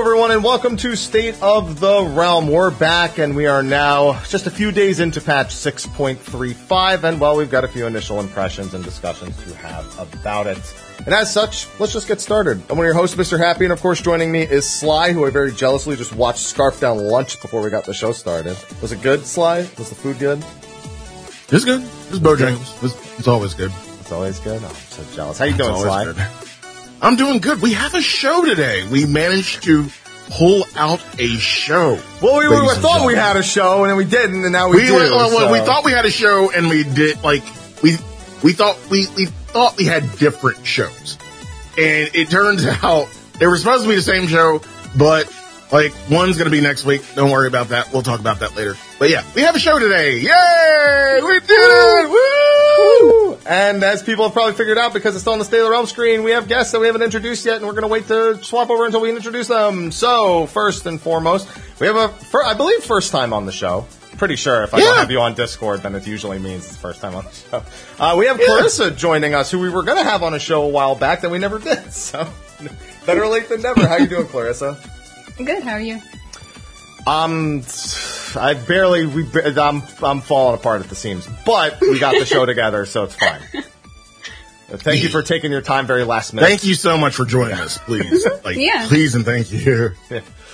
Hello, everyone, and welcome to State of the Realm. We're back, and we are now just a few days into patch 6.35, and well, we've got a few initial impressions and discussions to have about it. And as such, let's just get started. I'm one of your hosts, Mr. Happy, and of course, joining me is Sly, who I very jealously just watched scarf down lunch before we got the show started. Was it good, Sly? Was the food good? It's good. It's Bojangles. It's, it's always good. It's always good. Oh, I'm so jealous. How you doing, Sly? good. I'm doing good. We have a show today. We managed to pull out a show. Well, we, we thought we had a show, and then we didn't, and now we, We, do. well, uh, well, we thought we had a show, and we did like we we thought we we thought we had different shows, and it turns out they were supposed to be the same show, but like one's going to be next week. Don't worry about that. We'll talk about that later. But yeah, we have a show today. Yay! We did it! Woo! And as people have probably figured out, because it's still on the State of the Realm screen, we have guests that we haven't introduced yet, and we're going to wait to swap over until we introduce them. So, first and foremost, we have a, fir- I believe, first time on the show. Pretty sure if I don't have you on Discord, then it usually means it's first time on the show. Uh, we have Clarissa joining us, who we were going to have on a show a while back that we never did. So, better late than never. How you doing, Clarissa? Good. How are you? Um, I barely. We. I'm. I'm falling apart at the seams, but we got the show together, so it's fine. Uh, Thank you for taking your time very last minute. Thank you so much for joining us. Please, like, Yeah. please and thank you.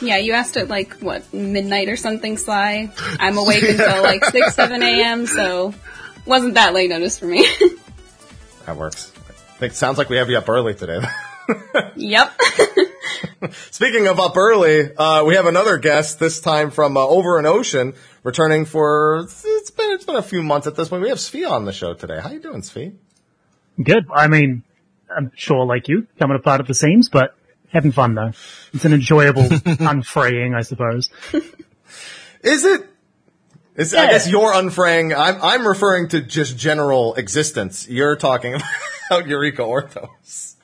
Yeah, you asked at like what midnight or something, Sly. I'm awake until like six, seven a.m. So wasn't that late notice for me. That works. I think it sounds like we have you up early today. yep. Speaking of up early, uh, we have another guest this time from uh, over an ocean, returning for it's been it's been a few months at this point. We have Svi on the show today. How you doing, Svi? Good. I mean, I'm sure like you, coming apart at the seams, but having fun though. It's an enjoyable unfraying, I suppose. Is it? Is, I guess you're unfraying. I'm I'm referring to just general existence. You're talking about Eureka Orthos.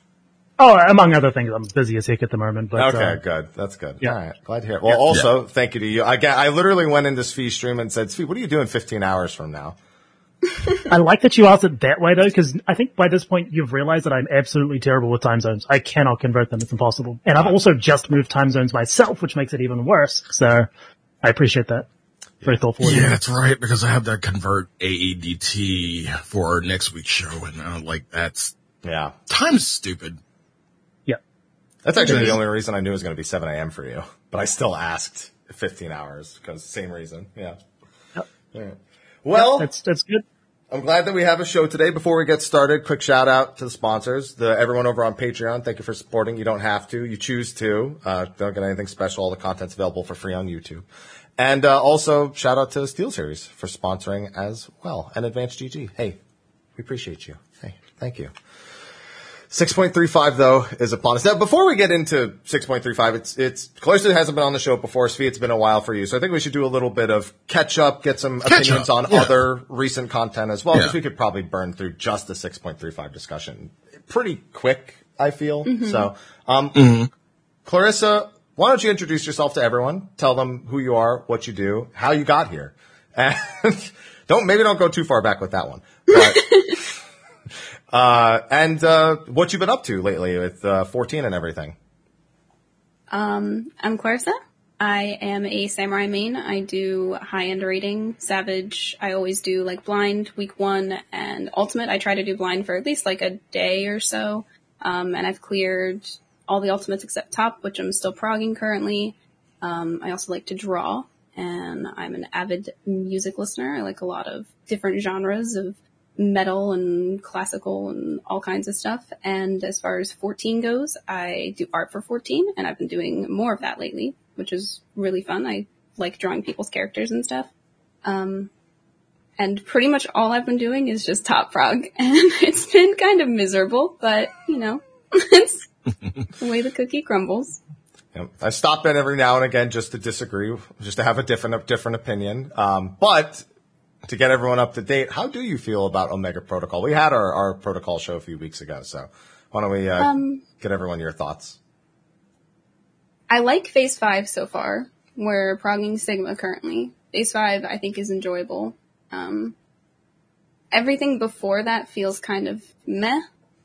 Oh, among other things, I'm busy as heck at the moment, but, Okay, uh, good. That's good. yeah. All right, glad to hear. it. Well, also, thank you to you. I ga- I literally went into Svi's stream and said, "Svi, what are you doing 15 hours from now?" I like that you asked it that way though, because I think by this point you've realized that I'm absolutely terrible with time zones. I cannot convert them. It's impossible. And I've also just moved time zones myself, which makes it even worse. So I appreciate that. Very thoughtful. Yeah, that's right. Because I have to convert AEDT for our next week's show, and uh, like that's Yeah, time's stupid. That's actually the only reason I knew it was going to be 7 a.m. for you, but I still asked 15 hours because same reason. Yeah. Yep. Right. Well, That's, that's good. I'm glad that we have a show today. Before we get started, quick shout out to the sponsors, the everyone over on Patreon. Thank you for supporting. You don't have to, you choose to. Uh, don't get anything special. All the content's available for free on YouTube. And uh, also shout out to SteelSeries for sponsoring as well, and Advanced GG. Hey, we appreciate you. Hey, thank you. 6.35 though is upon us. Now, before we get into 6.35, it's, it's, Clarissa hasn't been on the show before. Svi, it's been a while for you. So I think we should do a little bit of catch up, get some Catch opinions up, on yeah. other recent content as well. Because we could probably burn through just the 6.35 discussion pretty quick, I feel. So, um, Clarissa, why don't you introduce yourself to everyone? Tell them who you are, what you do, how you got here. And don't, maybe don't go too far back with that one. But, uh, and, uh, what you've been up to lately with, uh, 14 and everything. I'm Clarissa. I am a samurai main. I do high end rating, savage. I always do like blind week one and ultimate. I try to do blind for at least like a day or so. Um, and I've cleared all the ultimates except top, which I'm still progging currently. Um, I also like to draw and I'm an avid music listener. I like a lot of different genres of metal and classical and all kinds of stuff. And as far as 14 goes, I do art for 14 and I've been doing more of that lately, which is really fun. I like drawing people's characters and stuff. Um, and pretty much all I've been doing is just top prog and it's been kind of miserable, but you know, it's the way the cookie crumbles. Yep. I stop in every now and again just to disagree, just to have a different, different opinion. Um, but to get everyone up to date, how do you feel about Omega Protocol? We had our, our protocol show a few weeks ago, so why don't we uh, get everyone your thoughts? I like phase five so far. We're progging Sigma currently. Phase five I think is enjoyable. Um, everything before that feels kind of meh.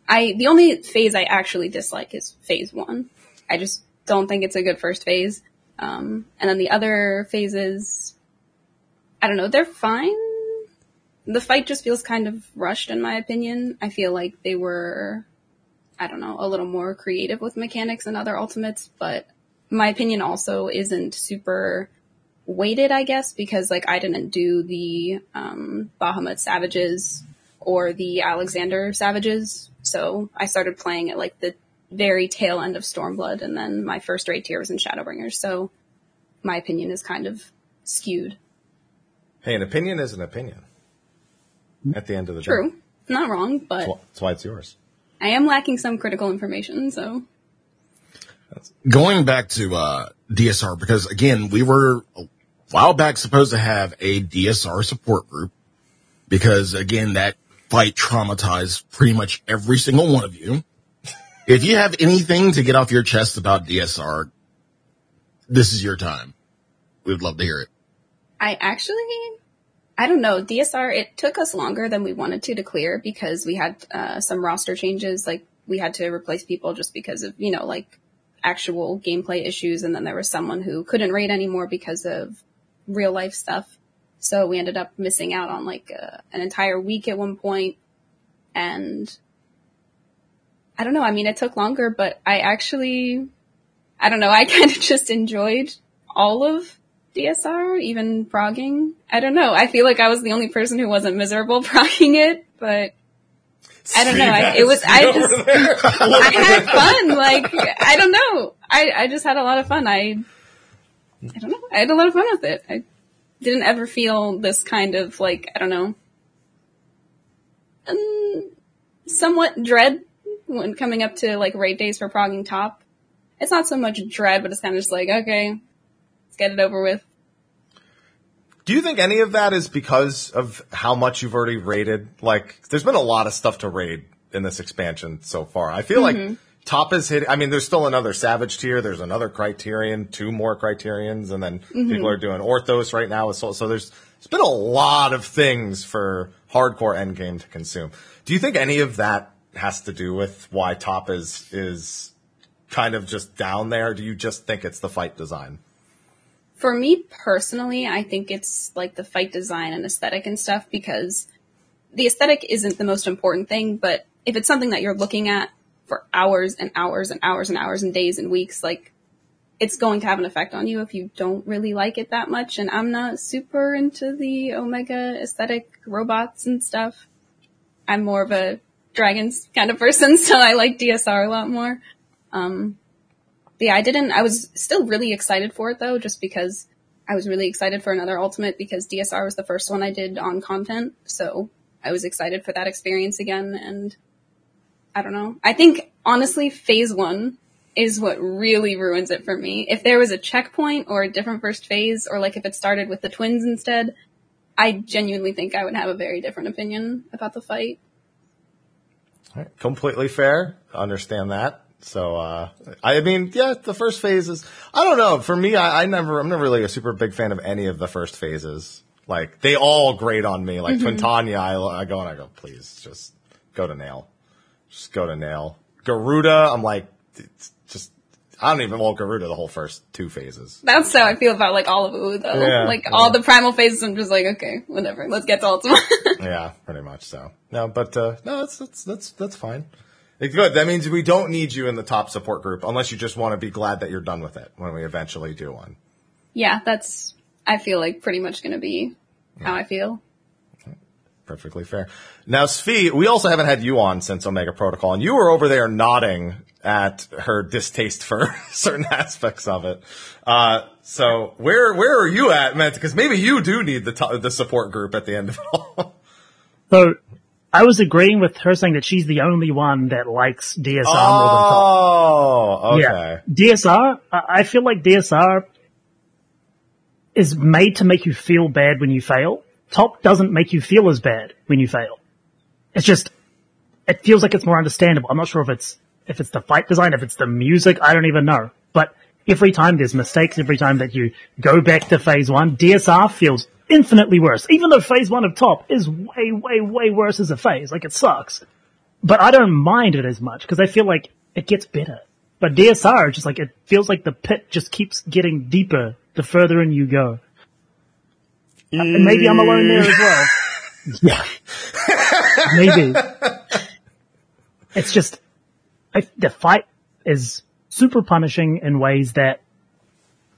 I, the only phase I actually dislike is phase one. I just don't think it's a good first phase. Um, and then the other phases, I don't know, they're fine. The fight just feels kind of rushed in my opinion. I feel like they were, I don't know, a little more creative with mechanics than other ultimates, but my opinion also isn't super weighted, I guess, because like I didn't do the, um, Bahamut Savages or the Alexander Savages. So I started playing at like the very tail end of Stormblood, and then my first raid tier was in Shadowbringers. So my opinion is kind of skewed. Hey, an opinion is an opinion. At the end of the True, day, not wrong, but That's wh- that's why it's yours. I am lacking some critical information. So Going back to, uh, DSR, because again, we were a while back supposed to have a DSR support group because again, that fight traumatized pretty much every single one of you. If you have anything to get off your chest about DSR, this is your time. We would love to hear it. I actually, I don't know, DSR, it took us longer than we wanted to to clear because we had uh, some roster changes. Like we had to replace people just because of, you know, like actual gameplay issues. And then there was someone who couldn't raid anymore because of real life stuff. So we ended up missing out on like uh, an entire week at one point. And I don't know. I mean, it took longer, but I actually, I don't know. I kind of just enjoyed all of DSR, even progging. I don't know. I feel like I was the only person who wasn't miserable progging it, but I don't know. I, it was, I just, I had fun. Like, I don't know. I, I just had a lot of fun. I, I don't know. I had a lot of fun with it. I didn't ever feel this kind of like, I don't know, um, somewhat dread when coming up to like raid days for progging top. It's not so much dread, but it's kind of just like, okay, get it over with. Do you think any of that is because of how much you've already rated? Like, there's been a lot of stuff to raid in this expansion so far. I feel like mm-hmm. top is hitting. I mean, there's still another Savage tier. There's another Criterion, two more Criterions, and then mm-hmm. people are doing Orthos right now. So, so there's there's been a lot of things for hardcore endgame to consume. Do you think any of that has to do with why top is is kind of just down there? Do you just think it's the fight design? For me personally, I think it's like the fight design and aesthetic and stuff because the aesthetic isn't the most important thing, but if it's something that you're looking at for hours and hours and hours and hours and days and weeks, like it's going to have an effect on you if you don't really like it that much. And I'm not super into the Omega aesthetic robots and stuff. I'm more of a dragons kind of person, so I like DSR a lot more. Um, yeah, I didn't, I was still really excited for it though, just because I was really excited for another Ultimate because DSR was the first one I did on content. So I was excited for that experience again. And I don't know. I think honestly, phase one is what really ruins it for me. If there was a checkpoint or a different first phase, or like if it started with the twins instead, I genuinely think I would have a very different opinion about the fight. Completely fair. Understand that. So, uh, I mean, yeah, the first phase is, I don't know. For me, I, I never, I'm never really a super big fan of any of the first phases. Like, they all grate on me. Like, Twintania, I, I go and I go, please, just go to nail. Just go to nail. Garuda, I'm like, it's just, I don't even want Garuda the whole first two phases. That's how I feel about like all of Uwu though. Yeah, like yeah. all the primal phases, I'm just like, okay, whatever. Let's get to Ultima. yeah, pretty much so. No, but, uh, no, that's, that's, that's, that's fine. It's good. That means we don't need you in the top support group unless you just want to be glad that you're done with it when we eventually do one. yeah, that's, I feel like pretty much gonna be how I feel. Perfectly fair. Now, Svi, we also haven't had you on since Omega Protocol, and you were over there nodding at her distaste for certain aspects of it. Uh, so where where are you at, man? Because maybe you do need the to- the support group at the end of it all. So I was agreeing with her saying that she's the only one that likes DSR more than Top. oh, okay. Yeah, DSR. I I feel like DSR is made to make you feel bad when you fail. Top doesn't make you feel as bad when you fail. It's just, it feels like it's more understandable. I'm not sure if it's, if it's the fight design, if it's the music, I don't even know. But every time there's mistakes, every time that you go back to phase one, DSR feels infinitely worse. Even though phase one of top is way, way, way worse as a phase. Like it sucks. But I don't mind it as much because I feel like it gets better. But DSR, just like, it feels like the pit just keeps getting deeper the further in you go. Uh, and maybe I'm alone there as well. yeah. maybe. It's just, I, the fight is super punishing in ways that,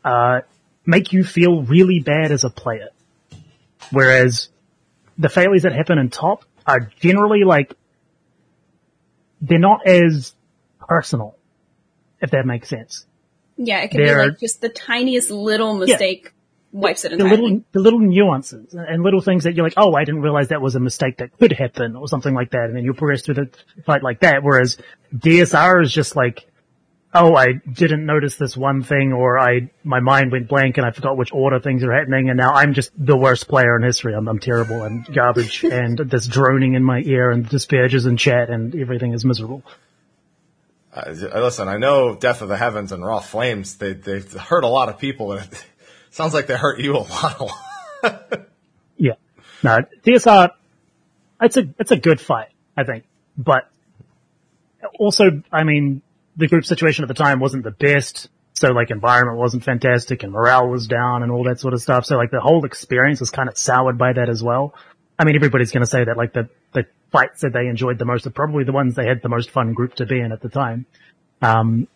uh, make you feel really bad as a player. Whereas the failures that happen in top are generally like, they're not as personal, if that makes sense. Yeah, it can They're- be like just the tiniest little mistake wipes it The little, the little nuances and little things that you're like, oh, I didn't realize that was a mistake that could happen or something like that. And then you progress through the fight like that. Whereas DSR is just like, oh, I didn't notice this one thing or I, my mind went blank and I forgot which order things are happening and now I'm just the worst player in history. I'm, I'm terrible and garbage and there's droning in my ear and disparages in chat and everything is miserable. Uh, listen, I know Death of the Heavens and Wroth Flames, they, they've hurt a lot of people. and It sounds like they hurt you a lot. Yeah. No, DSR, it's a, it's a good fight, I think. But also, I mean, the group situation at the time wasn't the best. So like environment wasn't fantastic and morale was down and all that sort of stuff. So like the whole experience was kind of soured by that as well. I mean, everybody's going to say that like the, the fights that they enjoyed the most are probably the ones they had the most fun group to be in at the time. Um,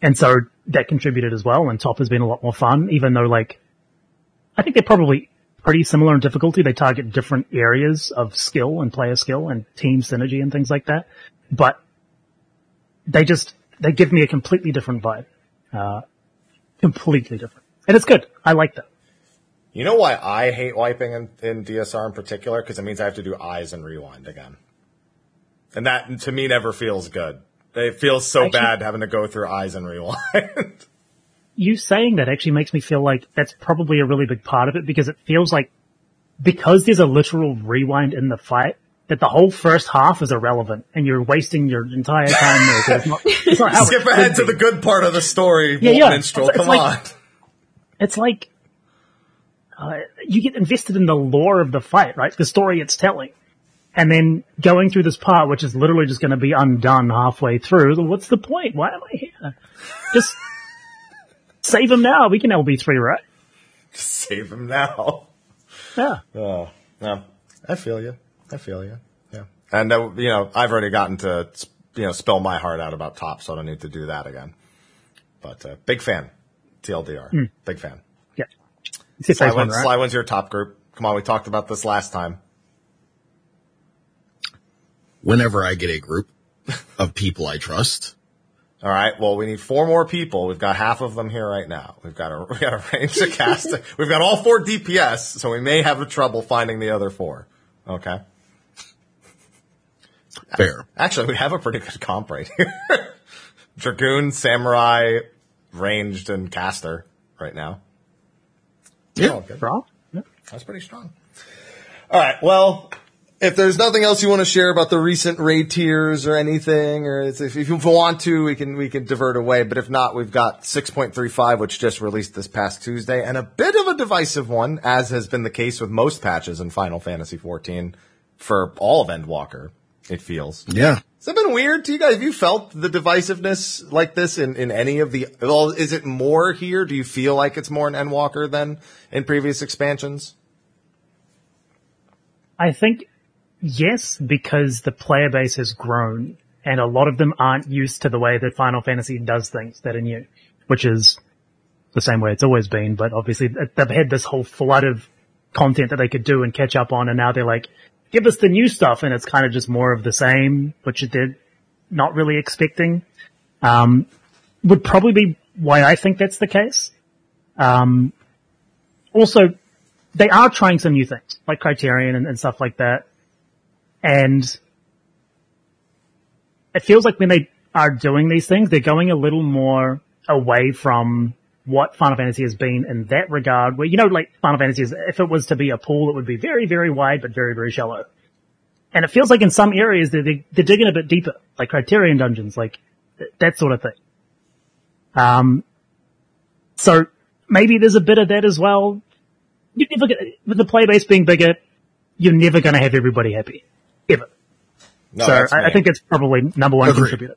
and so that contributed as well. And top has been a lot more fun, even though like, I think they're probably pretty similar in difficulty. They target different areas of skill and player skill and team synergy and things like that. But they just, they give me a completely different vibe. Uh, completely different. And it's good. I like that. You know why I hate wiping in, in DSR in particular? Because it means I have to do eyes and rewind again. And that to me never feels good. It feels so Actually- bad having to go through eyes and rewind. You saying that actually makes me feel like that's probably a really big part of it because it feels like because there's a literal rewind in the fight, that the whole first half is irrelevant and you're wasting your entire time there. It's not, it's not Skip ahead to the good part of the story, Yeah, yeah. Minstrel. It's Come like- on. it's like uh, you get invested in the lore of the fight, right? The story it's telling. And then going through this part, which is literally just going to be undone halfway through. What's the point? Why am I here? Just save him now. We can LB3, right? Save him now. Yeah. Oh, yeah. I feel you. I feel you. Yeah. And, uh, you know, I've already gotten to, you know, spill my heart out about top, so I don't need to do that again. But, uh, big fan. TLDR. Big fan. Yeah. Sly, phase one, right? Sly wins your top group. Come on, we talked about this last time. Whenever I get a group of people I trust, All right. Well, we need four more people. We've got half of them here right now. We've got a we got a range to cast. We've got all four DPS, so we may have trouble finding the other four. Okay. Fair. Actually, we have a pretty good comp right here. Dragoon, Samurai, Ranged, and Caster right now. Yeah. Good. Rob? Yeah. That's pretty strong. All right. Well, if there's nothing else you want to share about the recent raid tiers or anything, or if, if you want to, we can we can divert away. But if not, we've got 6.35, which just released this past Tuesday, and a bit of a divisive one, as has been the case with most patches in Final Fantasy 14 for all of Endwalker. It feels. Yeah. Has it been weird to you guys? Have you felt the divisiveness like this in, in any of the, well, is it more here? Do you feel like it's more in Endwalker than in previous expansions? I think yes, because the player base has grown and a lot of them aren't used to the way that Final Fantasy does things that are new, which is the same way it's always been, but obviously uh, they've had this whole flood of content that they could do and catch up on and now they're like, give us the new stuff and it's kind of just more of the same, which they're not really expecting. Um, would probably be why I think that's the case. Um, also, they are trying some new things, like Criterion and, and stuff like that. And it feels like when they are doing these things, they're going a little more away from what Final Fantasy has been in that regard, where, you know, like Final Fantasy is, if it was to be a pool, it would be very, very wide, but very, very shallow. And it feels like in some areas they're, they're digging a bit deeper, like Criterion dungeons, like that sort of thing. Um, so maybe there's a bit of that as well. You're never gonna, with the play base being bigger, you're never going to have everybody happy. Ever. No, so I, I think it's probably number one Agreed. contributor.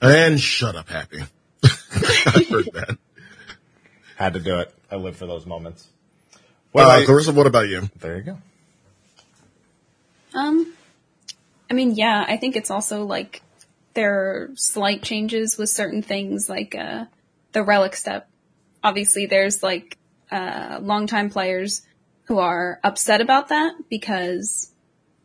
And shut up, Happy. I heard that. Had to do it. I live for those moments. What Uh, about? Clarissa, what about you? There you go. Um, I mean, yeah, I think it's also like there are slight changes with certain things, like uh, the relic step. Obviously, there's like uh, longtime players who are upset about that because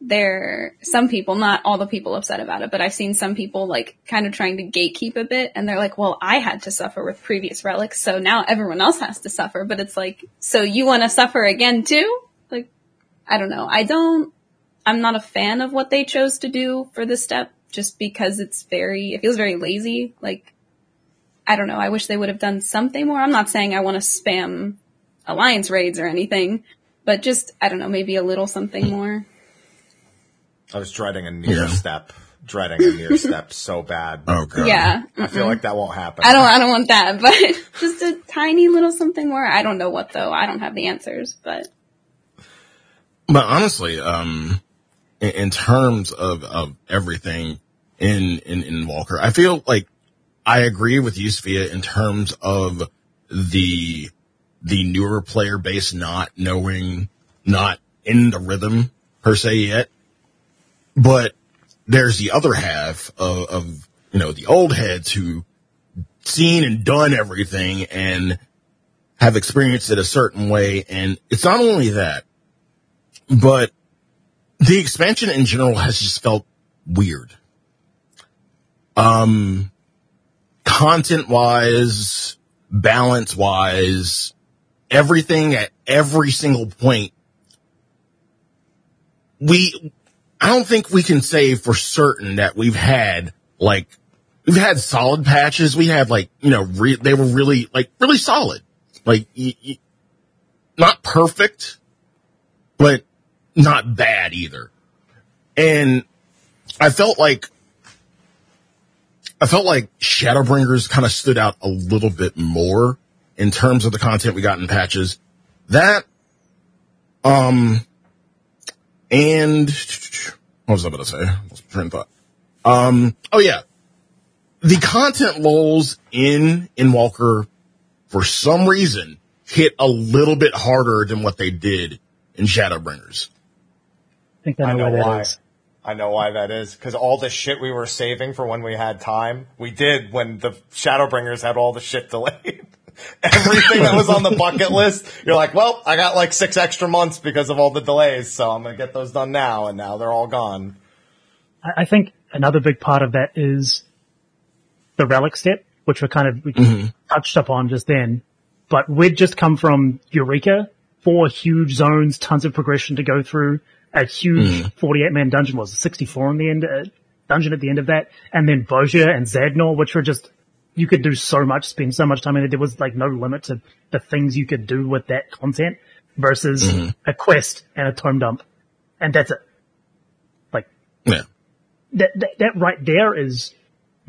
there some people, not all the people upset about it, but I've seen some people like kind of trying to gatekeep a bit, and they're like, "Well, I had to suffer with previous relics, so now everyone else has to suffer." But it's like, so you want to suffer again too? Like, I don't know. I don't. I'm not a fan of what they chose to do for this step just because it's very, it feels very lazy. Like, I don't know. I wish they would have done something more. I'm not saying I want to spam alliance raids or anything, but just, I don't know, maybe a little something more. I was dreading a near Yeah. step. Dreading a near step so bad. Oh, God. Yeah. I feel like that won't happen. I don't, I don't want that, but just a tiny little something more. I don't know what though. I don't have the answers, but But honestly, um, in, in terms of, of everything in, in, Endwalker, I feel like I agree with you, Sophia, in terms of the, the newer player base not knowing, not in the rhythm per se yet. But there's the other half of, of, you know, the old heads who seen and done everything and have experienced it a certain way. And it's not only that, but the expansion in general has just felt weird. Um, content wise, balance wise, everything at every single point. We, I don't think we can say for certain that we've had like, we've had solid patches. We had like, you know, re- they were really, like, really solid. Like, y- y- not perfect, but not bad either. And I felt like, I felt like Shadowbringers kind of stood out a little bit more in terms of the content we got in patches. That, um, and what was I about to say? Lost my train of thought. Um, oh yeah. The content lulls in, Endwalker, for some reason, hit a little bit harder than what they did in Shadowbringers. I think I I know, know why that why. is. I know why that is. Because all the shit we were saving for when we had time, we did when the Shadowbringers had all the shit delayed. Everything that was on the bucket list, you're like, well, I got like six extra months because of all the delays, so I'm gonna get those done now, and now they're all gone. I think another big part of that is the relic step, which we kind of we touched upon just then. But we'd just come from Eureka, four huge zones, tons of progression to go through, a huge 48 man dungeon was 64 in the end, uh, dungeon at the end of that, and then Bozja and Zadnor, which were just, you could do so much, spend so much time in it. There was like no limit to the things you could do with that content versus a quest and a tome dump. And that's it. Like, Yeah. that, that, that right there is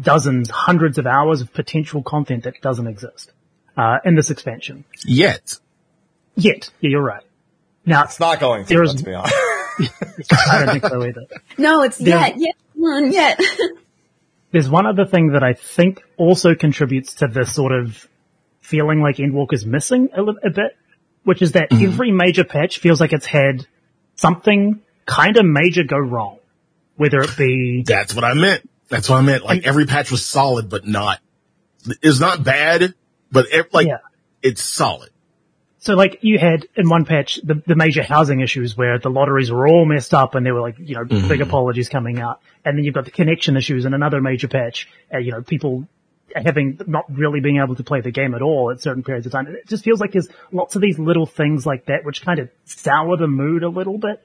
dozens, hundreds of hours of potential content that doesn't exist, uh, in this expansion. Yet. Yet. Yeah, you're right. Now, It's not going to, let's be honest. I don't think so either. no, it's Yeah. yet, yet, one, yet. There's one other thing that I think also contributes to this sort of feeling like Endwalker's missing a, li- a bit, which is that mm-hmm. every major patch feels like it's had something kind of major go wrong. Whether it be, That's what I meant. That's what I meant. Like every patch was solid, but not, it's not bad, but it, like Yeah. it's solid. So like you had in one patch the, the major housing issues where the lotteries were all messed up and there were like, you know, big apologies coming out. And then you've got the connection issues in another major patch, uh, you know, people having not really being able to play the game at all at certain periods of time. It just feels like there's lots of these little things like that which kind of sour the mood a little bit.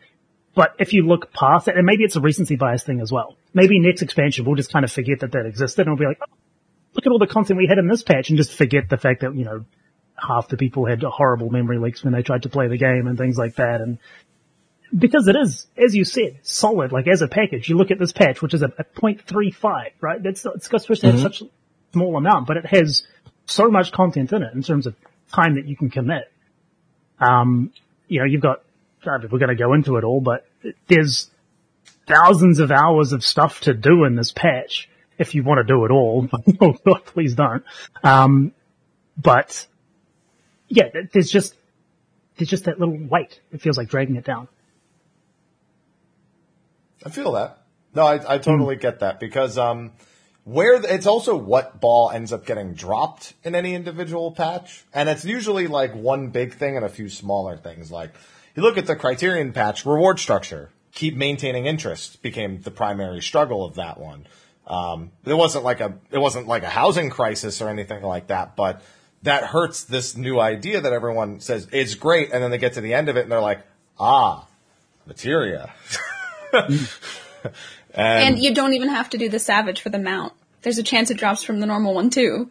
But if you look past it, and maybe it's a recency bias thing as well. Maybe next expansion we'll just kind of forget that that existed and we'll be like, oh, look at all the content we had in this patch and just forget the fact that, you know, half the people had horrible memory leaks when they tried to play the game and things like that. And because it is, as you said, solid, like as a package, you look at this patch, which is a, a 0.35, right? That's, it's got supposed to have such a small amount, but it has so much content in it in terms of time that you can commit. Um, you know, you've got, I mean, we're going to go into it all, but there's thousands of hours of stuff to do in this patch. if you want to do it all. oh God, please don't. Um, but yeah, there's just, there's just that little weight. It feels like dragging it down. I feel that. No, I, I totally get that because um, where the, it's also what ball ends up getting dropped in any individual patch, and it's usually like one big thing and a few smaller things. Like you look at the Criterion patch, reward structure, keep maintaining interest became the primary struggle of that one. Um, it wasn't like a it wasn't like a housing crisis or anything like that, but that hurts this new idea that everyone says it's great, and then they get to the end of it and they're like, ah, materia. And you don't even have to do the savage for the mount. There's a chance it drops from the normal one too.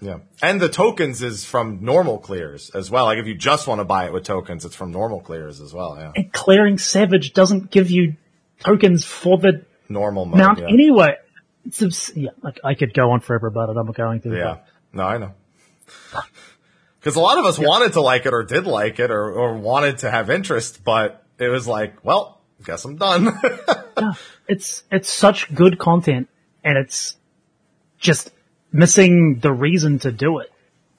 Yeah. And the tokens is from normal clears as well. Like if you just want to buy it with tokens, it's from normal clears as well. Yeah. And clearing Savage doesn't give you tokens for the Normal mode. mount yeah. anyway. It's yeah, like I could go on forever about it. I'm not going to. Yeah. No, I know. Because a lot of us wanted to like it or did like it or, or wanted to have interest, but it was like, well, guess I'm done. it's it's such good content and it's just missing the reason to do it.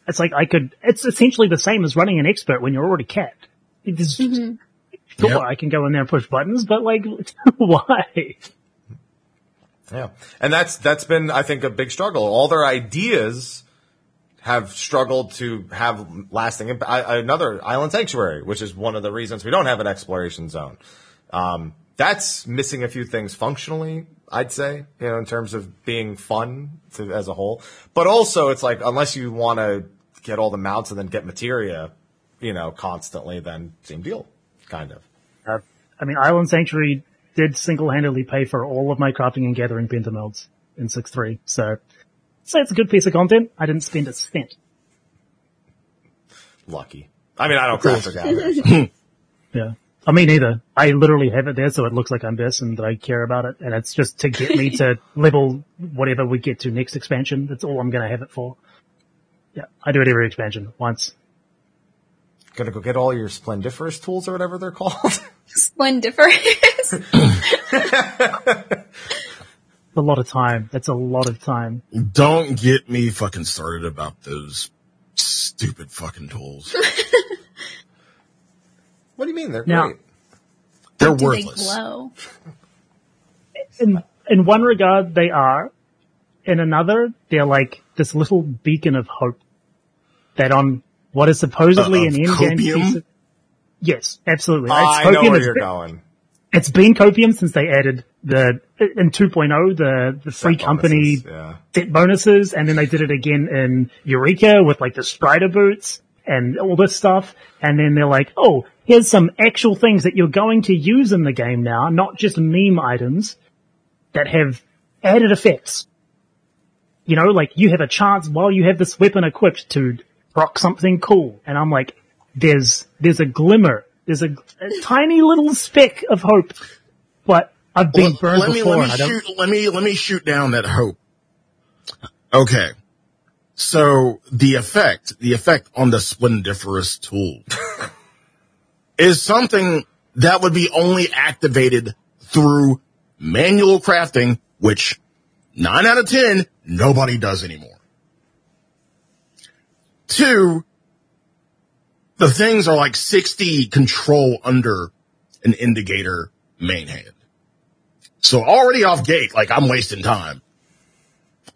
It's like I could it's essentially the same as running an expert when you're already capped. It is just mm-hmm. sure Yep. I can go in there and push buttons, but like why? Yeah. And that's, that's been, I think, a big struggle. All their ideas have struggled to have lasting impact. I, another Island Sanctuary, which is one of the reasons we don't have an exploration zone. Um, that's missing a few things functionally, I'd say, you know, in terms of being fun to, as a whole. But also it's like, unless you want to get all the mounts and then get materia, you know, constantly, then same deal, kind of. Uh, I mean, Island Sanctuary did single-handedly pay for all of my crafting and gathering pentamelds in six three, so so it's a good piece of content. I didn't spend a cent. Lucky. I mean, I don't craft or gather. Yeah. Oh, I mean, either. I literally have it there so it looks like I'm this and that I care about it. And it's just to get me to level whatever we get to next expansion. That's all I'm going to have it for. Yeah. I do it every expansion once. Gonna go get all your splendiferous tools or whatever they're called. Splendiferous. A lot of time. That's a lot of time. Don't get me fucking started about those stupid fucking tools. what do you mean? They're Now- great. They're Do they worthless. glow? In, in one regard, they are. In another, they're like this little beacon of hope that on what is supposedly Uh, an of end game piece of- Yes, absolutely. I It's know copium. where you're been- going. It's been copium since they added the in 2.0 the the free company Yeah. set bonuses, and then they did it again in Eureka with like the Strider boots and all this stuff. And then they're like, oh, here's some actual things that you're going to use in the game now, not just meme items that have added effects. You know, like you have a chance while you have this weapon equipped to rock something cool. And I'm like, there's, there's a glimmer. There's a, a tiny little speck of hope, but I've been Let- burned let me before. let me shoot let me let me shoot down that hope. Okay. So the effect, the effect on the splendiferous tool is something that would be only activated through manual crafting, which nine out of 10, nobody does anymore. Two, the things are like 60 control under an indicator main hand. So already off gate, like I'm wasting time.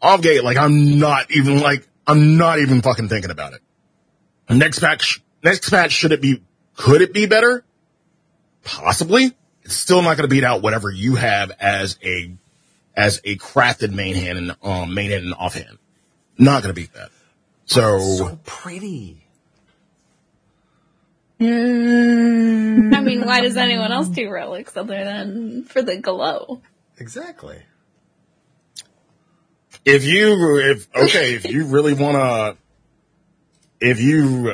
Off gate, like I'm not even like, I'm not even fucking thinking about it. Next patch, next patch, should it be, could it be better? Possibly. It's still not going to beat out whatever you have as a, as a crafted main hand and, um, main hand and offhand. Not going to beat that. So, So pretty. I mean, why does anyone else do relics other than for the glow? Exactly. if you if okay if you really want to if you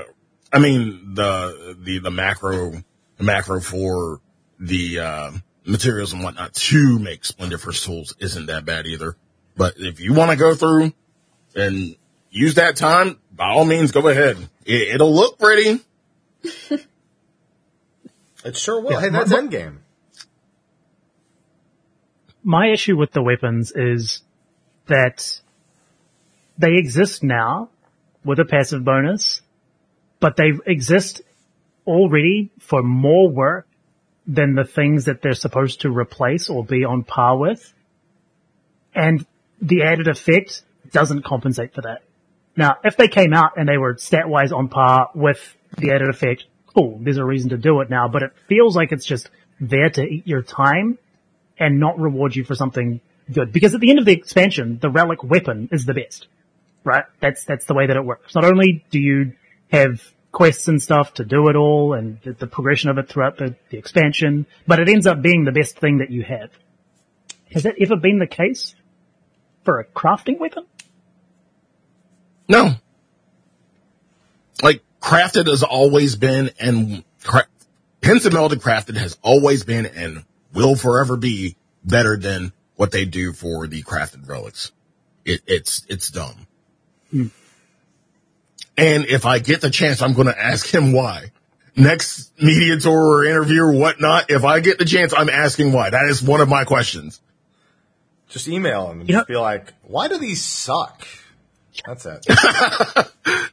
i mean the the the macro the macro for the uh materials and whatnot to make splendiferous tools isn't that bad either but if you want to go through and use that time by all means go ahead it, it'll look pretty It sure will. Yeah, hey, that's but- endgame. my issue with the weapons is that they exist now with a passive bonus, but they exist already for more work than the things that they're supposed to replace or be on par with. And the added effect doesn't compensate for that. Now, if they came out and they were stat wise on par with the added effect, cool, there's a reason to do it now, but it feels like it's just there to eat your time and not reward you for something good. Because at the end of the expansion, the relic weapon is the best, right? That's, that's the way that it works. Not only do you have quests and stuff to do it all and the, the progression of it throughout the, the expansion, but it ends up being the best thing that you have. Has that ever been the case for a crafting weapon? No. Like, crafted has always been and cra- Pentamelded crafted has always been and will forever be better than what they do for the crafted relics. It, it's, it's dumb. Hmm. And if I get the chance, I'm going to ask him why. Next media tour or interview or whatnot, if I get the chance, I'm asking why. That is one of my questions. Just email him and You just know- be like, why do these suck? That's it.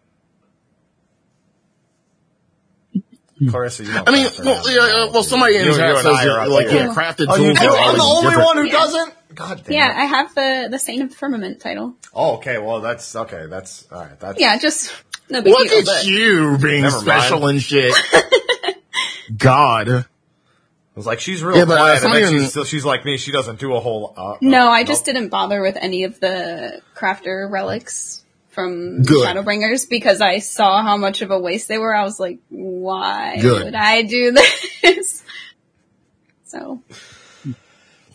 Clarissa, you don't I mean, well, yeah, uh, well, somebody in the you chat says I are that, like, here. yeah, crafted Oh, you tools do? are I'm the only different. one who Yeah. doesn't? God damn Yeah, it. I have the the Saint of the Firmament title. Oh, okay. Well, that's, okay. That's, alright. That's, Yeah, just no big Look deal. at but- you being Never special mind. and shit. God. I was like, she's real Yeah, but, uh, quiet, and then she's, still, she's like me. She doesn't do a whole. Uh, No, uh, I just nope. didn't bother with any of the crafter relics from Good. Shadowbringers because I saw how much of a waste they were. I was like, why Good. would I do this? so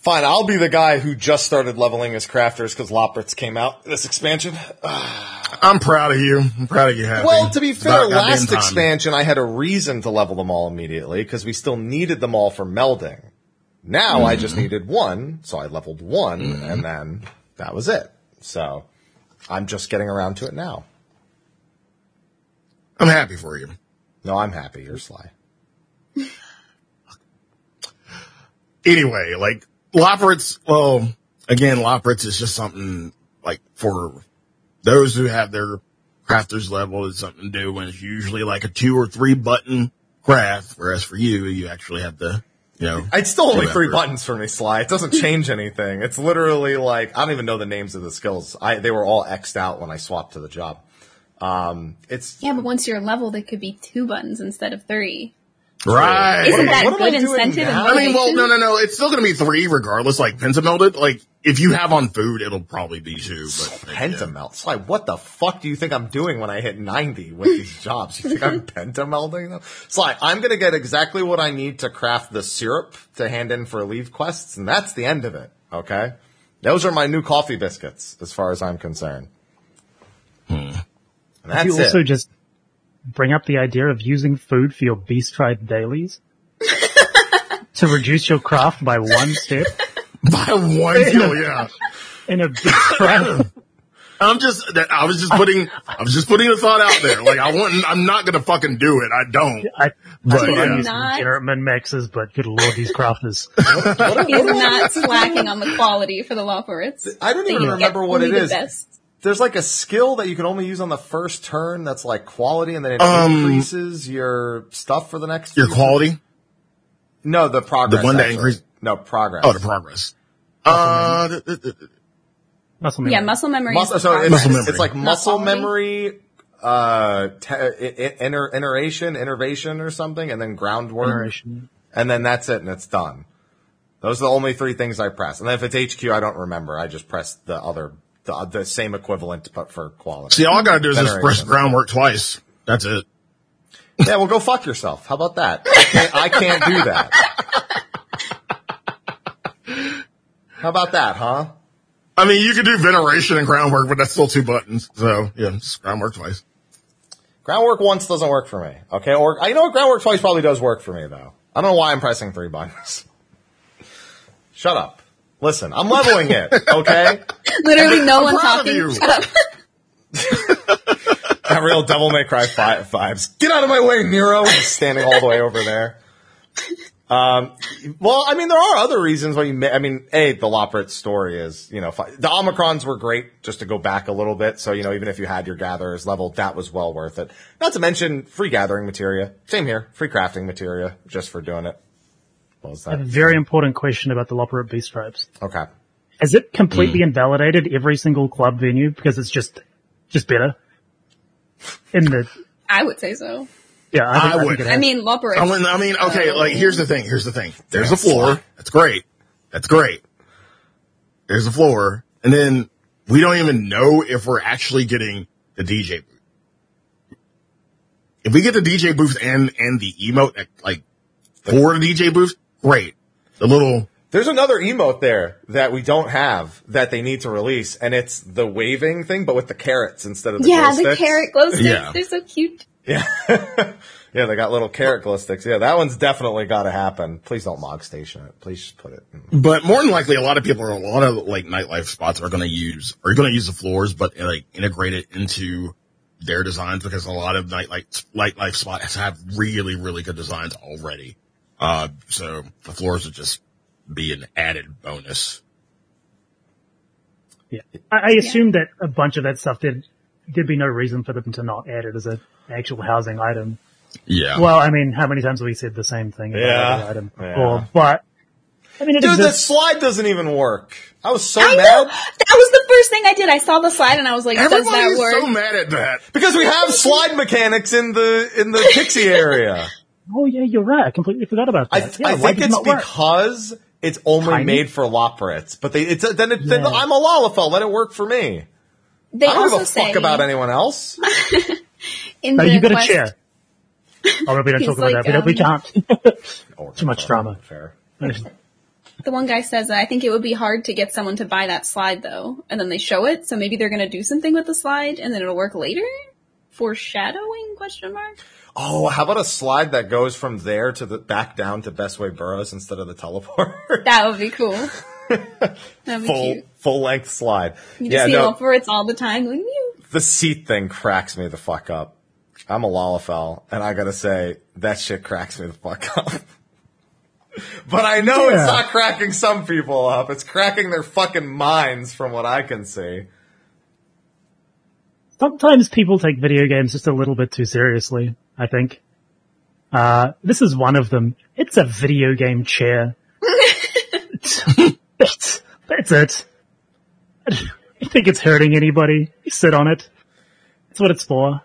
Fine, I'll be the guy who just started leveling his crafters because Loporrits came out this expansion. I'm proud of you. I'm proud of you, Happy. Well, to be fair, about last time. expansion I had a reason to level them all immediately because we still needed them all for melding. Now I Mm-hmm. just needed one, so I leveled one, and then that was it. So I'm just getting around to it now. I'm happy for you. No, I'm happy. You're sly. Anyway, like, Loporrits, well, again, Loporrits is just something, like, for those who have their crafters level, it's something to do when it's usually like a two or three button craft, whereas for you, you actually have to, you know. It's still only three effort. buttons for me, Sly. It doesn't change anything. It's literally like I don't even know the names of the skills. I they were all xed out when I swapped to the job. Um, it's yeah, but once you're leveled, it could be two buttons instead of three. Right. Isn't that what good incentive? I mean, well, no, no, no. It's still going to be three regardless. Like pentamelded, like if you have on food, it'll probably be two. But pentamelt. Sly, what the fuck do you think I'm doing when I hit 90 with these jobs? You think I'm pentamelding them? Sly, I'm gonna get exactly what I need to craft the syrup to hand in for leave quests, and that's the end of it. Okay? Those are my new coffee biscuits, as far as I'm concerned. Hmm. And that's you also it. just bring up the idea of using food for your beast tribe dailies to reduce your craft by one step by one step, yeah. in a beast tribe. I'm just that I was just putting I was just putting a thought out there. Like I want I'm not gonna fucking do it. I don't. I, But, I yeah. am using Not- degenerate min maxes, but good lord, these crafters. He's not slacking on the quality for the law Loporrits. I don't even They remember what only it the is. best. There's like a skill that you can only use on the first turn that's like quality, and then it Um, increases your stuff for the next Your few- quality? No, the progress. The one that actually. increase- No, progress. Oh, the progress. Uh, Muscle memory. Yeah, muscle memory. Muscle, so it's. Muscle memory. it's like Not muscle quality. memory, uh, te- i- i- inner, iteration, innervation or something, and then groundwork. Generation. And then that's it and it's done. Those are the only three things I press. And then if it's HQ, I don't remember. I just press the other, the, the same equivalent, but for quality. See, all I gotta do is just press groundwork twice. That's it. yeah, well go fuck yourself. How about that? I can't, I can't do that. How about that, huh? I mean, you can do veneration and groundwork, but that's still two buttons. So yeah, just groundwork twice. Groundwork once doesn't work for me. Okay, or I know what groundwork twice probably does work for me though. I don't know why I'm pressing three buttons. Shut up. Listen, I'm leveling it. Okay, Literally no one proud of talking. you. Shut up. that real Devil May Cry fi- vibes. Get out of my way, Nero! He's standing all the way over there. Um, well, I mean, there are other reasons why you may, I mean, A, the Loporrit story is, you know, fi- the Omicrons were great just to go back a little bit. So, you know, even if you had your gatherers level, that was well worth it. Not to mention free gathering materia. Same here. Free crafting materia just for doing it. What was I have a very important question about the Loporrit Beast Stripes. Okay. Has it completely Hmm. invalidated every single club venue because it's just, just better? In the, I would say so. yeah, I, think, I I, think would. it I mean, Loper. I mean, I mean, okay, like here's the thing. Here's the thing. There's a floor. That's great. That's great. There's a floor, and then we don't even know if we're actually getting the DJ booth. If we get the DJ booth and and the emote, that, like for the DJ booth, great. The little There's another emote there that we don't have that they need to release, and it's the waving thing, but with the carrots instead of the yeah, glow the sticks. carrot glow sticks. Yeah. They're so cute. Yeah. yeah, they got little carrot glow sticks. Yeah, that one's definitely got to happen. Please don't mog station it. Please just put it. In. But more than likely, a lot of people or a lot of like nightlife spots are going to use are going to use the floors, but like integrate it into their designs because a lot of nightlife nightlife spots have really really good designs already. Uh, so the floors would just be an added bonus. Yeah. I, I assume that a bunch of that stuff did, there'd be no reason for them to not add it as an actual housing item. Yeah. Well, I mean, how many times have we said the same thing about Yeah. every item before? Yeah. But, I mean, it Dude, the exists. slide doesn't even work. I was so I know. That was the first thing I did. I saw the slide and I was like, does Everybody that is work? so mad at that. because we have slide mechanics in the in the pixie area. Oh yeah, you're right. I completely forgot about I, that. yeah, I think it's not work? because it's only Tiny? made for Loporrits, but they it's then it, then I'm a Lalafell. Let it work for me. they I don't also give a say fuck about anyone else. in No, the you got a chair. Oh, we don't He's talk about like, that. We, don't, we um, can't. Oh, Too much drama. Fair. The one guy says that I think it would be hard to get someone to buy that slide though, and then they show it, so maybe they're gonna do something with the slide and then it'll work later? Foreshadowing question mark? Oh, how about a slide that goes from there to the back down to Bestways Burrow instead of the teleport? That would be cool. That'd be full cute. full length slide. You yeah, just see no, for it's all the time. wouldn't you? the seat thing cracks me the fuck up. I'm a Lalafell, and I gotta say that shit cracks me the fuck up. but I know Yeah. it's not cracking some people up. It's cracking their fucking minds, from what I can see. Sometimes people take video games just a little bit too seriously, I think. Uh, this is one of them. It's a video game chair. that's, that's it. I don't think it's hurting anybody. You sit on it. That's what it's for.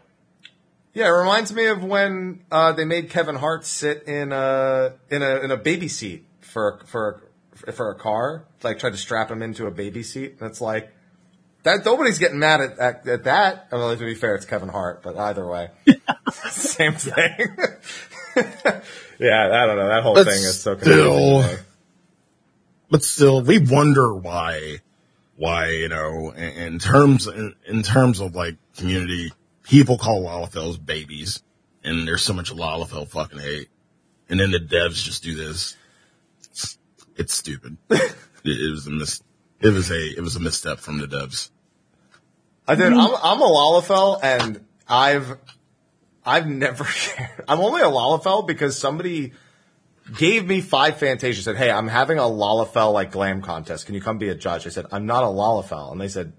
Yeah, it reminds me of when uh, they made Kevin Hart sit in a in a in a baby seat for for for a car. Like tried to strap him into a baby seat. And it's like that. Nobody's getting mad at at, at that. I mean, to be fair, it's Kevin Hart, but either way, same thing. yeah, I don't know. That whole But thing is so still- confusing. to me. but still, we wonder why, why you know, in, in terms in, in terms of like community, people call Lalafells babies, and there's so much Lalafell fucking hate, and then the devs just do this. It's, it's stupid. it, it was a mis, it was a it was a misstep from the devs. I did. I'm, I'm a Lalafell, and I've I've never. I'm only a Lalafell because somebody gave me five Fantasias. Said, "Hey, I'm having a Lalafell like glam contest. Can you come be a judge?" I said, "I'm not a Lalafell," and they said,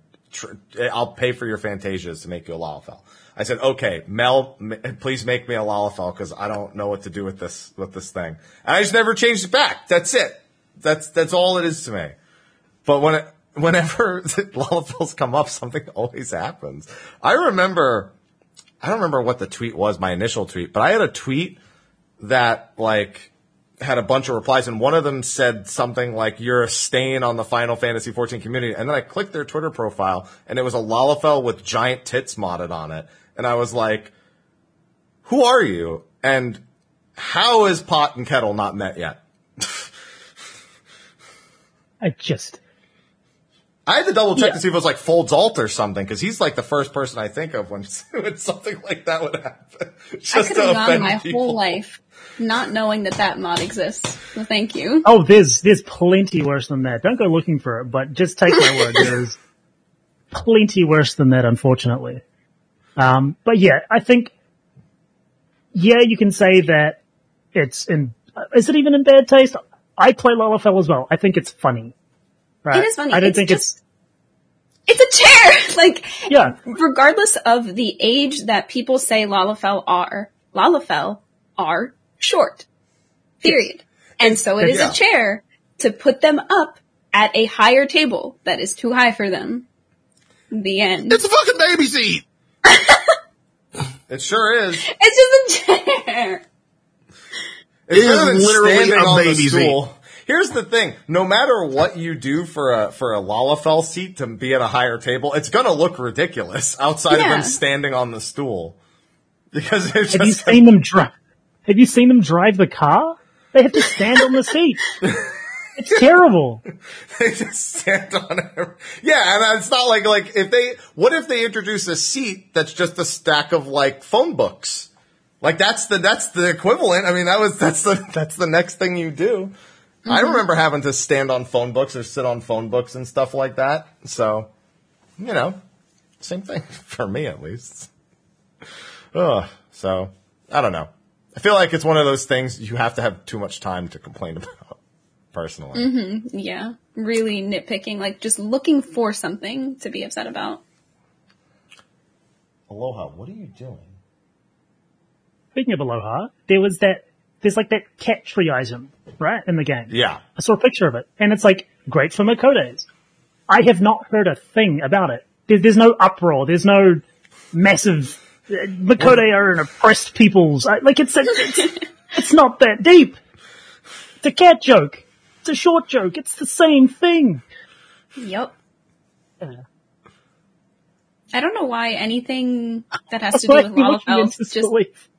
eh, "I'll pay for your Fantasias to make you a Lalafell." I said, "Okay, Mel, please make me a Lalafell because I don't know what to do with this with this thing." And I just never changed it back. That's it. That's that's all it is to me. But when it, whenever Lalafells come up, something always happens. I remember, I don't remember what the tweet was, my initial tweet, but I had a tweet that like had a bunch of replies, and one of them said something like "You're a stain on the Final Fantasy 14 community," and then I clicked their Twitter profile, and it was a Lalafell with giant tits modded on it, and I was like, "Who are you?" And how is Pot and Kettle not met yet? I just, I had to double check Yeah. to see if it was like Folds Alt or something, because he's like the first person I think of when, when something like that would happen. I could have gone offend my people. whole life not knowing that that mod exists. So thank you. oh, there's, there's plenty worse than that. Don't go looking for it, but just take my word. There's plenty worse than that, unfortunately. Um, but yeah, I think, yeah, you can say that it's in, Is it even in bad taste? I play Lalafell as well. I think it's funny. Right? It is funny. I don't It's think just- It's a chair! like, yeah. regardless of the age that people say Lalafell are, Lalafell are short. Period. And so it is Yeah. a chair to put them up at a higher table that is too high for them. The end. It's a fucking baby seat. It sure is. It's just a chair. It's It is literally a baby stool. Here's the thing: no matter what you do for a for a Lalafell seat to be at a higher table, it's gonna look ridiculous outside of them standing on the stool because it's Have you seen them drive? Have you seen them drive the car? They have to stand on the seat. It's terrible. they just stand on it. Yeah, and it's not like like if they what if they introduce a seat that's just a stack of like phone books. Like that's the that's the equivalent. I mean, that was that's the that's the next thing you do. I mm-hmm. remember having to stand on phone books or sit on phone books and stuff like that. So, you know, same thing for me at least. Ugh. So I don't know. I feel like it's one of those things you have to have too much time to complain about. Personally, mm-hmm. Yeah. Really nitpicking, like just looking for something to be upset about. Aloha, what are you doing? Speaking of Aloha, there was that, there's like that cat tree item, right, in the game. Yeah. I saw a picture of it, and it's like, great for Miqo'tes. I have not heard a thing about it. There, there's no uproar, there's no massive, uh, Miqo'te are an oppressed peoples. I, like, it's, a, it's, it's not that deep. It's a cat joke. It's a short joke. It's the same thing. Yep. Yeah. I don't know why anything that has to do with I'm looking just disbelief.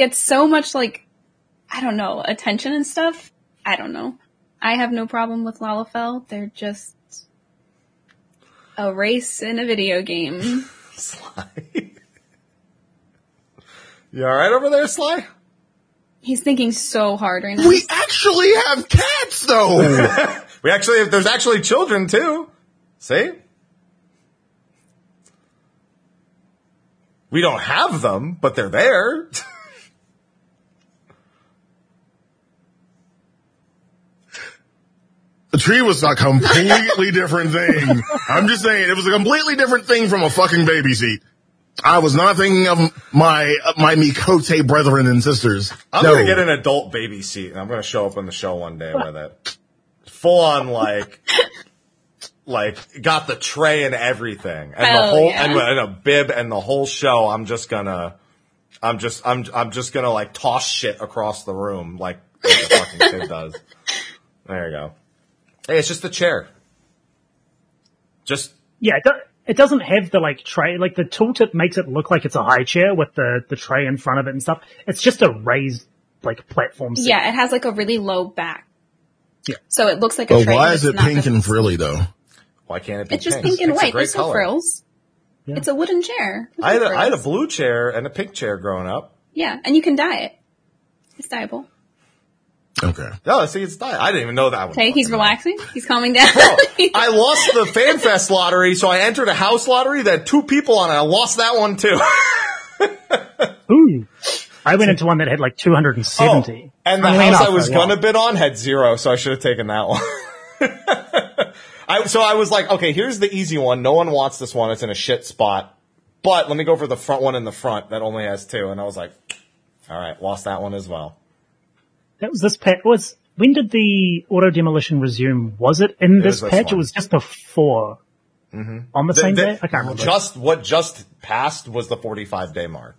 Gets so much like, I don't know, attention and stuff. I don't know. I have no problem with Lalafell. They're just a race in a video game. Sly. you alright over there, Sly? He's thinking so hard right now. We actually have cats though. We actually, there's actually children too. See? We don't have them, but they're there. the tree was a completely different thing. I'm just saying it was a completely different thing from a fucking baby seat. I was not thinking of my my Miqo'te brethren and sisters. I'm no. gonna get an adult baby seat and I'm gonna show up on the show one day with it. Full on like, like got the tray and everything and the whole, yeah. and, and a bib and the whole show. I'm just gonna, I'm just, I'm, I'm just gonna like toss shit across the room like, like a fucking kid does. There you go. Hey, it's just a chair. Just Yeah, it, do- it doesn't have the like tray, like the tooltip makes it look like it's a high chair with the, the tray in front of it and stuff. It's just a raised like platform seat. yeah, it has like a really low back. Yeah. So it looks like a But tray. why is it pink and frilly though? why can't it be It's just pink? pink and It's white. great There's no frills. Yeah. It's a wooden chair. I had, a, I had a blue chair and a pink chair growing up. Yeah, and you can dye it. It's dyeable. Okay. Oh, see, it's diet. I didn't even know that. one. Okay, he's Fucking relaxing. He's calming down. I lost the FanFest lottery, so I entered a house lottery that had two people on it. I lost that one too. Ooh. I went into one that had like 270. Oh, and the Funnily house enough, I was I gonna bid on had zero, so I should have taken that one. I, so I was like, okay, here's the easy one. No one wants this one. It's in a shit spot. But let me go for the front one in the front that only has two. And I was like, all right, lost that one as well. That was this patch. Was, when did the auto demolition resume? Was it in this was this patch? one. It was just before. On the The- same the- day? I can't remember. Just what just passed was the 45 day mark.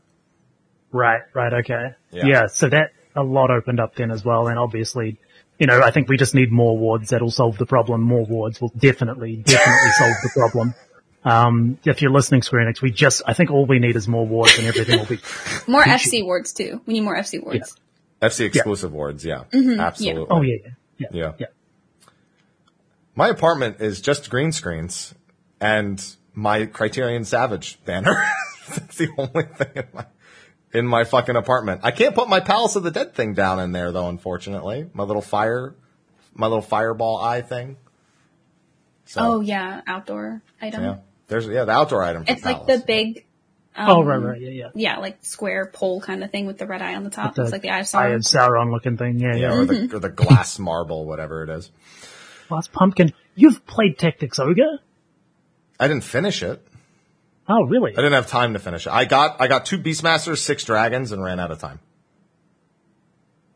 Right, right, okay. Yeah. Yeah. so that, a lot opened up then as well, and obviously, you know, I think we just need more wards that'll solve the problem. More wards will definitely, definitely solve the problem. Um, if you're listening, Square Enix, we just, I think all we need is more wards and everything will be, more FC wards too. We need more FC wards. FC exclusive wards, mm-hmm. yeah. Absolutely. oh yeah, yeah, Yeah. yeah. My apartment is just green screens and my Criterion Savage banner. That's the only thing in my in my fucking apartment. I can't put my Palace of the Dead thing down in there though, unfortunately. My little fire my little fireball eye thing. So Oh yeah, outdoor item. yeah. There's yeah, the outdoor item for It's like the big oh, right, um, right, yeah, yeah. Yeah, like square pole kind of thing with the red eye on the top. The Looks like the eye of Eye of Sauron. Sauron looking thing, yeah, Yeah, yeah. or the mm-hmm. or the glass marble, whatever it is. Last Pumpkin. You've played Tactics Ogre? I didn't finish it. Oh, really? I didn't have time to finish it. I got I got two Beastmasters, six dragons, and ran out of time.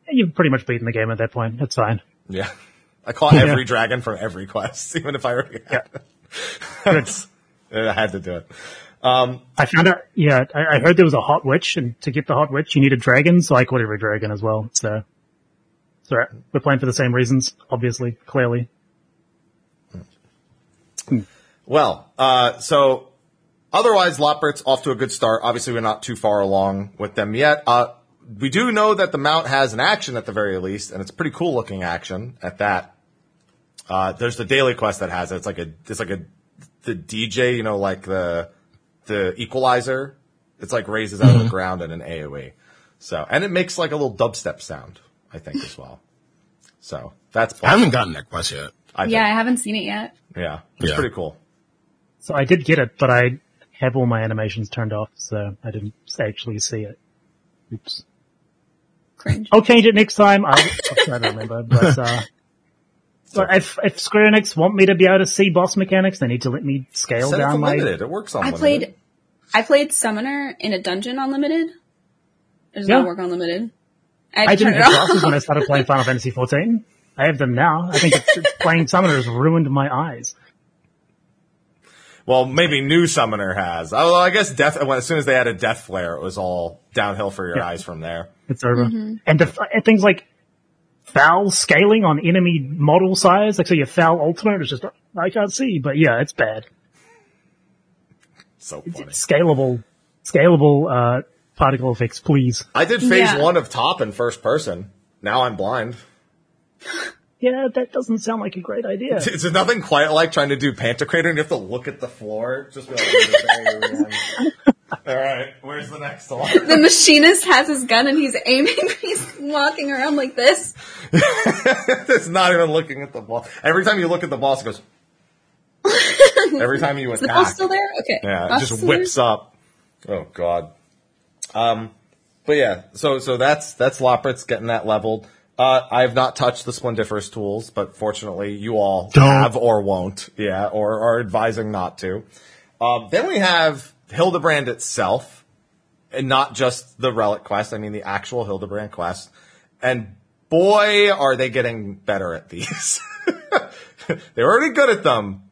You've pretty much beaten the game at that point. It's fine. Yeah. I caught Yeah. every dragon from every quest, even if I already had it. I had to do it. I found out, yeah, I, I heard there was a hot witch, and to get the hot witch, you needed dragons, so I caught every dragon as well, so. So we're playing for the same reasons, obviously, clearly. Well, uh, so otherwise, Loporrits off to a good start. Obviously, we're not too far along with them yet. Uh, we do know that the mount has an action at the very least, and it's a pretty cool looking action at that. Uh, there's the daily quest that has it. It's like a, it's like a, the DJ, you know, like the, the equalizer. It's like raises out of the ground in an AoE. So, and it makes like a little dubstep sound, I think, as well. So that's, I haven't gotten that quest yet. I think. Yeah, I haven't seen it yet. yeah, it's Yeah. pretty cool. So I did get it, but I have all my animations turned off, so I didn't actually see it. Oops. Cringe. I'll change it next time. I'll, I'll try to remember, but, uh, but if, if Square Enix want me to be able to see boss mechanics, they need to let me scale Set it down my, limited. It works on I limited. played, I played Summoner in a dungeon on limited. It does Yeah. not work on limited. I, I didn't turn have it glasses when I started playing Final Fantasy XIV. I have them now. I think playing Summoner has ruined my eyes. Well, maybe new summoner has. Although I guess death. Well, as soon as they added death flare, it was all downhill for your Yeah. eyes from there. It's over. Mm-hmm. And, the, and things like foul scaling on enemy model size, like so your foul ultimate is just, I can't see, but yeah, it's bad. So funny. Scalable, scalable, uh, particle effects, please. I did phase Yeah. one of top in first person. Now I'm blind. Yeah, that doesn't sound like a great idea. It's there's nothing quite like trying to do Pantocrator and you have to look at the floor. Just be like, all right, where's the next one? The machinist has his gun and he's aiming. He's walking around like this. it's not even looking at the ball. Every time you look at the boss, it goes. Every time you Is the ball still there? Okay. Yeah, it just still whips up. Oh god. Um, but yeah, so so that's that's Loporrits getting that leveled. Uh, I have not touched the Splendiferous tools, but fortunately, you all Don't. have or won't. Yeah, or are advising not to. Um, then we have Hildebrand itself, and not just the relic quest. I mean the actual Hildebrand quest. And boy, are they getting better at these. They're already good at them,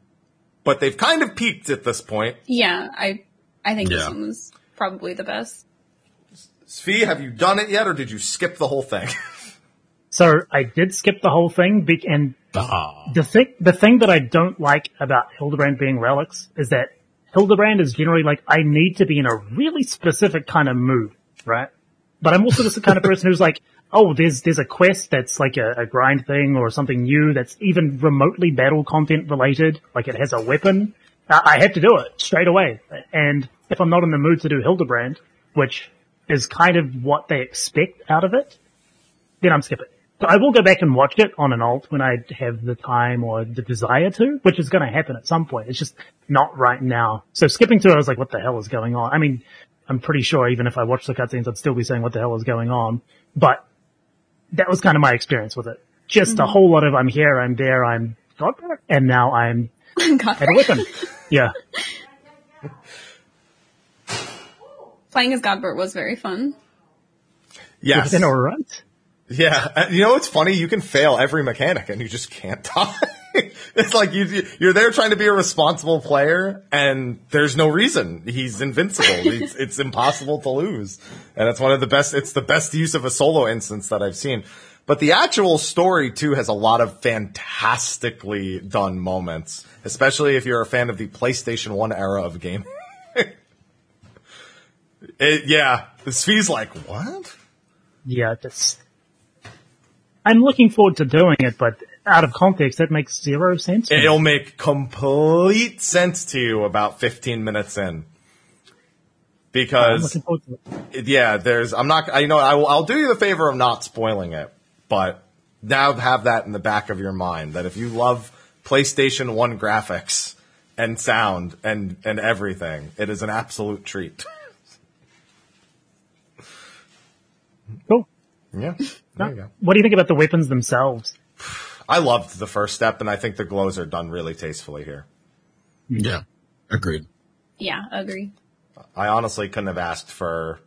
but they've kind of peaked at this point. Yeah, I I think this Yeah. one was probably the best. Svi, have you done it yet, or did you skip the whole thing? So I did skip the whole thing, and Ah. the thing, the thing that I don't like about Hildebrand being relics is that Hildebrand is generally like, I need to be in a really specific kind of mood, right? But I'm also just the kind of person who's like, oh, there's, there's a quest that's like a, a grind thing or something new that's even remotely battle content related, like it has a weapon. I, I have to do it straight away. And if I'm not in the mood to do Hildebrand, which is kind of what they expect out of it, then I'm skipping. So I will go back and watch it on an alt when I have the time or the desire to, which is going to happen at some point. It's just not right now. So skipping to it, I was like, what the hell is going on? I mean, I'm pretty sure even if I watched the cutscenes, I'd still be saying what the hell is going on. But that was kind of my experience with it. Just a mm-hmm. whole lot of I'm here, I'm there, I'm Godbert, and now I'm God, at a weapon. Yeah. playing as Godbert was very fun. yes. Then alright. Yeah. You know what's funny? You can fail every mechanic and you just can't die. it's like you, you're there trying to be a responsible player and there's no reason. He's invincible. it's, it's impossible to lose. And it's one of the best, it's the best use of a solo instance that I've seen. But the actual story too has a lot of fantastically done moments, especially if you're a fan of the PlayStation 1 era of gaming. it, yeah. Feels like, what? Yeah, that's, I'm looking forward to doing it, but out of context, that makes zero sense. It'll make complete sense to you about 15 minutes in. Because, yeah, there's, I'm not, I know, I will, I'll do you the favor of not spoiling it, but now have that in the back of your mind that if you love PlayStation 1 graphics and sound and, and everything, it is an absolute treat. cool. Yeah. There you go. What do you think about the weapons themselves? I loved the first step, and I think the glows are done really tastefully here. Yeah. Agreed. Yeah, agree. I honestly couldn't have asked for.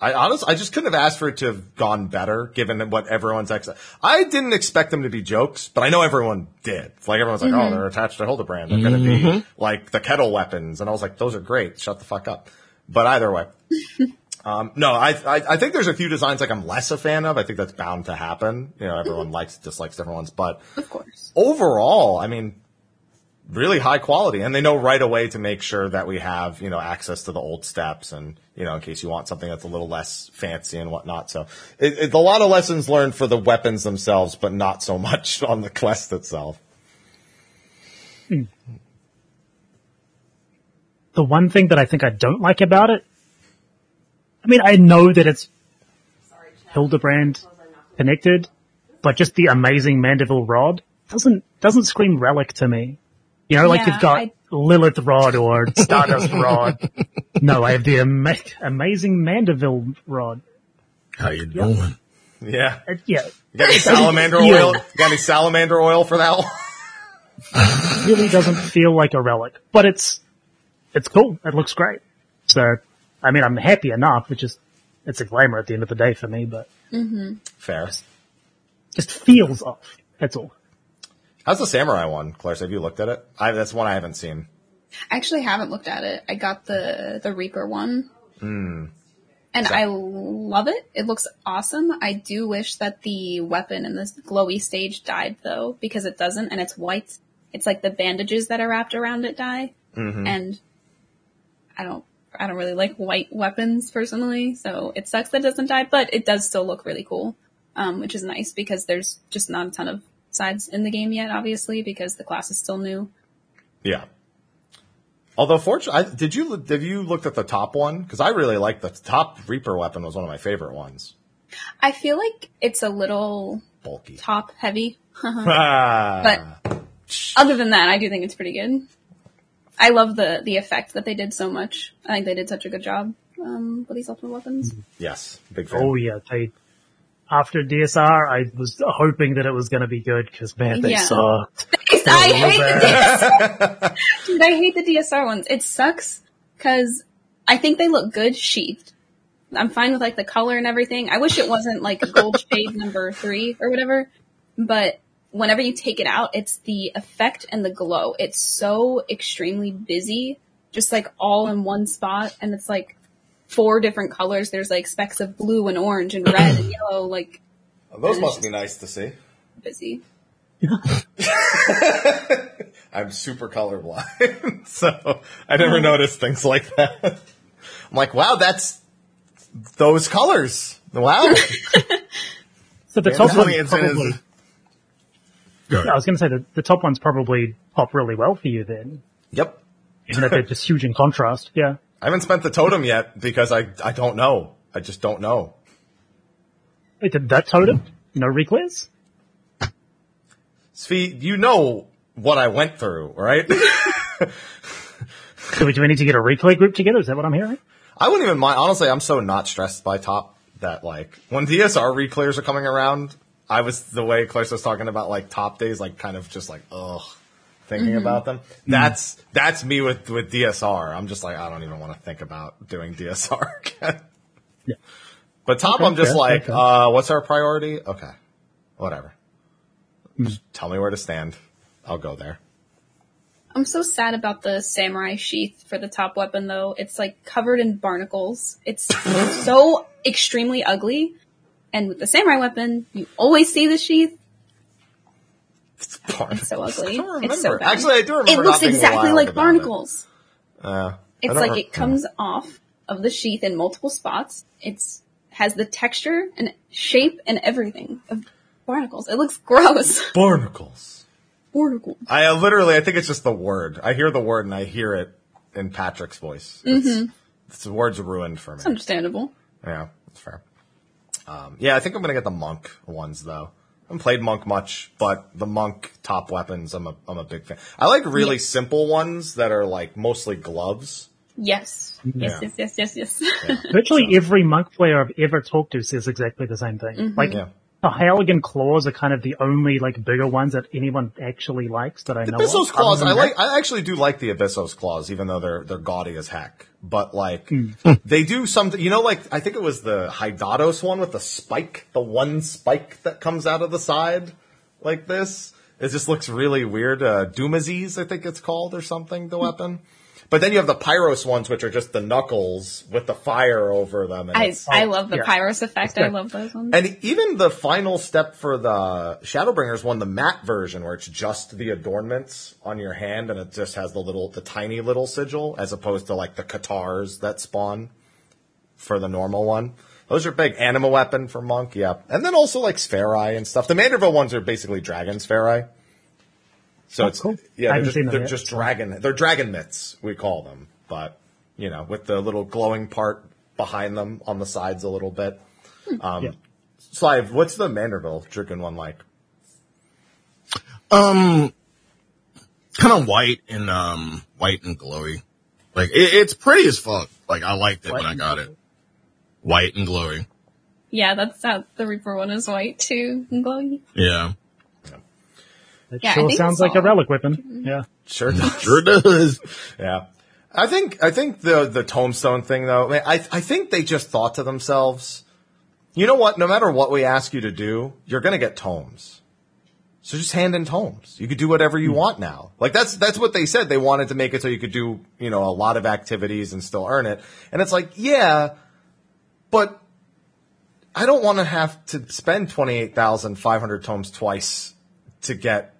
I honestly, I just couldn't have asked for it to have gone better, given what everyone's ex. I didn't expect them to be jokes, but I know everyone did. Like everyone's like, "Oh, mm-hmm. they're attached to Hildebrand. They're going to be mm-hmm. like the kettle weapons," and I was like, "Those are great. Shut the fuck up." But either way, um, no, I, I I think there's a few designs like I'm less a fan of. I think that's bound to happen. You know, everyone likes dislikes different ones, but Of course. overall, I mean, really high quality, and they know right away to make sure that we have you know access to the old steps, and you know in case you want something that's a little less fancy and whatnot. So it, it's a lot of lessons learned for the weapons themselves, but not so much on the quest itself. The one thing that I think I don't like about it, I mean, I know that it's Hildebrand connected, but just the amazing Manderville rod doesn't doesn't scream relic to me. You know, like Yeah, you've got I- Lilith rod or Stardust rod. No, I have the ama- amazing Manderville rod. How you doing? Yeah, Uh, yeah, you got any salamander Yeah. oil? You got any salamander oil for that one? it really doesn't feel like a relic, but it's it's cool. It looks great. So, I mean, I'm happy enough. It just it's a glamour at the end of the day for me, but Fair. just feels off. That's all. How's the samurai one, Clarissa? Have you looked at it? I, that's one I haven't seen. I actually haven't looked at it. I got the the Reaper one. Hmm. And I love it. It looks awesome. I do wish that the weapon in this glowy stage dyed though, because it doesn't and it's white. It's like the bandages that are wrapped around it dye. And I don't I don't really like white weapons personally, so it sucks that it doesn't dye, but it does still look really cool. Um, which is nice because there's just not a ton of scythes in the game yet, obviously, because the class is still new. Yeah. Although, fortunately, did you did you looked at the top one? Because I really like the top Reaper weapon was one of my favorite ones. I feel like it's a little Bulky. top heavy. Ah. But other than that, I do think it's pretty good. I love the the effect that they did so much. I think they did such a good job um, with these ultimate weapons. yes, big fan. Oh yeah, they after DSR, I was hoping that it was going to be good because man, they Yeah. sucked. I hate the DSR. Dude, I hate the DSR ones. It sucks because I think they look good sheathed. I'm fine with like the color and everything. I wish it wasn't like gold shade number three or whatever, but whenever you take it out, it's the effect and the glow. It's so extremely busy, just like all in one spot, and it's like four different colors. There's like specks of blue and orange and red and yellow, like oh, Those must be nice to see. busy. I'm super colorblind, so I never mm-hmm. noticed things like that. I'm like, wow, that's those colors. Wow. So the Yeah, top that's one the incentive. probably. Go. I was going to say that the top ones probably pop really well for you then, yep. even if they're just huge in contrast. Yeah. I haven't spent the totem yet because I I don't know. I just don't know. Wait, did that totem? No reclears? Svi, you know what I went through, right? Do we, do we need to get a replay group together? Is that what I'm hearing? I wouldn't even mind. Honestly, I'm so not stressed by top that like when DSR reclears are coming around, I was the way Clarissa was talking about like top days, like kind of just like ugh, thinking about them. That's that's me with with DSR. I'm just like I don't even want to think about doing DSR again. Yeah. But top, Okay, I'm just fair, like, okay. uh, what's our priority? Okay, whatever. Just tell me where to stand. I'll go there. I'm so sad about the samurai sheath for the top weapon though. It's like covered in barnacles. It's so extremely ugly. And with the samurai weapon, you always see the sheath. It's so ugly. I don't It's so bad. Actually, I do remember It looks exactly like about it. barnacles. Uh, It's like re- it comes off of the sheath in multiple spots. It's has the texture and shape and everything of barnacles. It looks gross. barnacles. barnacles. I uh, literally, I think it's just the word. I hear the word and I hear it in Patrick's voice. It's, it's the word's ruined for me. It's understandable. Yeah, that's fair. Um, yeah, I think I'm gonna get the monk ones though. I haven't played monk much, but the monk top weapons, I'm a I'm a big fan. I like really Yeah. simple ones that are like mostly gloves. Yes. Yes, Yeah. yes, yes, yes, yes. Virtually every monk player I've ever talked to says exactly the same thing. Like, Yeah. the Halligan claws are kind of the only like bigger ones that anyone actually likes that I know. Abyssos of. claws, I like. I actually do like the Abyssos claws, even though they're they're gaudy as heck. But like, Hmm. they do something. You know, like I think it was the Hydatos one with the spike, the one spike that comes out of the side, like this. It just looks really weird. Uh, Dumaziz, I think it's called, or something. The weapon. But then you have the Pyros ones, which are just the knuckles with the fire over them. And I, it's- I love the yeah. Pyros effect. I love those ones. And even the final step for the Shadowbringers one, the matte version, where it's just the adornments on your hand and it just has the little, the tiny little sigil, as opposed to like the Katars that spawn for the normal one. Those are big. Anima weapon for Monk, yeah. And then also like Spharai and stuff. The Manderville ones are basically dragon Spharai. So Oh, it's, cool. yeah, I they're just, seen them they're yet, just dragon, they're dragon mitts, we call them. But, you know, with the little glowing part behind them on the sides a little bit. Um, Yeah. Slive, what's the Manderville Dragon one like? Um, kind of white and um white and glowy. Like it, it's pretty as fuck. Like I liked it when I got it. White and glowy. yeah, that's how the Reaper one is white too and glowy. Yeah, It Yeah, sure sounds like a relic weapon. Yeah. Sure does. sure does. yeah. I think I think the the tomestone thing though, I, mean, I I think they just thought to themselves, you know what? No matter what we ask you to do, you're gonna get tomes. So just hand in tomes. You could do whatever you hmm. want now. Like that's that's what they said. They wanted to make it so you could do you know a lot of activities and still earn it. And it's like yeah, but I don't want to have to spend twenty eight thousand five hundred tomes twice to get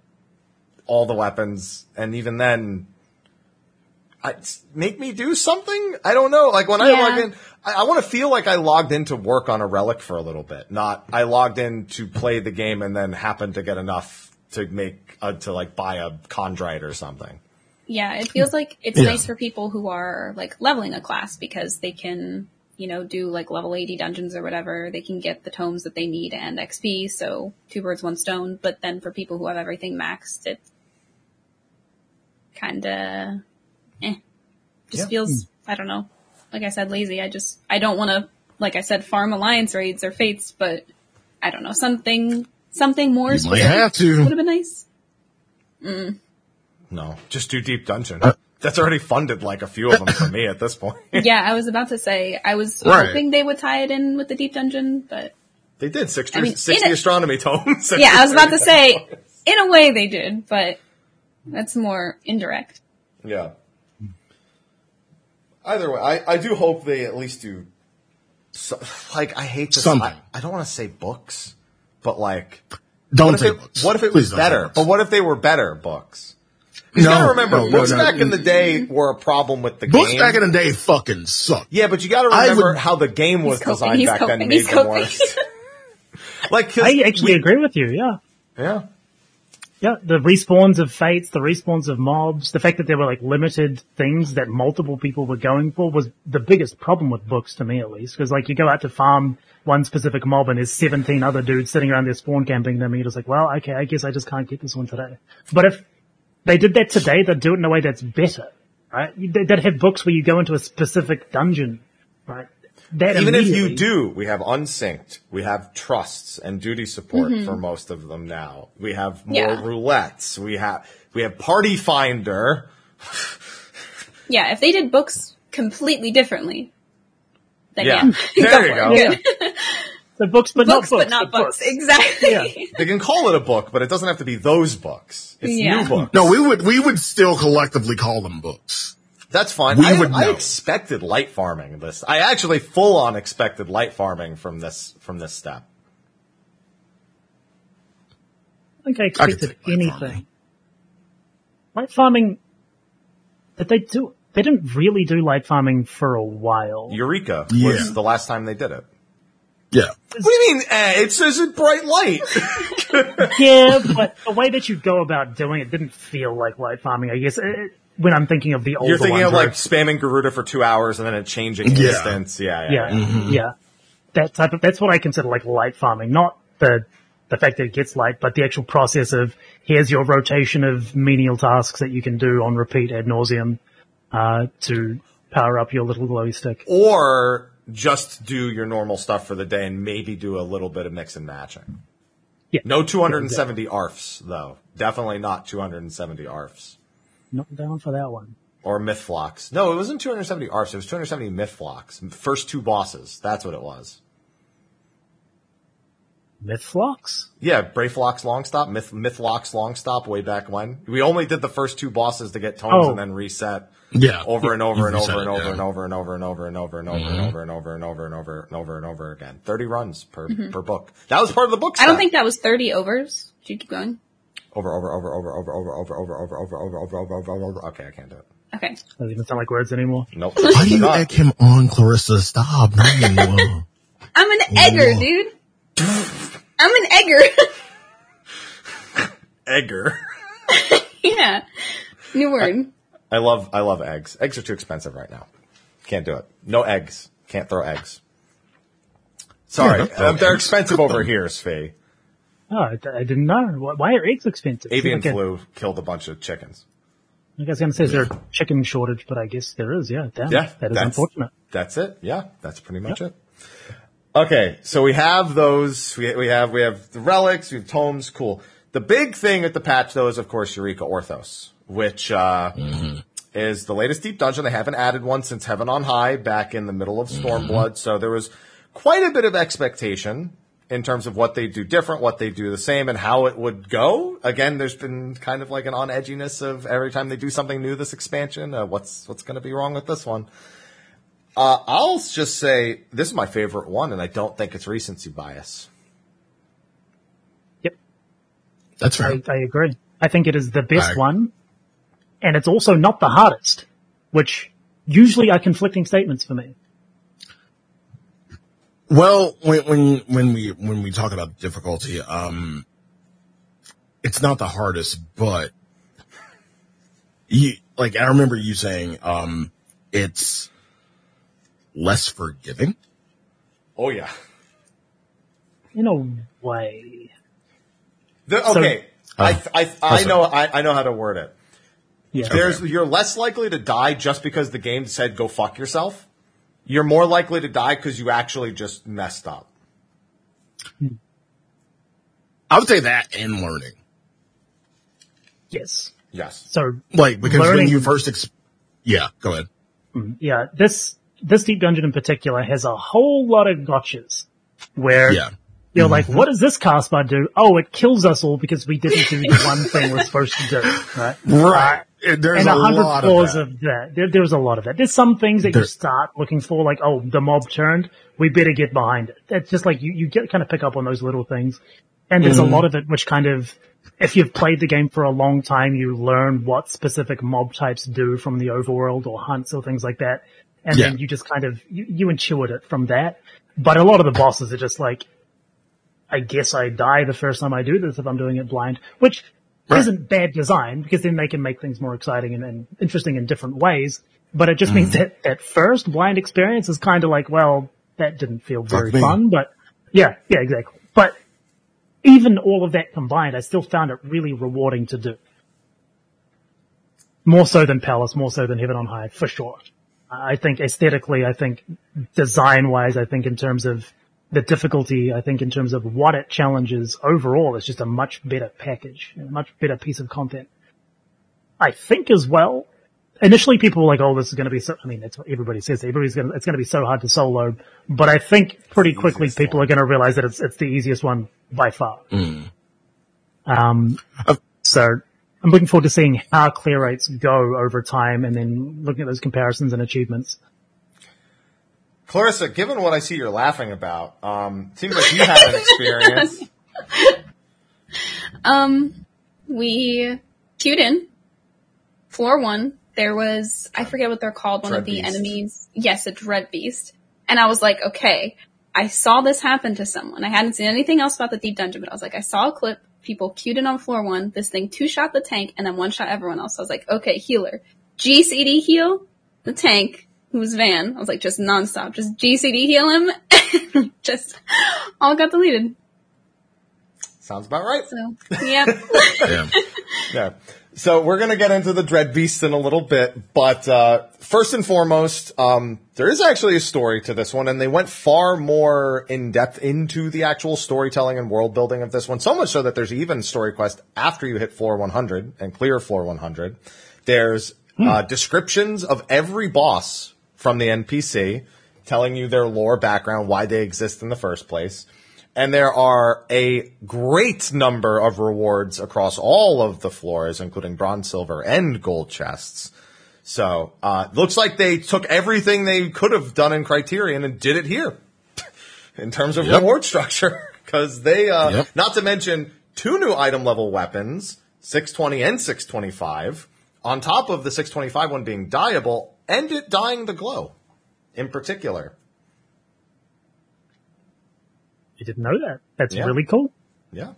all the weapons, and even then, I, make me do something. I don't know. Like when I Yeah. log in, I, I want to feel like I logged in to work on a relic for a little bit, not I logged in to play the game and then happened to get enough to make uh, to like buy a chondrite or something. Yeah, it feels like it's Yeah. nice for people who are like leveling a class because they can, you know, do like level 80 dungeons or whatever. They can get the tomes that they need and XP, so two birds, one stone. But then for people who have everything maxed, it's kinda, eh. Just Yeah. feels, I don't know. Like I said, lazy. I just, I don't want to, like I said, farm alliance raids or fates, but I don't know, something, something more You might have to. would have been nice. No, just do deep dungeon. Uh, That's already funded like a few of them for me at this point. yeah, I was about to say I was Right. hoping they would tie it in with the deep dungeon, but they did 60, I mean, 60 a- astronomy tomes. yeah, I was about to say in a way they did, but that's more indirect. Yeah. Either way, I, I do hope they at least do. So, like, I hate this. Something. I, I don't want to say books, but like, Don't what if say it, books. what if it Please was better? But what if they were better books? You No, gotta remember, no, no, books no. back in the day were a problem with the Books game. Books back in the day fucking suck. yeah, but you gotta remember would- how the game was coping, designed he's back then coping, made them worse. like, 'cause I actually we- agree with you. Yeah. Yeah. Yeah, the respawns of fates, the respawns of mobs, the fact that there were like limited things that multiple people were going for was the biggest problem with books to me at least. Cause like you go out to farm one specific mob and there's 17 other dudes sitting around there spawn camping them and you're just like, well, okay, I guess I just can't get this one today. But if they did that today, they'd do it in a way that's better, right? They- They'd have books where you go into a specific dungeon, right? That Even if you do, we have unsynced, we have trusts and duty support for mm-hmm. most of them now. We have more Yeah. roulettes. We have we have Party Finder. Yeah, if they did books completely differently, then Yeah. yeah, There you go. Yeah. The books, but books, not books. but not but books. Exactly. Yeah. They can call it a book, but it doesn't have to be those books. It's Yeah. new books. No, we would we would still collectively call them books. That's fine. We I, would I know. expected light farming this. I actually full on expected light farming from this from this step. I think I I expected take light anything. farming. Light farming, did they do, they didn't really do light farming for a while. Eureka Yeah. was the last time they did it. Yeah. What do you mean? Eh, it says it bright light. yeah, but the way that you go about doing it didn't feel like light farming, I guess, uh, when I'm thinking of the older You're thinking ones of where like spamming Garuda for two hours and then it changing Yeah. instance. Yeah, yeah. yeah, Mm-hmm. yeah. That type of, that's what I consider like light farming, not the, the fact that it gets light, but the actual process of here's your rotation of menial tasks that you can do on repeat ad nauseum, uh, to power up your little glowy stick. or just do your normal stuff for the day and maybe do a little bit of mix and matching. Yeah. No 270 ARFs though. Definitely not 270 ARFs. Not down for that one. Or myth flocks. No, it wasn't 270 ARFs. It was 270 myth flocks. First two bosses. That's what it was. Mythflocks? Yeah, Brayflox long stop, Myth Mythlox long stop way back when. We only did the first two bosses to get tones Oh. and then reset Yeah. over and over and over and over and over and over and over and over and over and over and over and over and over and over and over again. 30 runs per per book. That was part of the book I don't think that was 30 overs. Should you keep going? Over over over over over over over over over over over over over over over Okay, I can't do it. Okay. Doesn't even sound like words anymore. Nope. Why do you egg him on, Clarissa? Stop. No. I'm an egger, dude. I'm an egger. Egger. yeah. New word. I love I love eggs. Eggs are too expensive right now. Can't do it. No eggs. Can't throw eggs. Sorry, Yeah, don't throw uh, they're eggs. expensive over here, Svi. Oh, I, I didn't know. Why why are eggs expensive? Avian Okay. flu killed a bunch of chickens. I was going to say is there a chicken shortage, but I guess there is. Yeah, damn. Yeah, that is that's- unfortunate. That's it. Yeah, that's pretty much it. Okay, so we have those. We, we have we have the relics. We have tomes. Cool. The big thing at the patch, though, is of course Eureka Orthos, which uh, is the latest deep dungeon. They haven't added one since Heaven on High back in the middle of Stormblood, so there was quite a bit of expectation in terms of what they do different, what they do the same, and how it would go. Again, there's been kind of like an on edginess of every time they do something new this expansion. Uh, what's what's going to be wrong with this one? Uh, I'll just say this is my favorite one, and I don't think it's recency bias. Yep, That's right. I, I agree. I think it is the best I- one, and it's also not the hardest, which usually are conflicting statements for me. Well, when when when we when we talk about difficulty, um, it's not the hardest, but you like I remember you saying um, it's less forgiving. Oh yeah. In a way, The, So- okay, I I I know I, I know how to word it. yeah. There's you're less likely to die just because the game said go fuck yourself. You're more likely to die because you actually just messed up. I would say that and learning, Yes. Yes. So like because when you first, ex- yeah, go ahead. Mm-hmm. yeah, this this deep dungeon in particular has a whole lot of gotchas where Yeah, you're mm-hmm. like, what does this cast bar do? Oh, it kills us all because we didn't do the one thing we're supposed to do, right? right. There's and a hundred lot flaws of that. of that. There, there's a lot of that. There's some things that There- you start looking for, like, oh, the mob turned. We better get behind it. It's just like you, you get kind of pick up on those little things. And there's Mm-hmm. a lot of it which kind of, if you've played the game for a long time, you learn what specific mob types do from the overworld or hunts or things like that. And Yeah. then you just kind of, you, you intuit it from that. But a lot of the bosses are just like, I guess I die the first time I do this if I'm doing it blind, which Right. isn't bad design because then they can make things more exciting and, and interesting in different ways. But it just means mm-hmm. that at first blind experience is kind of like, well, that didn't feel very fun, but yeah, yeah, exactly. But even all of that combined, I still found it really rewarding to do. More so than Palace, more so than Heaven on High, for sure. I think aesthetically, I think design wise, I think in terms of the difficulty, I think in terms of what it challenges overall, it's just a much better package, a much better piece of content. I think as well, initially people were like, oh, this is going to be so, I mean, that's what everybody says. Everybody's going to, it's going to be so hard to solo. But I think pretty quickly people one. are going to realize that it's, it's the easiest one by far. Um, Uh, so I'm looking forward to seeing how clear rates go over time and then looking at those comparisons and achievements. Clarissa, given what I see you're laughing about, um, seems like you had an experience. Um, we queued in floor one. There was I forget what they're called. One Dread of the beast. enemies. Yes, a dread beast. And I was like, okay, I saw this happen to someone. I hadn't seen anything else about the deep dungeon, but I was like, I saw a clip. People queued in on floor one. This thing two shot the tank and then one shot everyone else. I was like, okay, healer. GCD heal the tank. Who's Van? I was like, just nonstop. Just GCD heal him. just all got deleted. Sounds about right. So, yeah. yeah. Yeah. So we're going to get into the Dread Beasts in a little bit, but uh, first and foremost, um, there is actually a story to this one, and they went far more in depth into the actual storytelling and world building of this one. So much so that there's even story quest after you hit floor 100 and clear floor 100. There's uh, descriptions of every boss from the NPC, telling you their lore, background, why they exist in the first place. And there are a great number of rewards across all of the floors, including bronze, silver, and gold chests. So, uh, looks like they took everything they could have done in Criterion and did it here in terms of Yep. reward structure. Cause they, uh, Yep. not to mention two new item level weapons, 620 and 625, on top of the 625 one being dyeable and it dying the glow in particular. I didn't know that. That's Yeah. really cool. Yeah.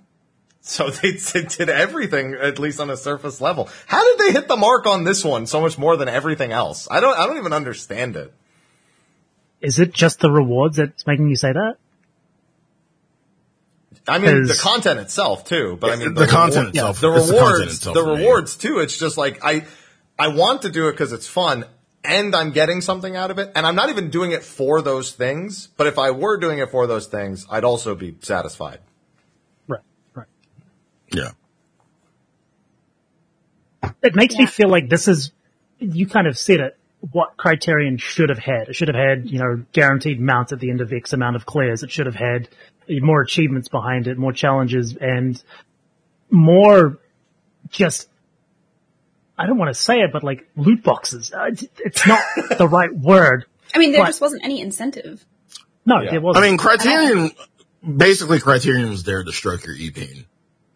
So they, they did everything, at least on a surface level. How did they hit the mark on this one so much more than everything else? I don't, I don't even understand it. Is it just the rewards that's making you say that? I mean, the content itself too, but I mean, The content reward- itself. the It's the rewards, itself the for me. rewards too. It's just like, I, I want to do it because it's fun and I'm getting something out of it. And I'm not even doing it for those things, but if I were doing it for those things, I'd also be satisfied. Right, right. Yeah. It makes me feel like this is, you kind of said it, what Criterion should have had. It should have had, you know, guaranteed mounts at the end of X amount of clears. It should have had more achievements behind it, more challenges, and more just, I don't want to say it, but like loot boxes. Uh, It's, it's not the right word. I mean, there But- just wasn't any incentive. No, Yeah. there wasn't. I mean, Criterion, basically Criterion was there to stroke your E-pain.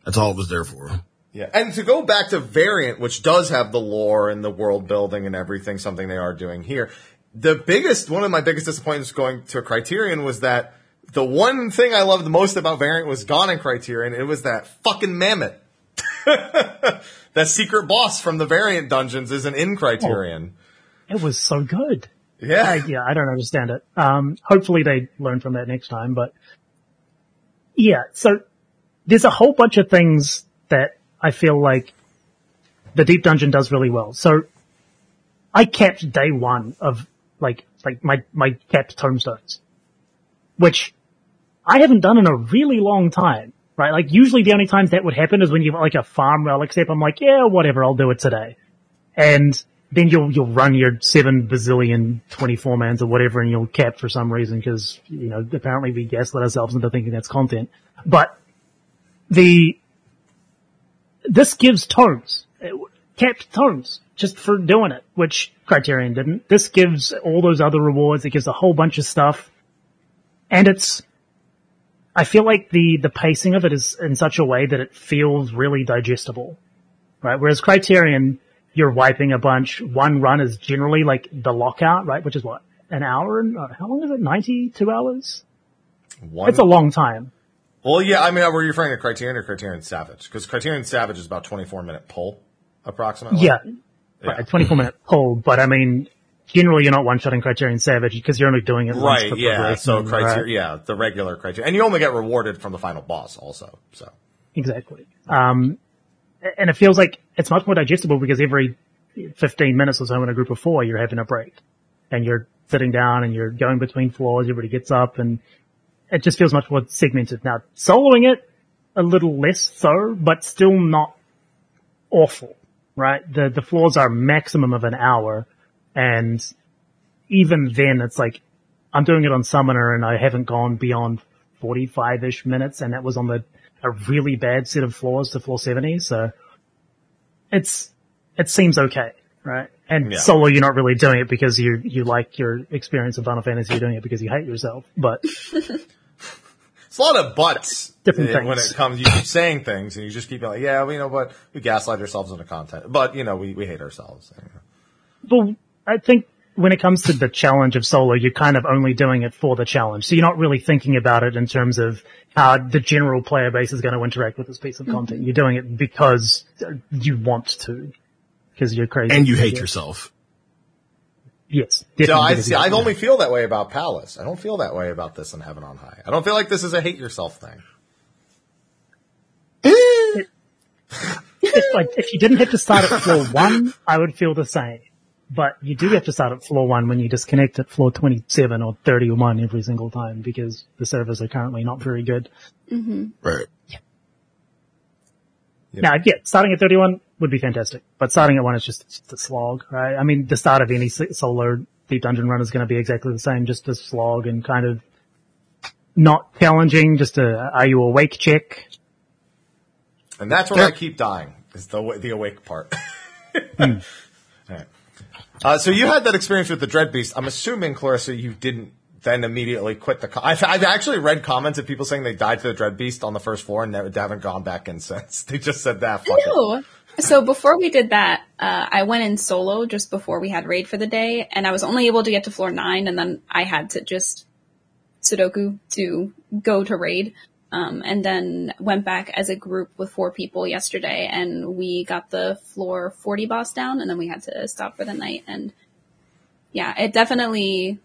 That's all it was there for. Yeah, and to go back to Variant, which does have the lore and the world building and everything, something they are doing here. The biggest, one of my biggest disappointments going to Criterion was that the one thing I loved the most about Variant was gone in Criterion. It was that fucking mammoth. that secret boss from the Variant dungeons is an in Criterion. it was so good. Yeah. I, yeah, I don't understand it. Um, hopefully they learn from that next time, but yeah, so there's a whole bunch of things that I feel like the deep dungeon does really well. So I kept day one of like, like my, my kept tomestones, which I haven't done in a really long time, right? Like usually the only times that would happen is when you've like a farm relic step. I'm like, yeah, whatever, I'll do it today. And then you'll, you'll run your seven bazillion 24 mans or whatever and you'll cap for some reason because, you know, apparently we gaslit ourselves into thinking that's content. But the, this gives tones, capped tones just for doing it, which Criterion didn't. This gives all those other rewards. It gives a whole bunch of stuff. And it's, I feel like the, the pacing of it is in such a way that it feels really digestible, right? Whereas Criterion, you're wiping a bunch. One run is generally like the lockout, right? Which is what? An hour and, uh, how long is it? 92 hours? One, It's a long time. well, yeah, I mean, were you referring to Criterion or Criterion Savage? Because Criterion Savage is about 24 minute pull, approximately. Yeah. Yeah. Right, a 24 minute pull, but I mean, generally you're not one-shotting Criterion Savage because you're only doing it once Right, yeah. So criteria, right? yeah, the regular criteria, and you only get rewarded from the final boss, also. So Exactly. Um, and it feels like it's much more digestible because every 15 minutes or so in a group of four, you're having a break and you're sitting down and you're going between floors. Everybody gets up and it just feels much more segmented. Now, soloing it a little less so, but still not awful, right? The, the floors are maximum of an hour and even then it's like, I'm doing it on Summoner and I haven't gone beyond 45-ish minutes and that was on the, a really bad set of floors to floor 70. So it's, it seems okay, right? And Yeah. solo, you're not really doing it because you, you like your experience of Final Fantasy. You're doing it because you hate yourself, but it's a lot of buts Different uh, when it comes. You keep saying things, and you just keep like, "Yeah, well, you know what? We gaslight ourselves into content, but you know, we, we hate ourselves." Well, I think when it comes to the challenge of solo, you're kind of only doing it for the challenge. So you're not really thinking about it in terms of how the general player base is going to interact with this piece of mm-hmm. content. You're doing it because you want to, because you're crazy. And you hate Yeah. yourself. Yes. So I see. I only feel that way about Palace. I don't feel that way about this in Heaven on High. I don't feel like this is a hate yourself thing. if like if you didn't have to start at floor one, I would feel the same. But you do have to start at floor one when you disconnect at floor 27 or 31 every single time because the servers are currently not very good. Mm-hmm. Right. Now, yeah, starting at 31 would be fantastic, but starting at one is just, it's just a slog, right? I mean, the start of any solo deep dungeon run is going to be exactly the same, just a slog and kind of not challenging, just a are you awake check. And that's where Yeah. I keep dying, is the, the awake part. Hmm. Alright. Uh, so you had that experience with the Dread Beast. I'm assuming, Clarissa, you didn't then immediately quit the. Co- I've, I've actually read comments of people saying they died to the Dread Beast on the first floor and never, haven't gone back in since. They just said that. Fuck. So before we did that, uh, I went in solo just before we had raid for the day, and I was only able to get to floor nine, and then I had to just Sudoku to go to raid. Um, and then went back as a group with four people yesterday, and we got the floor 40 boss down, and then we had to stop for the night. And yeah, it definitely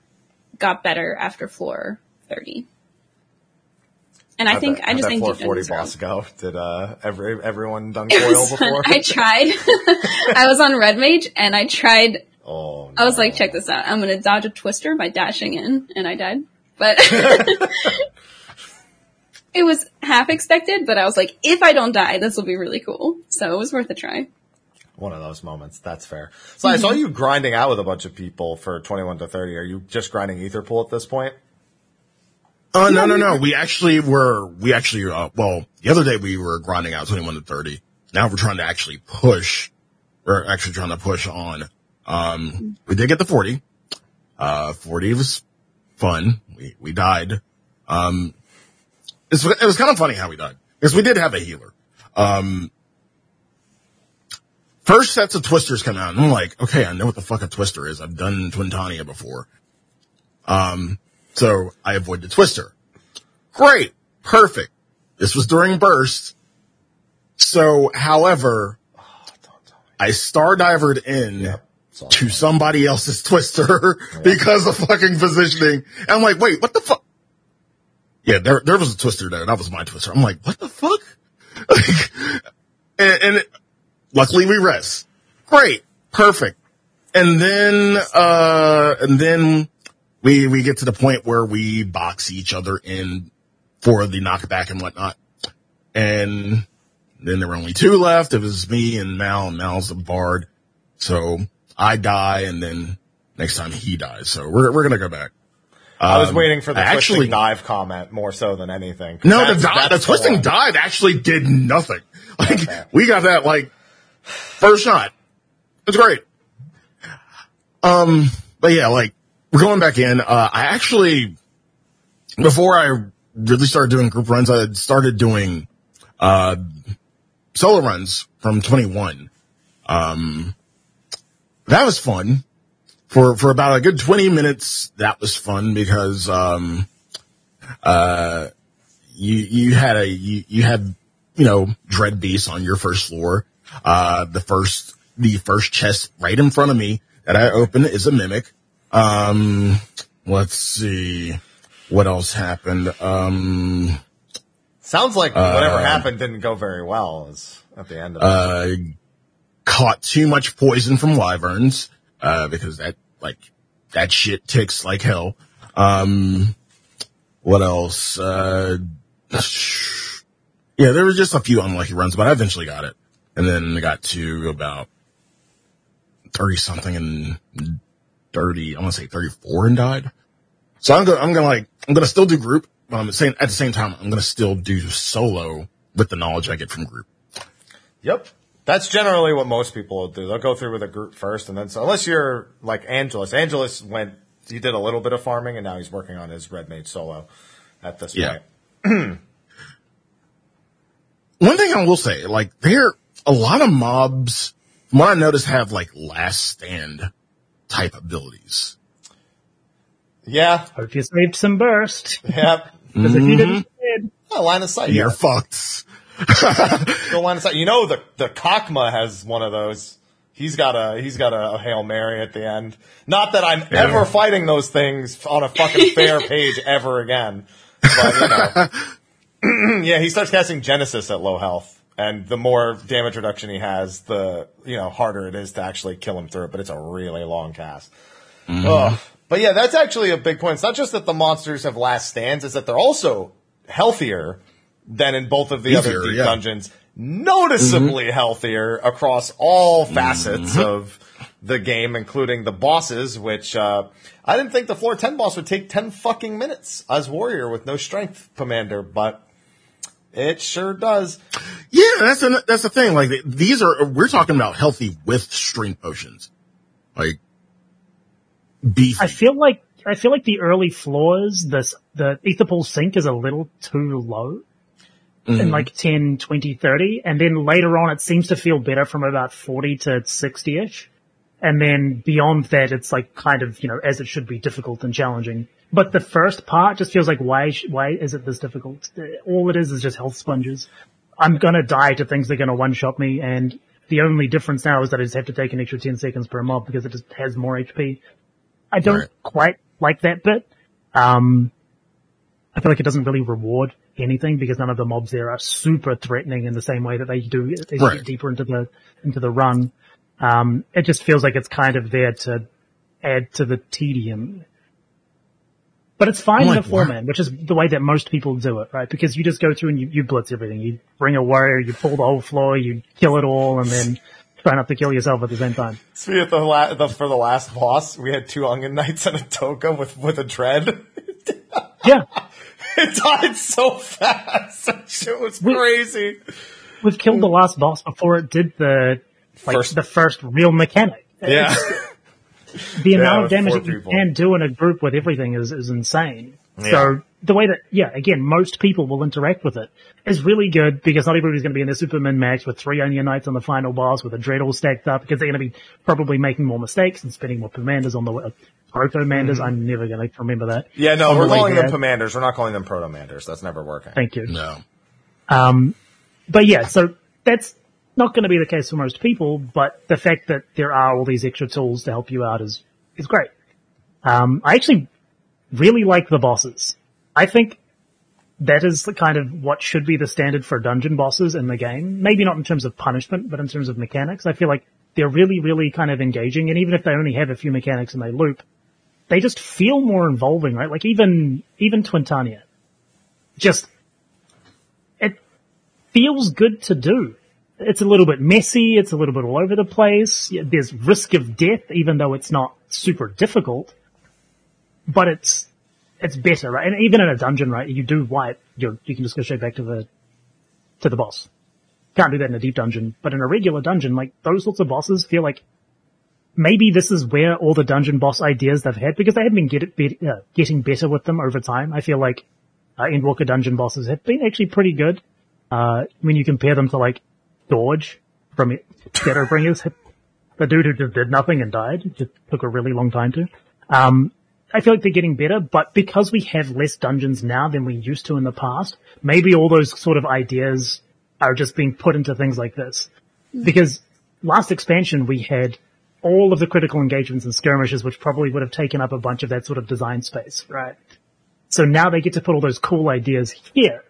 got better after floor 30. And I How'd think that- I just think floor 40 boss go? Did uh, every everyone done It coil before? I tried. I was on Red Mage and I tried. oh, I was like, check this out. I'm gonna dodge a twister by dashing in, and I died. But it was half expected. But I was like, if I don't die, this will be really cool. So it was worth a try. One of those moments. That's fair. So I saw you grinding out with a bunch of people for 21 to 30. Are you just grinding Aetherpool at this point? Oh, no, no, no. We actually were, we actually, uh, well, the other day we were grinding out 21 to 30. Now we're trying to actually push, we're actually trying to push on. Um, we did get the 40. Uh, 40 was fun. We, we died. Um, it's, it was kind of funny how we died because we did have a healer. Um, first sets of twisters come out and I'm like, okay, I know what the fuck a twister is. I've done Twintania before. Um, so I avoid the twister. Great. Perfect. This was during burst. So, however, I star divered in to somebody else's twister because of fucking positioning. And I'm like, wait, what the fuck? Yeah, there, there was a twister there. That was my twister. I'm like, what the fuck? And, and luckily we rest. Great. Perfect. And then, uh, and then we, we get to the point where we box each other in for the knockback and whatnot. And then there were only two left. It was me and Mal and Mal's the bard. So I die and then next time he dies. So we're, we're going to go back. I was Um, waiting for the I twisting actually- dive comment more so than anything. No, the, That's- the twisting one. dive actually did nothing. Like Okay. we got that like first shot. It's great. Um, but yeah, like we're going back in. Uh, I actually before I really started doing group runs, I had started doing uh solo runs from 21. Um, that was fun for for about a good 20 minutes. That was fun because um uh, you you had a you, you had you know dread beasts on your first floor. Uh, the first the first chest right in front of me that I open is a mimic. Um, let's see what else happened. Um, Sounds like whatever happened didn't go very well at the end of it. uh, caught too much poison from wyverns uh, because that like that shit ticks like hell. Um, what else? Uh, yeah, there was just a few unlucky runs, but I eventually got it, and then I got to about thirty something and thirty. I want to say thirty four and died. So I'm gonna I'm gonna like I'm gonna still do group. But I'm saying at the same time I'm gonna still do solo with the knowledge I get from group. Yep. That's generally what most people will do. They'll go through with a group first, and then so unless you're like Angelus, Angelus went. He did a little bit of farming, and now he's working on his red mage solo. At this Yeah. point, One thing I will say, like there, a lot of mobs, from what I noticed, have like last stand type abilities. yeah, Hope you saved some burst. yeah. Because if you didn't, mm-hmm. you did. Oh, line of sight. You're Yeah, fucked. Still line of sight. You know the the Kakma has one of those. He's got a he's got a, hail mary at the end. Not that I'm ever fighting those things on a fucking fair page ever again. But you know, yeah, he starts casting Genesis at low health, And the more damage reduction he has, the you know harder it is to actually kill him through it. But it's a really long cast. Mm-hmm. Ugh. But yeah, that's actually a big point. It's not just that the monsters have last stands; it's that they're also healthier than in both of the other deep yeah. dungeons. Noticeably healthier across all facets of the game, including the bosses. Which uh, I didn't think the floor ten boss would take ten fucking minutes as warrior with no strength commander, but it sure does. Yeah, that's an, that's the thing. Like these are we're talking about healthy with strength potions, like beefy. I feel like I feel like the early floors, this the aether pool sink is a little too low. In like 10, 20, 30. And then later on it seems to feel better from about 40 to 60ish. And then beyond that it's like kind of, you know, as it should be difficult and challenging. But the first part just feels like why, why is it this difficult? All it is is just health sponges. I'm gonna die to things that are gonna one shot me and the only difference now is that I just have to take an extra 10 seconds per mob because it just has more HP. I don't Right. quite like that bit. Um, I feel like it doesn't really reward anything because none of the mobs there are super threatening in the same way that they do as you Right. get deeper into the into the run. Um, it just feels like it's kind of there to add to the tedium. But it's fine I'm in like, a four wow. man, which is the way that most people do it, right? Because you just go through and you, you blitz everything. You bring a warrior, you pull the whole floor, you kill it all, and then try not to kill yourself at the same time. See, at the, la- the for the last boss, we had two Onion Knights and a Doga with with a dread. Yeah. it died so fast. That shit was We- crazy. We've killed the last boss before it did the like First- the first real mechanic. Yeah. The amount with of damage you can do in a group with everything is, is insane. Yeah. So the way that, yeah, again, most people will interact with it is really good because not everybody's going to be in their super min max with three onion knights on the final boss with a dread all stacked up because they're going to be probably making more mistakes and spending more commanders on the uh, protomanders. I'm never going to remember that. Mm-hmm. Yeah, no, we're the way calling them commanders. We're not calling them proto-manders. That's never working. Thank you. no. Um, but yeah, so that's not going to be the case for most people, but the fact that there are all these extra tools to help you out is, is great. Um, I actually really like the bosses. I think that is the kind of what should be the standard for dungeon bosses in the game. Maybe not in terms of punishment, but in terms of mechanics. I feel like they're really, really kind of engaging, and even if they only have a few mechanics and they loop, they just feel more involving, right? Like even, even Twintania. Just, it feels good to do. It's a little bit messy, it's a little bit all over the place, there's risk of death even though it's not super difficult, but it's, it's better, right? And even in a dungeon, right, you do wipe, you you can just go straight back to the, to the boss. Can't do that in a deep dungeon, but in a regular dungeon, like those sorts of bosses feel like maybe this is where all the dungeon boss ideas they've had, because they have been get, uh, getting better with them over time. I feel like uh, Endwalker dungeon bosses have been actually pretty good. Uh, when you compare them to like Gorge from Shadowbringers, the dude who just did nothing and died, just took a really long time to. Um, I feel like they're getting better, but because we have less dungeons now than we used to in the past, maybe all those sort of ideas are just being put into things like this. Hmm. Because last expansion we had all of the critical engagements and skirmishes, which probably would have taken up a bunch of that sort of design space, right? So now they get to put all those cool ideas here.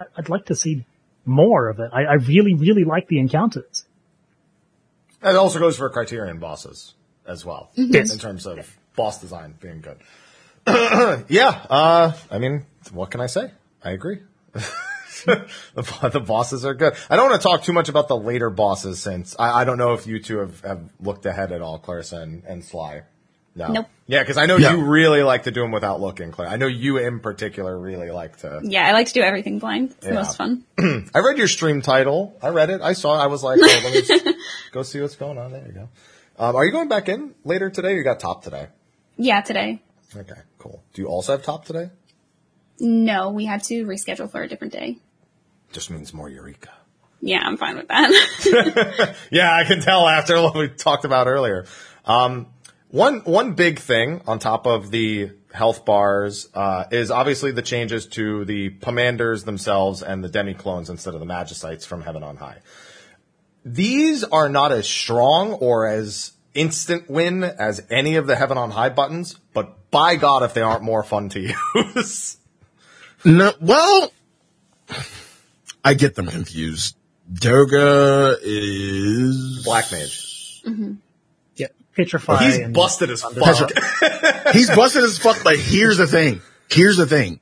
I- I'd like to see more of it. I, I really, really like the encounters. That also goes for Criterion bosses as well. Yes. In terms of boss design being good. yeah, uh, I mean, what can I say? I agree. the, the bosses are good. I don't want to talk too much about the later bosses since I, I don't know if you two have, have looked ahead at all, Clarissa and, and Sly. No. Nope. Yeah, because I know No. you really like to do them without looking, Claire. I know you in particular really like to. Yeah, I like to do everything blind. It's the most fun. I read your stream title. I read it. I saw it. I was like, oh, let me just go see what's going on. There you go. Um, are you going back in later today or you got top today? Yeah, today. Okay, cool. Do you also have top today? No, we had to reschedule for a different day. Just means more Eureka. Yeah, I'm fine with that. Yeah, I can tell after what we talked about earlier. Um, one one big thing on top of the health bars uh, is obviously the changes to the commanders themselves and the demi clones instead of the magicites from Heaven on High. These are not as strong or as instant win as any of the Heaven on High buttons, but by God, if they aren't more fun to use. No, well, I get them confused. Doga is Black Mage. Mm-hmm. Yeah, petrify. He's and busted as Thunder- fuck. He's busted as fuck. But here's the thing. Here's the thing.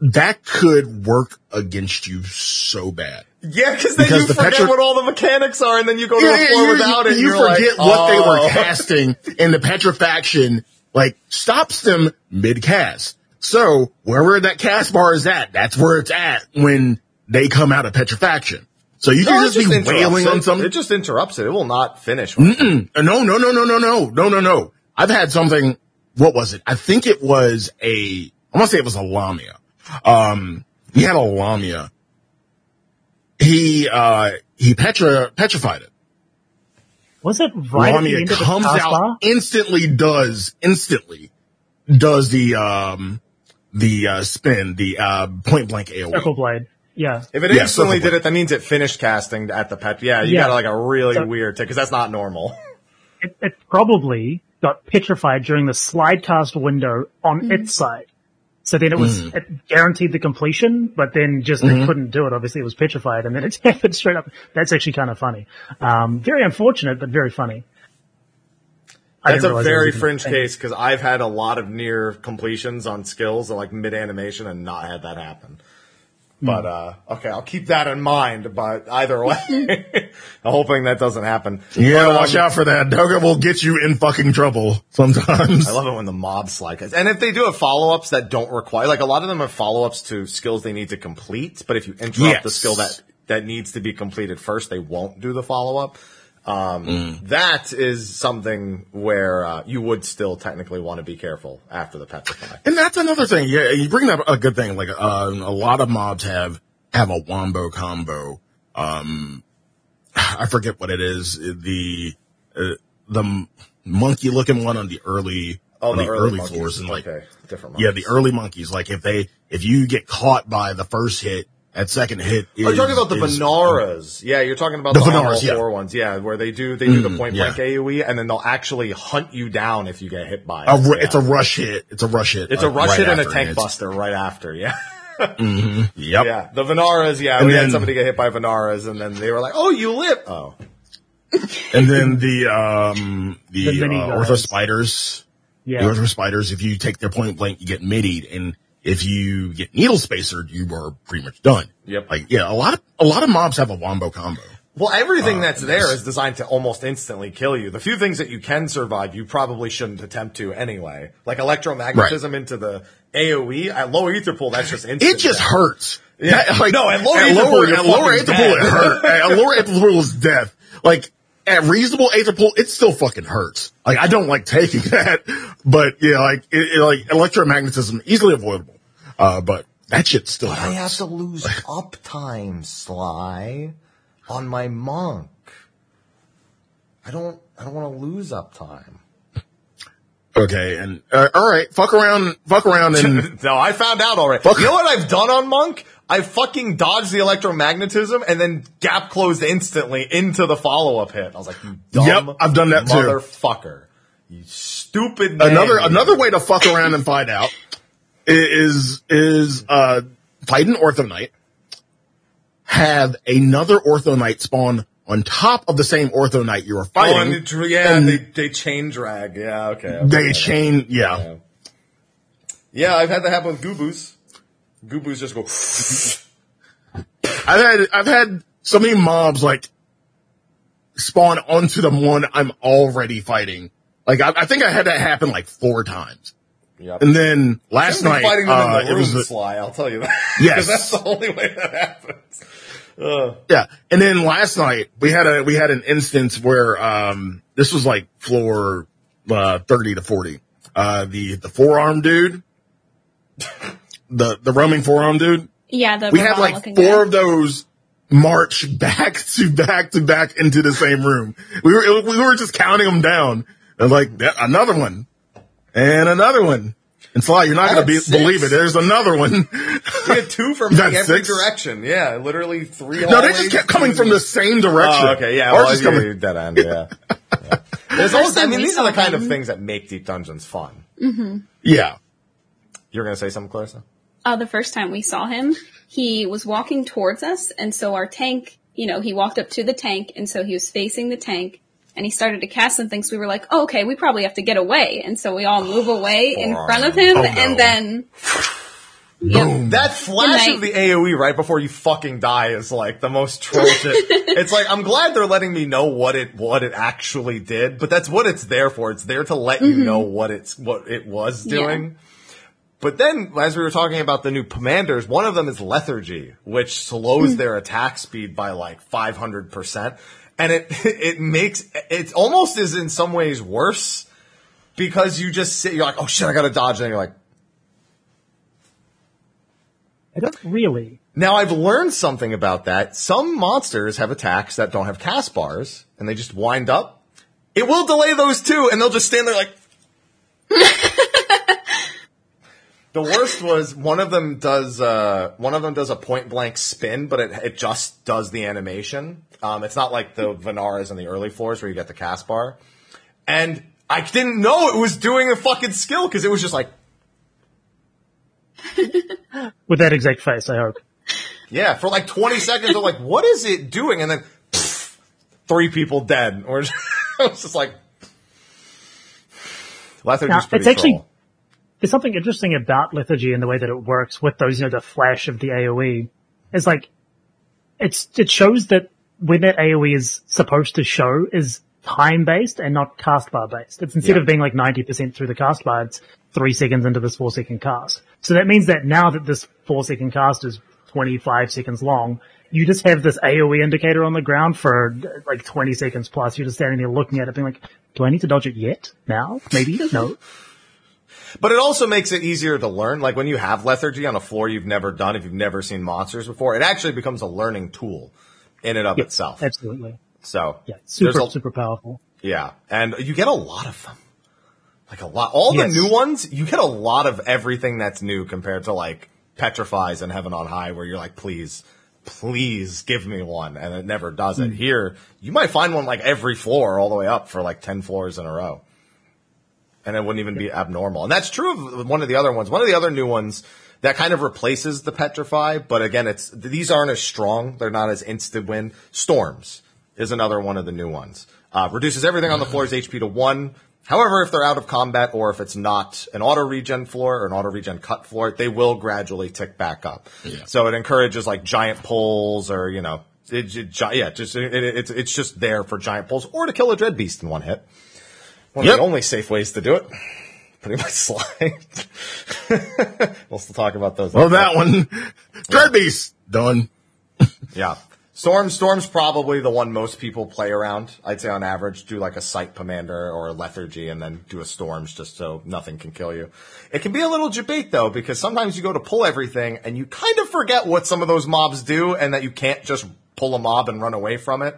That could work against you so bad. Yeah, because then Because you the forget Petri- what all the mechanics are, and then you go to Yeah, the yeah, floor you, without you- it. and you forget like, what they oh. were casting, and the petrifaction like stops them mid cast. So wherever that cast bar is at, that's where it's at when they come out of petrifaction. So you No, can it just, be wailing it. on something. It just interrupts it. It will not finish. No, no, no, no, no, no, no, no, no. I've had something. What was it? I think it was a. I want to say it was a Lamia. Um, he had a Lamia. He uh he petra petrified it. Was it right at the Lamia end of the comes out taskbar? instantly. Does instantly does the um the uh spin the uh point blank AOE. Circle blade. Yeah. If it Yeah, instantly did it, that means it finished casting at the pet. Yeah, you Yeah. got like a really So- weird because that's not normal. It, it probably got petrified during the slide cast window on its side. So then it was, it guaranteed the completion, but then just it couldn't do it. Obviously it was petrified and then it happened straight up. That's actually kind of funny. Um, very unfortunate, but very funny. I That's a very fringe thing. case because I've had a lot of near completions on skills like mid animation and not had that happen. But uh okay, I'll keep that in mind. But either way, I'm hoping that doesn't happen. Yeah, But, um, watch out for that. Doga will get you in fucking trouble sometimes. I love it when the mob slide guys. And if they do have follow ups that don't require, like a lot of them have follow ups to skills they need to complete. But if you interrupt Yes. the skill that that needs to be completed first, they won't do the follow up. Um, Mm. That is something where uh, you would still technically want to be careful after the petrify. And that's another thing. Yeah, you bring up a good thing. Like, uh, a lot of mobs have, have a wombo combo. Um, I forget what it is. The, uh, the monkey looking one on the early, Oh, on the, the, early, early, floors and like, okay, different. yeah, the early monkeys. Like if they, if you get caught by the first hit, that second hit is, Oh, you're talking about the is- Vanaras. Yeah, you're talking about The the, the yeah. four ones. Yeah, where they do they do the Mm, point yeah. blank AOE, and then they'll actually hunt you down if you get hit by it. A, Yeah. It's a rush hit. It's a rush hit. it's uh, a rush right hit and a tank buster right after. Yeah. Yep. Yeah, the Vanaras. Yeah, And we had somebody get hit by Vanaras, and then they were like, "Oh, you live." Oh, And then the, um, the, The uh, ortho spiders. Yeah. The ortho spiders, if you take their point blank, you get midied. And if you get needle spacered, you are pretty much done. Yep. Like, yeah, a lot of, a lot of mobs have a wombo combo. well, everything Uh, that's there is designed to almost instantly kill you. The few things that you can survive, you probably shouldn't attempt to anyway. Like electromagnetism into the AOE at low aether pool. That's just instant. It just death. hurts. Yeah. That, like, No, at lower at lower, Pool, at lower Aether Pool, it dead. hurt. at lower Aether Pool is death. Like, at reasonable Aether Pool, it still fucking hurts. Like, I don't like taking that, but yeah, like, it, it, like, electromagnetism, easily avoidable. Uh, but that shit still I hurts. have to lose uptime, Sly, on my monk. I don't. I don't want to lose uptime. Okay, and uh, all right, fuck around, fuck around, and no, I found out already. Fuck. You know what I've done on monk? I fucking dodged the electromagnetism and then gap closed instantly into the follow up hit. I was like, you dumb Yep, I've done that too. motherfucker. You stupid man. another another way to fuck around and find out is is uh fight an ortho knight, have another ortho knight spawn on top of the same ortho knight you Oh, fighting. and it- yeah, and they, they chain drag. Yeah, okay. okay. they chain, yeah. Yeah. Yeah, I've had that happen with Gooboo's. Gooboo's just go. I've had I've had so many mobs like spawn onto the one I'm already fighting. Like I, I think I had that happen like four times. Yep. And then last night, fighting them uh, in the it room, was a- Sly. I'll tell you that. Yes. 'Cause that's the only way that happens. Uh, Yeah. And then last night we had a, we had an instance where, um, this was like floor, uh, 30 to 40. Uh, the, the forearm dude, the, the roaming forearm dude, Yeah, the we had like four guy. of those march back to back to back into the same room. We were, we were just counting them down and like "Yeah, another one and another one. And Sly, you're not going to be, believe it. There's another one. we had two from like every six? direction. Yeah, literally three. no, they just kept coming from the same oh, direction. Oh, okay, yeah. Ours Well, is yeah, coming- dead end. Yeah. yeah. There's always, I mean, we these are the kind of things that make deep dungeons fun. yeah. You're gonna say something, Clarissa? Uh, the first time we saw him, he was walking towards us, and so our tank, you know, he walked up to the tank, and so he was facing the tank, and he started to cast some things. We were like, oh, okay, we probably have to get away, and so we all move away in front of him, Oh, no. and then. Boom. That flash of the AoE right before you fucking die is like the most troll shit. It's like I'm glad they're letting me know what it what it actually did, but that's what it's there for. It's there to let you know what it's what it was Yeah. But then, as we were talking about the new commanders, one of them is lethargy, which slows hmm. their attack speed by like 500 percent, and it it makes it almost is in some ways worse because you just sit, you're like, oh shit, I gotta dodge, and you're like. I don't really. Now I've learned something about that. Some monsters have attacks that don't have cast bars, and they just wind up. It will delay those too, and they'll just stand there like. the worst was one of them does uh, one of them does a point blank spin, but it it just does the animation. Um, it's not like the Vanaras in the early floors where you get the cast bar, and I didn't know it was doing a fucking skill because it was just like With that exact face, I hope. Yeah, for like 20 seconds, I'm like, what is it doing? And then pff, three people dead. Or it was just like, Lethargy's Now, pretty it's actually- troll. There's something interesting about lethargy and the way that it works with those, you know, the flash of the AoE. It's like, it's, it shows that when that AoE is supposed to show is time based and not cast bar based. It's instead Yeah. of being like 90% through the cast bar, it's three seconds into this four second cast. So that means that now that this four second cast is 25 seconds long, you just have this AoE indicator on the ground for like 20 seconds plus. You're just standing there looking at it being like, do I need to dodge it yet? Now? Maybe? No. But it also makes it easier to learn. Like when you have lethargy on a floor you've never done, if you've never seen monsters before, it actually becomes a learning tool in and of itself. Absolutely. So, Yeah, super, a- super powerful. Yeah, and you get a lot of them. Like a lot. All Yes. the new ones, you get a lot of everything that's new compared to like Petrifies and Heaven on High, where you're like, please, please give me one, and it never does Hmm. it. Here, you might find one like every floor, all the way up for like ten floors in a row, and it wouldn't even be abnormal. And that's true of one of the other ones. One of the other new ones that kind of replaces the Petrify, but again, it's these aren't as strong. They're not as instant win. Storms is another one of the new ones. Uh, reduces everything on the floor's HP to one. However, if they're out of combat or if it's not an auto regen floor or an auto regen cut floor, they will gradually tick back up. So it encourages like giant pulls or, you know, it, it, yeah, just, it, it, it's, it's just there for giant pulls or to kill a dread beast in one hit. One of Yep. the only safe ways to do it. Pretty much slide. we'll still talk about those. Well, that one. Dread Beast. Done. Yeah. Storm, Storm's probably the one most people play around. I'd say on average, do like a Sight Commander or a Lethargy and then do a Storms just so nothing can kill you. It can be a little debate though, because sometimes you go to pull everything and you kind of forget what some of those mobs do and that you can't just pull a mob and run away from it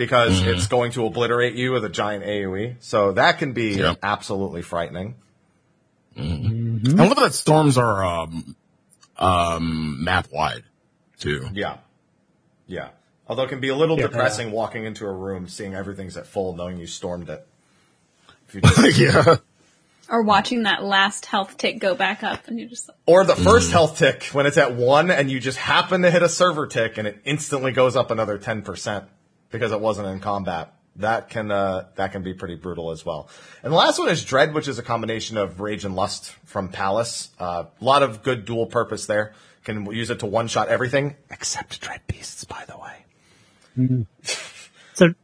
because it's going to obliterate you with a giant AoE. So that can be Yep. absolutely frightening. And what that storms are um, um, map wide too. Yeah. Yeah. Although it can be a little Yeah. depressing walking into a room, seeing everything's at full, knowing you stormed it. If you just yeah. Or watching that last health tick go back up, and you're just Or the first health tick when it's at one and you just happen to hit a server tick and it instantly goes up another 10% because it wasn't in combat. That can, uh, that can be pretty brutal as well. And the last one is Dread, which is a combination of Rage and Lust from Palace. Uh, a lot of good dual purpose there. Can use it to one shot everything except Dread Beasts, by the way. So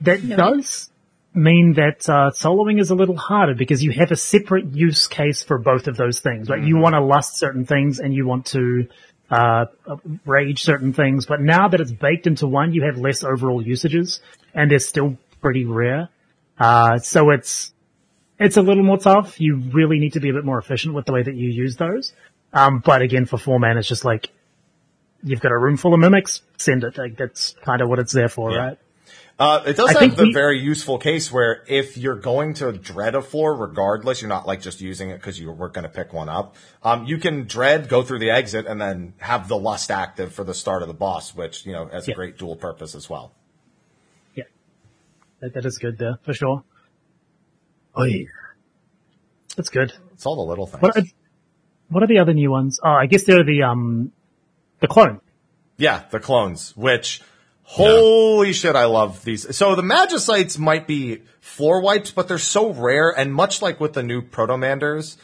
that does mean that uh, soloing is a little harder because you have a separate use case for both of those things. Like you want to lust certain things and you want to uh, rage certain things, but now that it's baked into one, you have less overall usages, and they're still pretty rare. Uh, so it's it's a little more tough. You really need to be a bit more efficient with the way that you use those. Um, but again, for four man, it's just like you've got a room full of mimics, send it. Like that's kind of what it's there for, Yeah. right? Uh, it does I have the we- very useful case where if you're going to dread a floor, regardless, you're not like just using it because you were going to pick one up. Um, you can dread, go through the exit, and then have the lust active for the start of the boss, which you know has a great dual purpose as well. Yeah. That, that is good there, for sure. Oh yeah. That's good. It's all the little things. What I, what are the other new ones? Oh, I guess they're the um, the clone. Yeah, the clones, which holy shit, I love these. So the Magicites might be floor wipes, but they're so rare, and much like with the new Protomanders,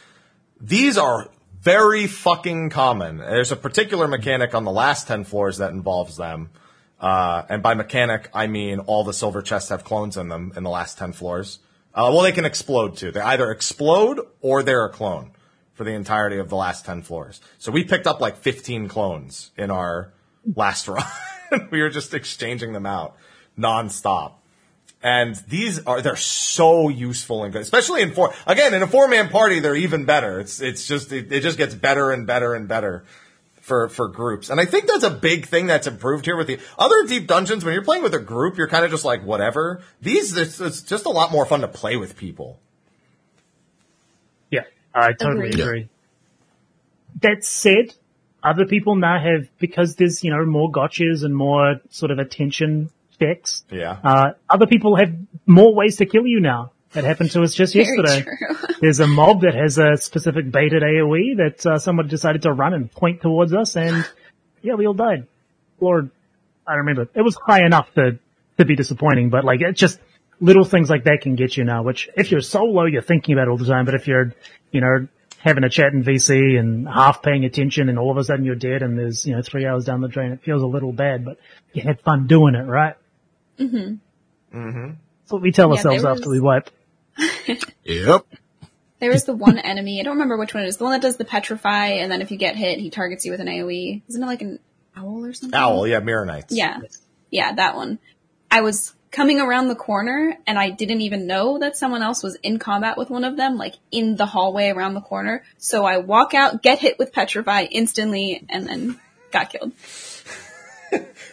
these are very fucking common. There's a particular mechanic on the last 10 floors that involves them. Uh, and by mechanic, I mean all the silver chests have clones in them in the last 10 floors. Uh, well, they can explode too. They either explode or they're a clone for the entirety of the last 10 floors. So we picked up like 15 clones in our last run. we were just exchanging them out nonstop. And these are, they're so useful and good, especially in four, again, in a four man party, they're even better. It's, it's just, it, it just gets better and better and better for, for groups. And I think that's a big thing that's improved here with the other deep dungeons. When you're playing with a group, you're kind of just like, whatever. These, it's, it's just a lot more fun to play with people. Yeah, I totally Agreed. agree. That said, other people now have, because there's, you know, more gotchas and more sort of attention checks, Yeah. uh, other people have more ways to kill you now. That happened to us just Very yesterday. true. There's a mob that has a specific baited AoE that uh, someone decided to run and point towards us and yeah, we all died. Or, I don't remember. It was high enough to, to be disappointing, but like, it's just little things like that can get you now, which if you're solo, you're thinking about all the time, but if you're, you know, having a chat in VC and half paying attention and all of a sudden you're dead and there's, you know, three hours down the drain, it feels a little bad, but you had fun doing it, right? Mm-hmm. Mm-hmm. That's what we tell Yeah, ourselves there after we wipe. Yep. There was the one enemy, I don't remember which one it is, the one that does the petrify, and then if you get hit, he targets you with an AoE. Isn't it like an owl or something? Owl, yeah, Mirror Knights. Yeah. Yeah, that one. I was coming around the corner and I didn't even know that someone else was in combat with one of them, like in the hallway around the corner. So I walk out, get hit with petrify instantly, and then got killed.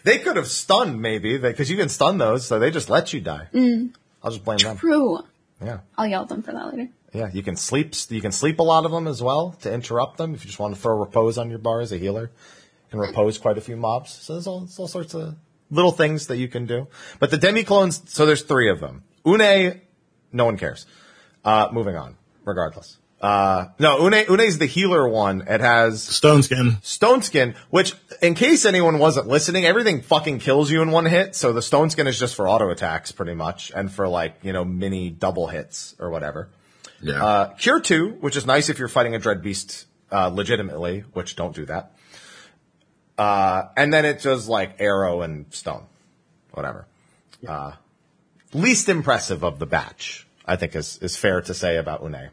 They could have stunned maybe, because you can stun those, so they just let you die. Mm. I'll just blame them. True. Yeah. I'll yell at them for that later. Yeah, you can sleep. You can sleep a lot of them as well to interrupt them. If you just want to throw repose on your bar as a healer, and repose quite a few mobs. So there's all, there's all sorts of little things that you can do. But the demi clones. So there's three of them. Unei, no one cares. Uh, moving on, regardless. Uh, no, Unei, Unei's the healer one. It has Stone skin. Stone Skin, which, in case anyone wasn't listening, everything fucking kills you in one hit. So the Stone Skin is just for auto attacks, pretty much, and for like you know mini double hits or whatever. Yeah. Uh, Cure 2, which is nice if you're fighting a Dread Beast uh, legitimately, which don't do that. Uh, and then it does like arrow and stone, whatever. Uh, least impressive of the batch, I think is, is fair to say about Unei.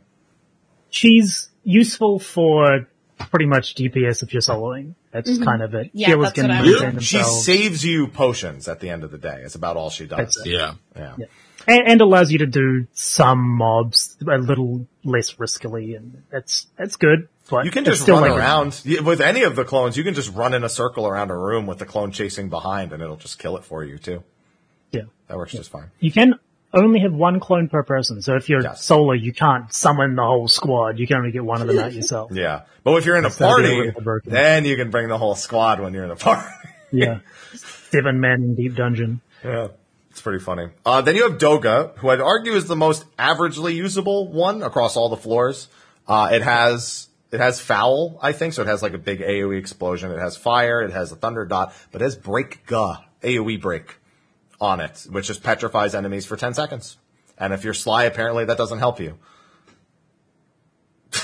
She's useful for pretty much DPS if you're soloing. That's kind of it. Yeah, Healers that's can what I maintain was- She saves you potions at the end of the day. It's about all she does. That's it. yeah. Yeah. And, and allows you to do some mobs a little less riskily, and that's that's good. But You can just still run like- around you- with any of the clones. You can just run in a circle around a room with the clone chasing behind, and it'll just kill it for you too. Yeah, That works just fine. you can only have one clone per person. So if you're Yes. solo, you can't summon the whole squad. You can only get one of them out yourself. Yeah, but if you're in a be a party, then you can bring the whole squad when you're in a party. Yeah, seven men in deep dungeon. yeah, it's pretty funny. Uh, then you have Doga, who I'd argue is the most averagely usable one across all the floors. Uh, it has it has foul, I think, so it has like a big AOE explosion. It has fire. It has a thunder dot, but it has break ga AOE break on it, which just petrifies enemies for ten seconds. And if you're sly, apparently that doesn't help you.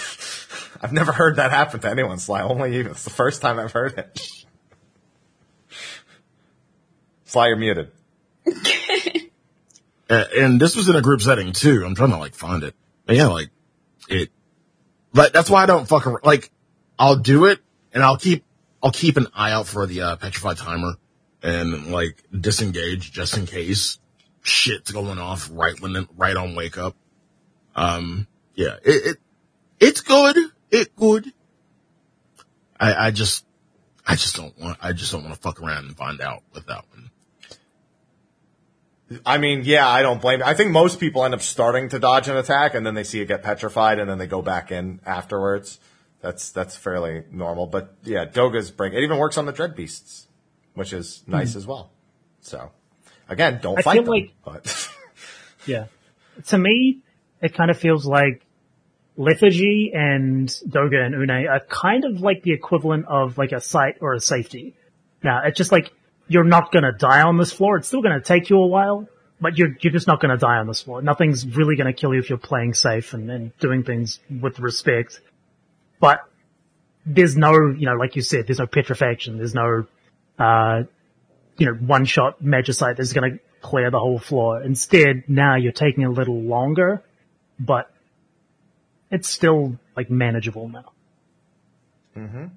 I've never heard that happen to anyone, Sly. Only you. It's the first time I've heard it. Sly, you're muted. Uh, and this was in a group setting too. I'm trying to like find it. But yeah, like it, but that's why I don't fuck around. Like I'll do it and I'll keep, I'll keep an eye out for the, uh, petrified timer and like disengage just in case shit's going off right when, right on wake up. Um, yeah, it, it it's good. It good. I, I just, I just don't want, I just don't want to fuck around and find out with that one. I mean, yeah, I don't blame. I think most people end up starting to dodge an attack, and then they see it get petrified, and then they go back in afterwards. That's that's fairly normal. But yeah, Doga's break. It even works on the Dread Beasts, which is nice hmm. as well. So again, don't I fight feel them. like- but Yeah. To me, it kind of feels like Lethargy and Doga and Unei are kind of like the equivalent of like a sight or a safety. Now, it's just like, you're not gonna die on this floor. It's still gonna take you a while, but you're, you're just not gonna die on this floor. Nothing's really gonna kill you if you're playing safe and, and doing things with respect. But there's no, you know, like you said, there's no petrifaction. There's no, uh, you know, one shot magicite that's going to clear the whole floor. Instead, now you're taking a little longer, but it's still like manageable now.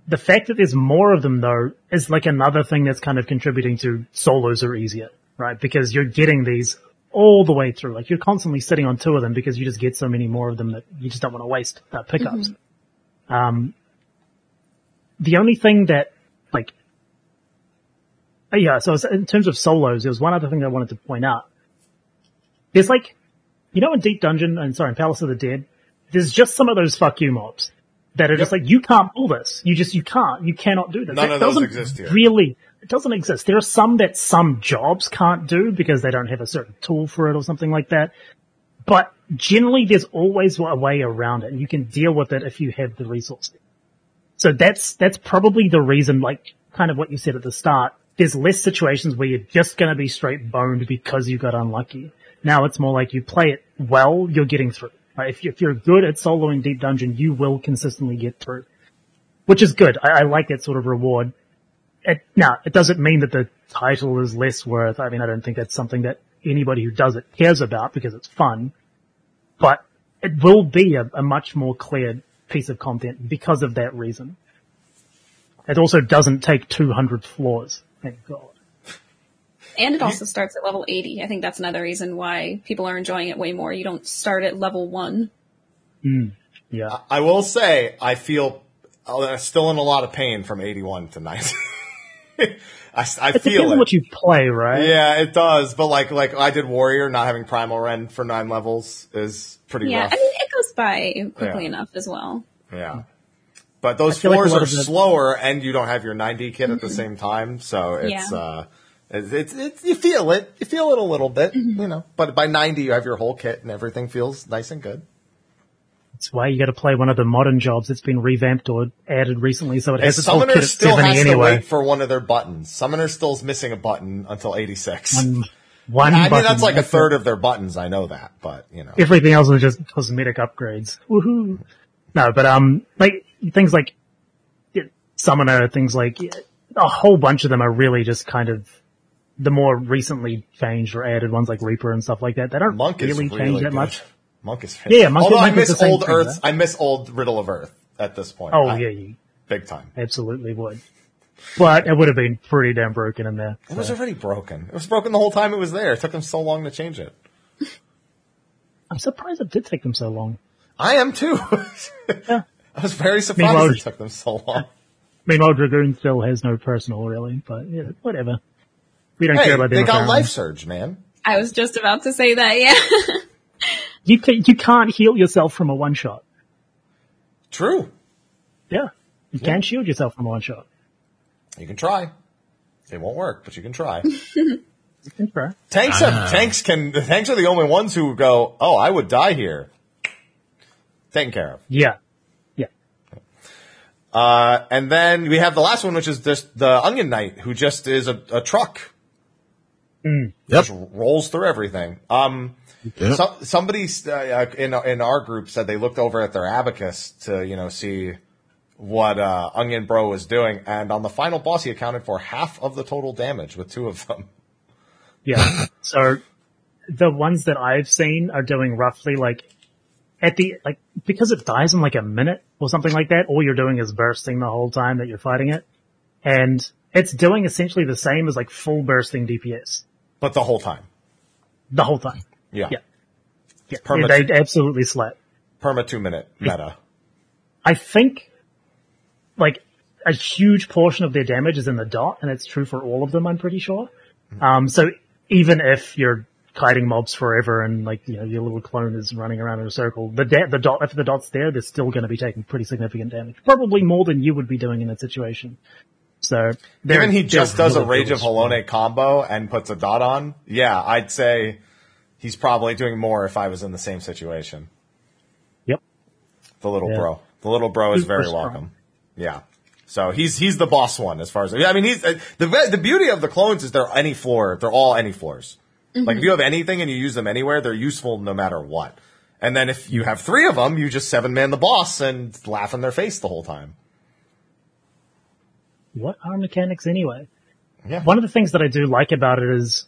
The fact that there's more of them though is like another thing that's kind of contributing to solos are easier, right? Because you're getting these all the way through. Like you're constantly sitting on two of them because you just get so many more of them that you just don't want to waste uh, pickups. Um, the only thing that like uh, yeah, so in terms of solos, there was one other thing I wanted to point out. There's like, you know, in Deep Dungeon and sorry, in Palace of the Dead, there's just some of those fuck you mobs that are just like, you can't pull this. You just, you can't, you cannot do this. None That of those doesn't exist here. Really, it doesn't exist. There are some that some jobs can't do because they don't have a certain tool for it or something like that. But generally there's always a way around it and you can deal with it if you have the resources. So that's, that's probably the reason, like, kind of what you said at the start. There's less situations where you're just gonna be straight boned because you got unlucky. Now it's more like you play it well, you're getting through. Right? If, you, if you're good at soloing Deep Dungeon, you will consistently get through. Which is good. I, I like that sort of reward. It, now, it doesn't mean that the title is less worth. I mean, I don't think that's something that anybody who does it cares about because it's fun. But it will be a, a much more clear piece of content because of that reason. It also doesn't take 200 floors. Thank God. And it also starts at level 80. I think that's another reason why people are enjoying it way more. You don't start at level 1. Yeah. I will say I feel uh, still in a lot of pain from 81 to 90. I, I It feel depends it. what you play, right? Yeah, it does. But like, like I did Warrior, not having Primal Rend for nine levels is pretty Yeah, rough. I mean, it goes by quickly Yeah. enough as well. yeah. But those I feel like floors are of the- slower and you don't have your 90 kit at the same time. So it's, Yeah. uh, it's, it's, it's, you feel it. You feel it a little bit, you know, but by 90 you have your whole kit and everything feels nice and good. That's why you gotta play one of the modern jobs that's been revamped or added recently so it has its whole kit at still 70 has to wait for one of their buttons. Summoner still's missing a button until 86. One, one I mean, button, that's like a third of their buttons. I know that, but you know. Everything else is just cosmetic upgrades. Woohoo. No, but um, like, things like Summoner, things like, a whole bunch of them are really just kind of the more recently changed or added ones like Reaper and stuff like that. They don't Monk really is change really that good. much. Monk is Yeah, Monk- Although I Monk is miss old thing, Earth. I miss old Riddle of Earth at this point. Oh I- yeah, you big time. absolutely would. But it would have been pretty damn broken in there. It was already broken. It was broken the whole time it was there. It took them so long to change it. I'm surprised it did take them so long. I am too. Yeah. I was very surprised Meanwhile- it took them so long. Meanwhile, Dragoon still has no personal really, but yeah, whatever. We don't Hey, care about they got apparently. Life Surge, man. I was just about to say that, yeah. You can, you can't heal yourself from a one shot. True. Yeah. You can shield yourself from a one shot. You can try. It won't work, but you can try. You can try. tanks have, tanks can, the tanks are the only ones who go, oh, I would die here. Taken care of. Yeah. Yeah. Uh, and then we have the last one, which is just the Onion Knight, who just is a, a truck. Yep. Just rolls through everything. Um, Yep. some, somebody uh, in in our group said they looked over at their abacus to you know see what uh, Onion Bro was doing, and on the final boss, he accounted for half of the total damage with two of them. Yeah. so the ones that I've seen are doing roughly like at the, like, because it dies in like a minute or something like that, all you're doing is bursting the whole time that you're fighting it. And it's doing essentially the same as like full bursting DPS But the whole time, the whole time. yeah, Yeah. Yeah. Perma- they absolutely slap. perma two minute meta. I think like a huge portion of their damage is in the dot, and it's true for all of them. I'm pretty sure. Um, so even if you're kiting mobs forever and like you know your little clone is running around in a circle, the da- the dot if the dot's there, they're still going to be taking pretty significant damage, probably more than you would be doing in that situation. So they're- Given he just does a really, Rage of really Halone combo and puts a dot on, yeah, I'd say he's probably doing more if I was in the same situation. Yep. The little Yeah. bro. The little bro is Super very strong. welcome. Yeah. So he's he's the boss one as far as I mean he's uh, the the beauty of the clones is they're any floor they're all any floors. Like if you have anything and you use them anywhere, they're useful no matter what. And then if you have three of them, you just seven man the boss and laugh in their face the whole time. What are mechanics anyway? Yeah. One of the things that I do like about it is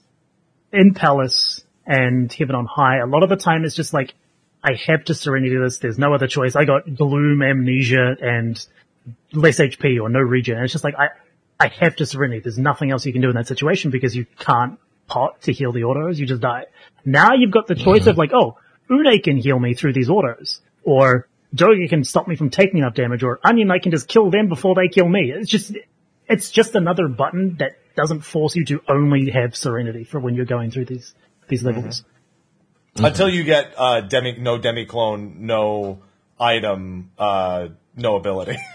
in Palace and Heaven on High, a lot of the time it's just like, I have to Serenity this, there's no other choice. I got Gloom, Amnesia, and less HP or no regen. And it's just like, I, I have to Serenity. There's nothing else you can do in that situation because you can't pot to heal the autos, you just die. Now you've got the choice of like, oh, Unei can heal me through these autos, or Doga can stop me from taking enough damage, or Onion Knight can just kill them before they kill me. It's just, it's just another button that doesn't force you to only have Serenity for when you're going through these, these levels. Until you get uh demi no demi clone, no item, uh no ability.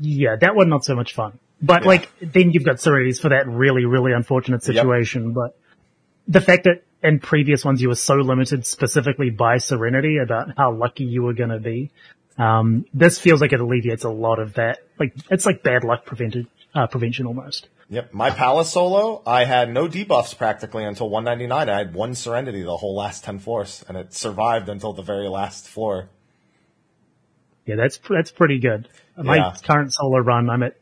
Yeah, that one not so much fun. But like, then you've got Serenities for that really, really unfortunate situation. But the fact that in previous ones you were so limited specifically by Serenity about how lucky you were going to be, um, this feels like it alleviates a lot of that. Like, it's like bad luck prevented, uh, prevention almost. Yep. My Palace solo, I had no debuffs practically until 199. I had one Serenity the whole last 10 floors, and it survived until the very last floor. Yeah, that's, that's pretty good. My Yeah. current solo run, I'm at,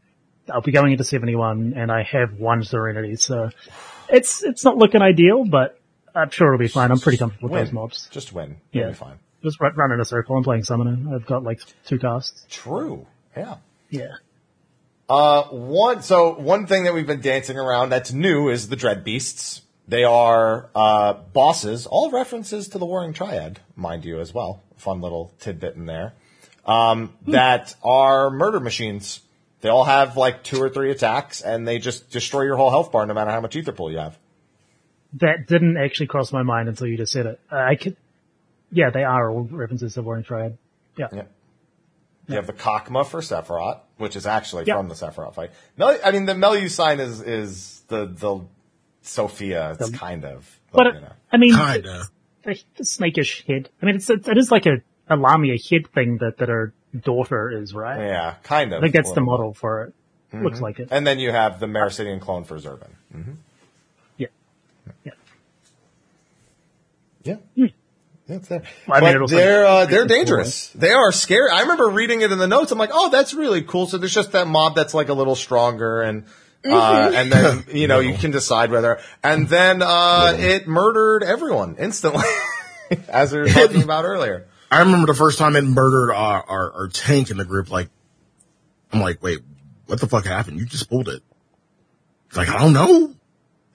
I'll be going into 71 and I have one Serenity. So it's, it's not looking ideal, but I'm sure it'll be fine. I'm pretty comfortable with Win. those mobs. Just win. You'll Yeah. be fine. Just run, run in a circle. I'm playing Summoner. I've got like two casts. True. Yeah. Yeah. Uh, one, so one thing that we've been dancing around that's new is the Dread Beasts. They are, uh, bosses, all references to the Warring Triad, mind you, as well. Fun little tidbit in there. Um, that are murder machines. They all have like two or three attacks and they just destroy your whole health bar no matter how much aether pool you have. That didn't actually cross my mind until you just said it. Uh, I could, yeah, they are all references to Warring Triad. Yeah. Yeah. You have the Cochma for Sephiroth, which is actually Yeah. from the Sephiroth fight. Mel, I mean, the Melu sign is, is the, the Sophia. It's kind of, But, but, you know. I mean, Kinda. the, the snakish head. I mean, it's, it is like a, a Lamia head thing that, that her daughter is, right? Yeah, kind of. I think that's the Little bit. model for it. Mm-hmm. Looks like it. And then you have the Meracydian clone for Zurvan. Yeah. Yeah. Yeah, it's there. Well, I mean, but it'll they're uh, they're dangerous. They are scary. I remember reading it in the notes. I'm like, oh, that's really cool. So there's just that mob that's like a little stronger, and uh, and then you know you can decide whether. And then uh, it murdered everyone instantly, as we were talking about earlier. I remember the first time it murdered our, our, our tank in the group. Like, I'm like, wait, what the fuck happened? You just pulled it. It's like, I don't know.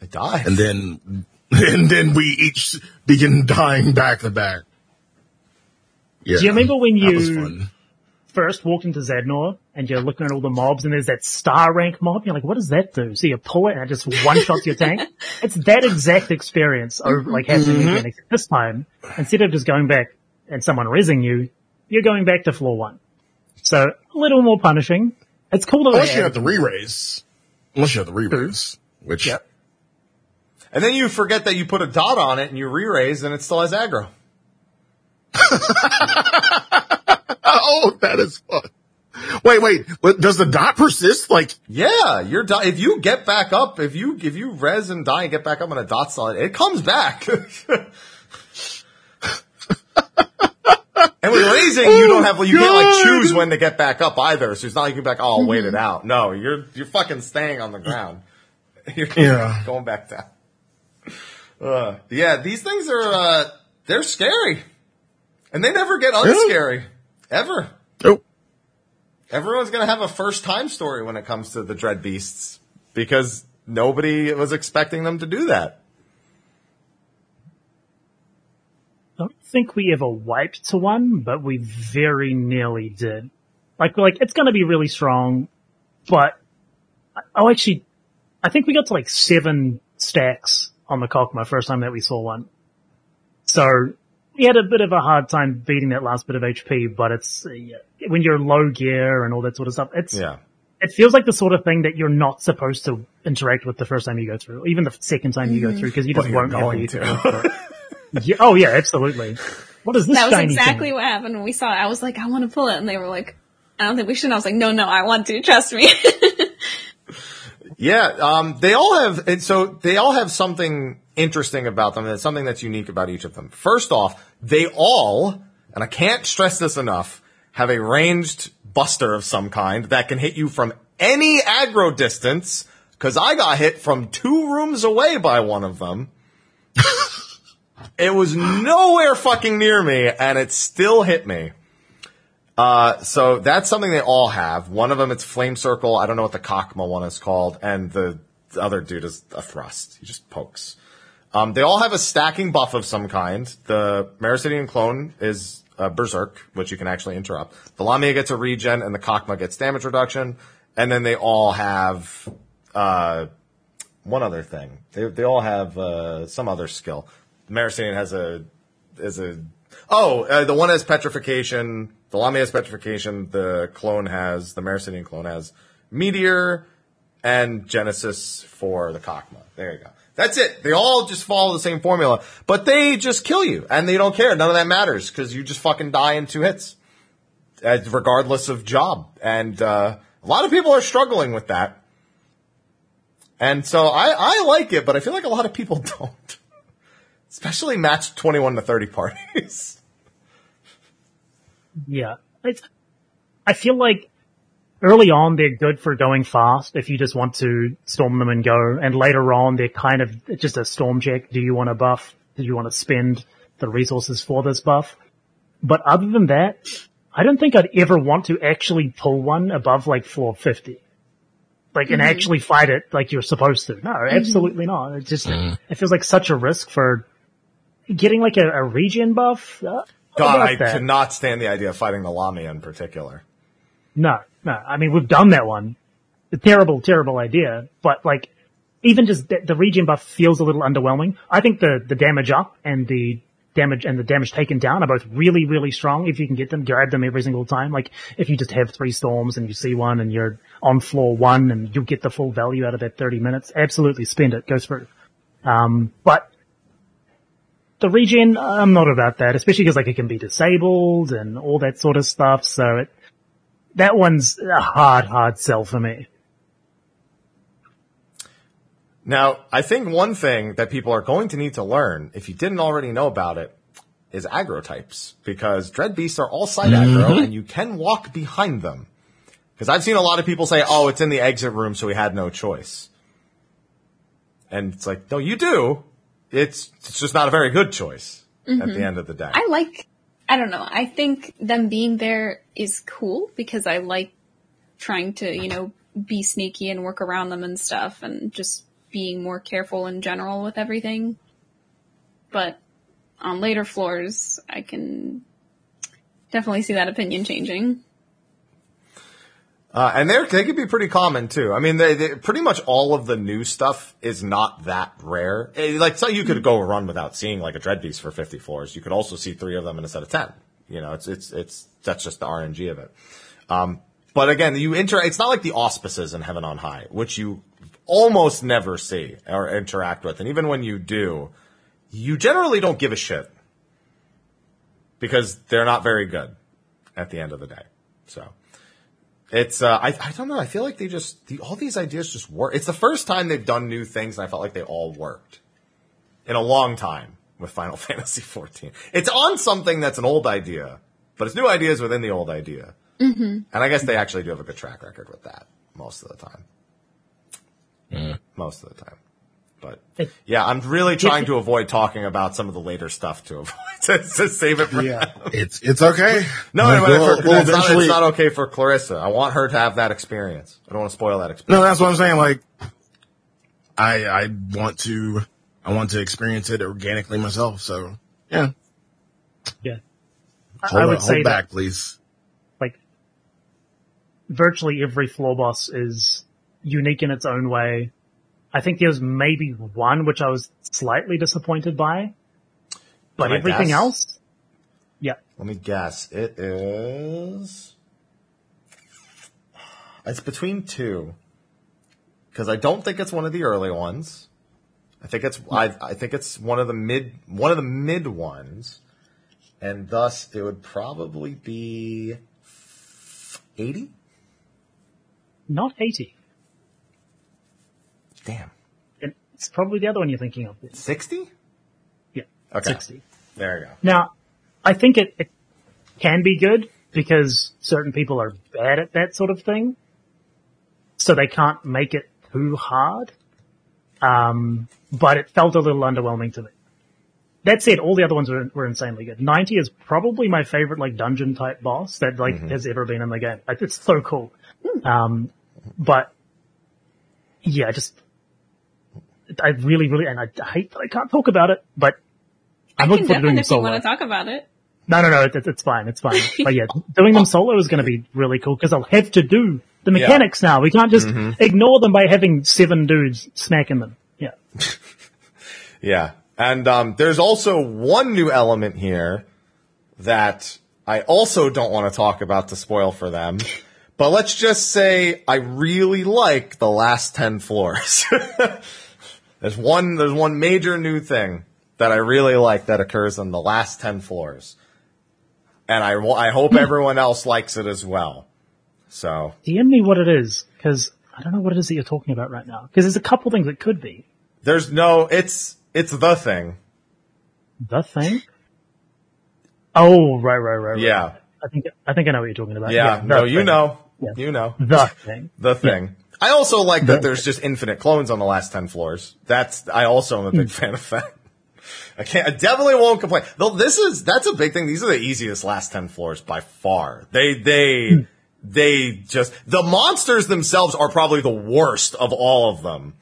It died. And then, and then we each begin dying back to back. Yeah. Do you remember when you- First walked into Zadnor and you're looking at all the mobs and there's that star rank mob. You're like, what does that do? So you pull it and it just one shots your tank. It's that exact experience over like happening mm-hmm. again. This time, instead of just going back and someone rizzing you, you're going back to floor one. So a little more punishing. It's cool to Unless you have. have the re-raise. Unless you have the re-raise. Which, Yep. And then you forget that you put a dot on it and you re-raise and it still has aggro. oh, that is fun. Wait, wait, does the dot persist? Like, Yeah, you're di- if you get back up, if you if you res and die and get back up on a dot solid, it comes back. and with raising, you don't have well, you can't like oh, choose when to get back up either. So it's not like you can be like, oh, I'll wait it hmm. out. No, you're you're fucking staying on the ground. You're Yeah. going back down. Uh, yeah, these things are uh, they're scary, and they never get unscary ever. nope. Everyone's gonna have a first time story when it comes to the Dread Beasts because nobody was expecting them to do that. I don't think we ever wiped to one, but we very nearly did. Like, like it's going to be really strong, but oh, actually, I think we got to like seven stacks on the Cochma first time that we saw one. So we had a bit of a hard time beating that last bit of HP, but it's uh, when you're low gear and all that sort of stuff. It's Yeah. it feels like the sort of thing that you're not supposed to interact with the first time you go through, or even the second time you go through, because you just won't have going the to. aether for it. Yeah, oh yeah, absolutely. What is this That was shiny exactly thing? what happened when we saw it. I was like, I want to pull it, and they were like, I don't think we should. And I was like, no, no, I want to. Trust me. Yeah, um, they all have, and so they all have something interesting about them, and it's something that's unique about each of them. First off, they all, and I can't stress this enough, have a ranged buster of some kind that can hit you from any aggro distance, cause I got hit from two rooms away by one of them. it was nowhere fucking near me, and it still hit me. Uh, so that's something they all have. One of them, it's Flame Circle. I don't know what the Cochma one is called. And the, the other dude is a Thrust. He just pokes. Um, they all have a stacking buff of some kind. The Meracydian clone is Berserk, which you can actually interrupt. The Lamia gets a regen and the Cochma gets damage reduction. And then they all have, uh, one other thing. They, they all have, uh, some other skill. The Meracydian has a, is a, oh, uh, the one has petrification. The Lamia has petrification. The clone has, the Meracydian clone has meteor and Genesis for the Cochma. There you go. That's it. They all just follow the same formula, but they just kill you and they don't care. None of that matters because you just fucking die in two hits, uh, regardless of job. And, uh, a lot of people are struggling with that. And so I, I like it, but I feel like a lot of people don't. Especially match 21 to 30 parties. Yeah. It's, I feel like early on they're good for going fast if you just want to storm them and go, and later on they're kind of just a storm check. Do you want to buff? Do you want to spend the resources for this buff? But other than that, I don't think I'd ever want to actually pull one above like floor 50. Like, and mm-hmm. actually fight it like you're supposed to. No, mm-hmm. absolutely not. It just, mm. it feels like such a risk for getting like a, a regen buff. Uh, God, I that. could not stand the idea of fighting the Lamia in particular. No, no. I mean, we've done that one. A terrible, terrible idea. But like, even just the, the regen buff feels a little underwhelming. I think the, the damage up and the damage and the damage taken down are both really, really strong. If you can get them, grab them every single time. Like, if you just have three storms and you see one and you're on floor one and you'll get the full value out of that 30 minutes, absolutely spend it. Go through. Um, but the regen, I'm not about that, especially because like it can be disabled and all that sort of stuff. So it, that one's a hard, hard sell for me. Now, I think one thing that people are going to need to learn, if you didn't already know about it, is aggro types. Because dread beasts are all side aggro mm-hmm. and you can walk behind them. Because I've seen a lot of people say, oh, it's in the exit room, so we had no choice. And it's like, no, you do. It's, it's just not a very good choice at the mm-hmm. end of the day. I like, I don't know. I think them being there is cool because I like trying to, you know, be sneaky and work around them and stuff and just being more careful in general with everything. But on later floors, I can definitely see that opinion changing. Uh, and they're, they could be pretty common too. I mean, they, they, pretty much all of the new stuff is not that rare. Eh, Like, so you could go a run without seeing like a dread beast for 50 floors. You could also see three of them in a set of 10. You know, it's, it's, it's, that's just the RNG of it. Um, but again, you inter, it's not like the auspices in Heaven on High, which you almost never see or interact with. And even when you do, you generally don't give a shit because they're not very good at the end of the day. So. It's uh, I I don't know. I feel like they just the, all these ideas just work. It's the first time they've done new things, and I felt like they all worked in a long time with Final Fantasy 14. It's on something that's an old idea, but it's new ideas within the old idea. Mm-hmm. And I guess they actually do have a good track record with that most of the time. Most of the time. But yeah, I'm really trying to avoid talking about some of the later stuff to avoid to, to save it for Yeah, it's it's okay. no, no, no, we'll- for, we'll it's, not, it's not okay for Clarissa. I want her to have that experience. I don't want to spoil that experience. No, that's what I'm saying. Like, I I want to I want to experience it organically myself. So yeah, Yeah. I- hold, I would hold say back, that please. like virtually every floor boss is unique in its own way. I think there's maybe one which I was slightly disappointed by, but Can everything guess? else, yeah, Let me guess. It is. It's between two. Because I don't think it's one of the early ones. I think it's I, I think it's one of the mid one of the mid ones, and thus it would probably be eighty. Not 80. Damn, It's probably the other one you're thinking of. sixty. Yeah. Okay. 60. There you go. Now, I think it, it can be good because certain people are bad at that sort of thing. So they can't make it too hard. Um, but it felt a little underwhelming to me. That said, all the other ones were, were insanely good. 90 is probably my favorite, like, dungeon type boss that, like, has ever been in the game. Like, It's so cool. Um, but, yeah, just, I really, really, and I hate that I can't talk about it, but I I'm can looking forward to doing definitely the if you solo. want to talk about it. No, no, no, it, it's fine, it's fine. But yeah, doing them solo is going to be really cool because I'll have to do the mechanics now. We can't just ignore them by having seven dudes smacking them. Yeah. Yeah. And um, there's also one new element here that I also don't want to talk about to spoil for them. But let's just say I really like the last 10 floors. there's one, there's one major new thing that I really like that occurs in the last 10 floors. And I, I hope hmm. everyone else likes it as well. So, DM me what it is because I don't know what it is that you're talking about right now. Because there's a couple things it could be. there's no, it's, it's the thing. The thing. Oh, right, right, right, right. Yeah. I think I think I know what you're talking about. Yeah. the no, you thing. know. Yeah. You know. the thing. the thing. I also like that there's just infinite clones on the last 10 floors. That's, I also am a big fan of that. I can't, I definitely won't complain. Though this is, that's a big thing. These are the easiest last 10 floors by far. They, they, they just, the monsters themselves are probably the worst of all of them.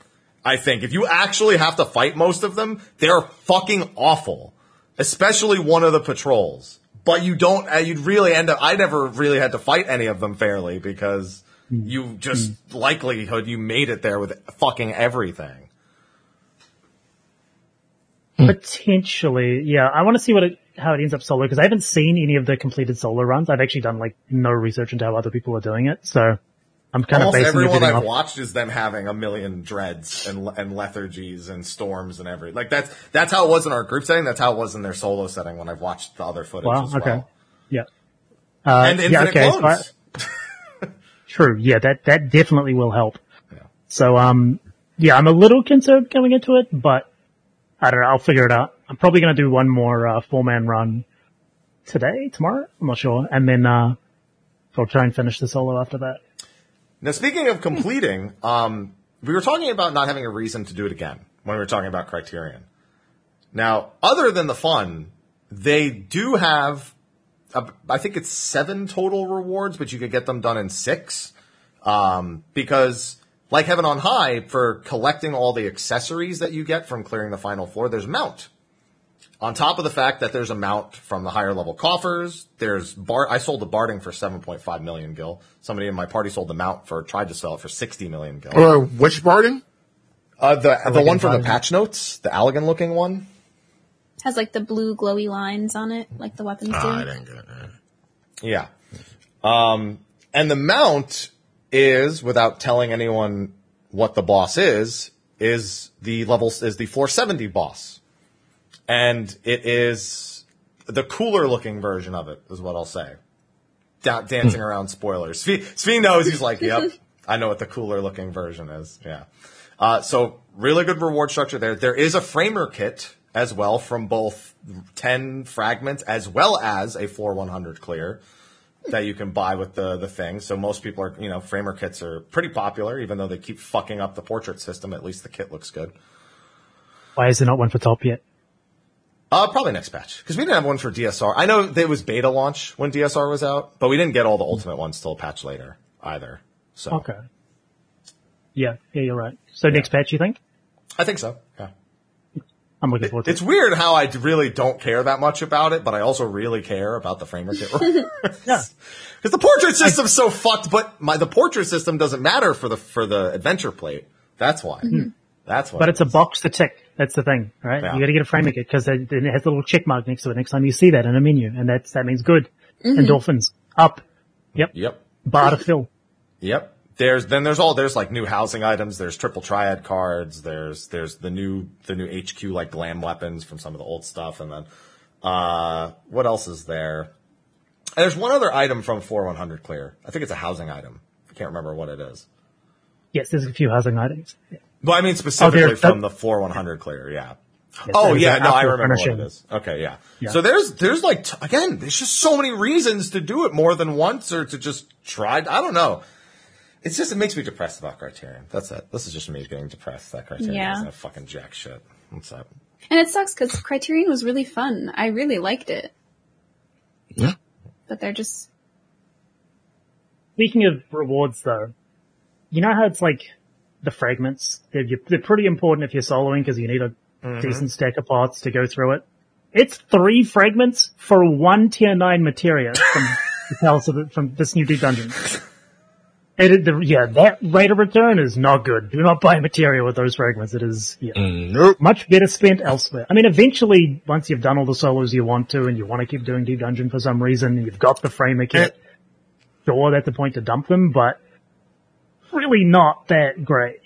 I think if you actually have to fight most of them, they're fucking awful. Especially one of the patrols. But you don't, uh, you'd really end up, I never really had to fight any of them fairly because Mm-hmm. you just mm-hmm. likelihood you made it there with fucking everything. Hmm. Potentially, yeah. I want to see what it, how it ends up solo because I haven't seen any of the completed solo runs. I've actually done like no research into how other people are doing it, so I'm kind Almost of basing everyone I've off. watched is them having a million dreads and and lethargies and storms and every like that's that's how it was in our group setting. That's how it was in their solo setting when I've watched the other footage Wow. as Okay. well. Yeah. Uh, And yeah. infinite Okay. so I- clones. True. Yeah. That that definitely will help. Yeah. So um, yeah, I'm a little concerned going into it, but I don't know. I'll figure it out. I'm probably going to do one more uh, four man run today, tomorrow. I'm not sure, and then uh, I'll try and finish the solo after that. Now, speaking of completing, um, we were talking about not having a reason to do it again when we were talking about Criterion. Now, other than the fun, they do have, I think it's seven total rewards, but you could get them done in six. Um, because like Heaven on High, for collecting all the accessories that you get from clearing the final floor, there's mount. On top of the fact that there's a mount from the higher level coffers, there's bar. I sold the barding for 7.5 million gil. Somebody in my party sold the mount for tried to sell it for 60 million gil. Uh, which Barding? Uh, the the one from the patch notes, the Allagan looking one. Has like the blue glowy lines on it, like the weapons do. Oh, I didn't get that. Yeah. Um, and the mount is, without telling anyone what the boss is, is the level, is the 470 boss. And it is the cooler looking version of it, is what I'll say. Da- dancing around spoilers. Svi, Svi knows, he's like, yep, I know what the cooler looking version is. Yeah. Uh, so really good reward structure there. There is a framer kit as well from both 10 fragments as well as a floor 100 clear that you can buy with the, the thing. So most people are, you know, framer kits are pretty popular, even though they keep fucking up the portrait system. At least the kit looks good. Why is there not one for top yet? Uh, probably next patch. Cause we didn't have one for DSR. I know there was beta launch when DSR was out, but we didn't get all the ultimate ones till a patch later either. So Okay. Yeah, yeah, you're right. So next patch, you think? I think so. Yeah. I'm looking forward to It's weird how I really don't care that much about it, but I also really care about the framer kit. Yeah. Because the portrait system's so fucked, but my the portrait system doesn't matter for the for the adventure plate. That's why. Mm-hmm. That's why. But it's a box to tick. That's the thing, right? Yeah. You got to get a framing kit because it, it has a little check mark next to it. Next time you see that in a menu, and that's that means good. Mm-hmm. Endorphins up. Yep. Yep. Bar to fill. Yep. There's then there's all there's like new housing items. There's triple triad cards. There's there's the new the new HQ like glam weapons from some of the old stuff, and then uh what else is there? And there's one other item from 4100 clear. I think it's a housing item. I can't remember what it is. Yes, there's a few housing items. Well, I mean specifically there- from the 4100 clear, yeah. Yes, Oh yeah, no, I remember what it is. Okay, yeah. Yeah. So there's there's like t- again, there's just so many reasons to do it more than once or to just try. I don't know. It's just it makes me depressed about Criterion. That's it. This is just me getting depressed that Criterion Yeah. doesn't have fucking jack shit. What's up? And it sucks because Criterion was really fun. I really liked it. Yeah. But they're just Speaking of rewards though, you know how it's like the fragments? They're, they're pretty important if you're soloing because you need a mm-hmm. decent stack of pots to go through it. It's three fragments for one tier nine materia from the Palace of from this new deep dungeon. It, the, yeah, that rate of return is not good. Do not buy material with those fragments. It is, yeah, mm, Nope. much better spent elsewhere. I mean, eventually, once you've done all the solos you want to and you want to keep doing deep dungeon for some reason, you've got the framer kit, sure, that's the point to dump them, but really not that great.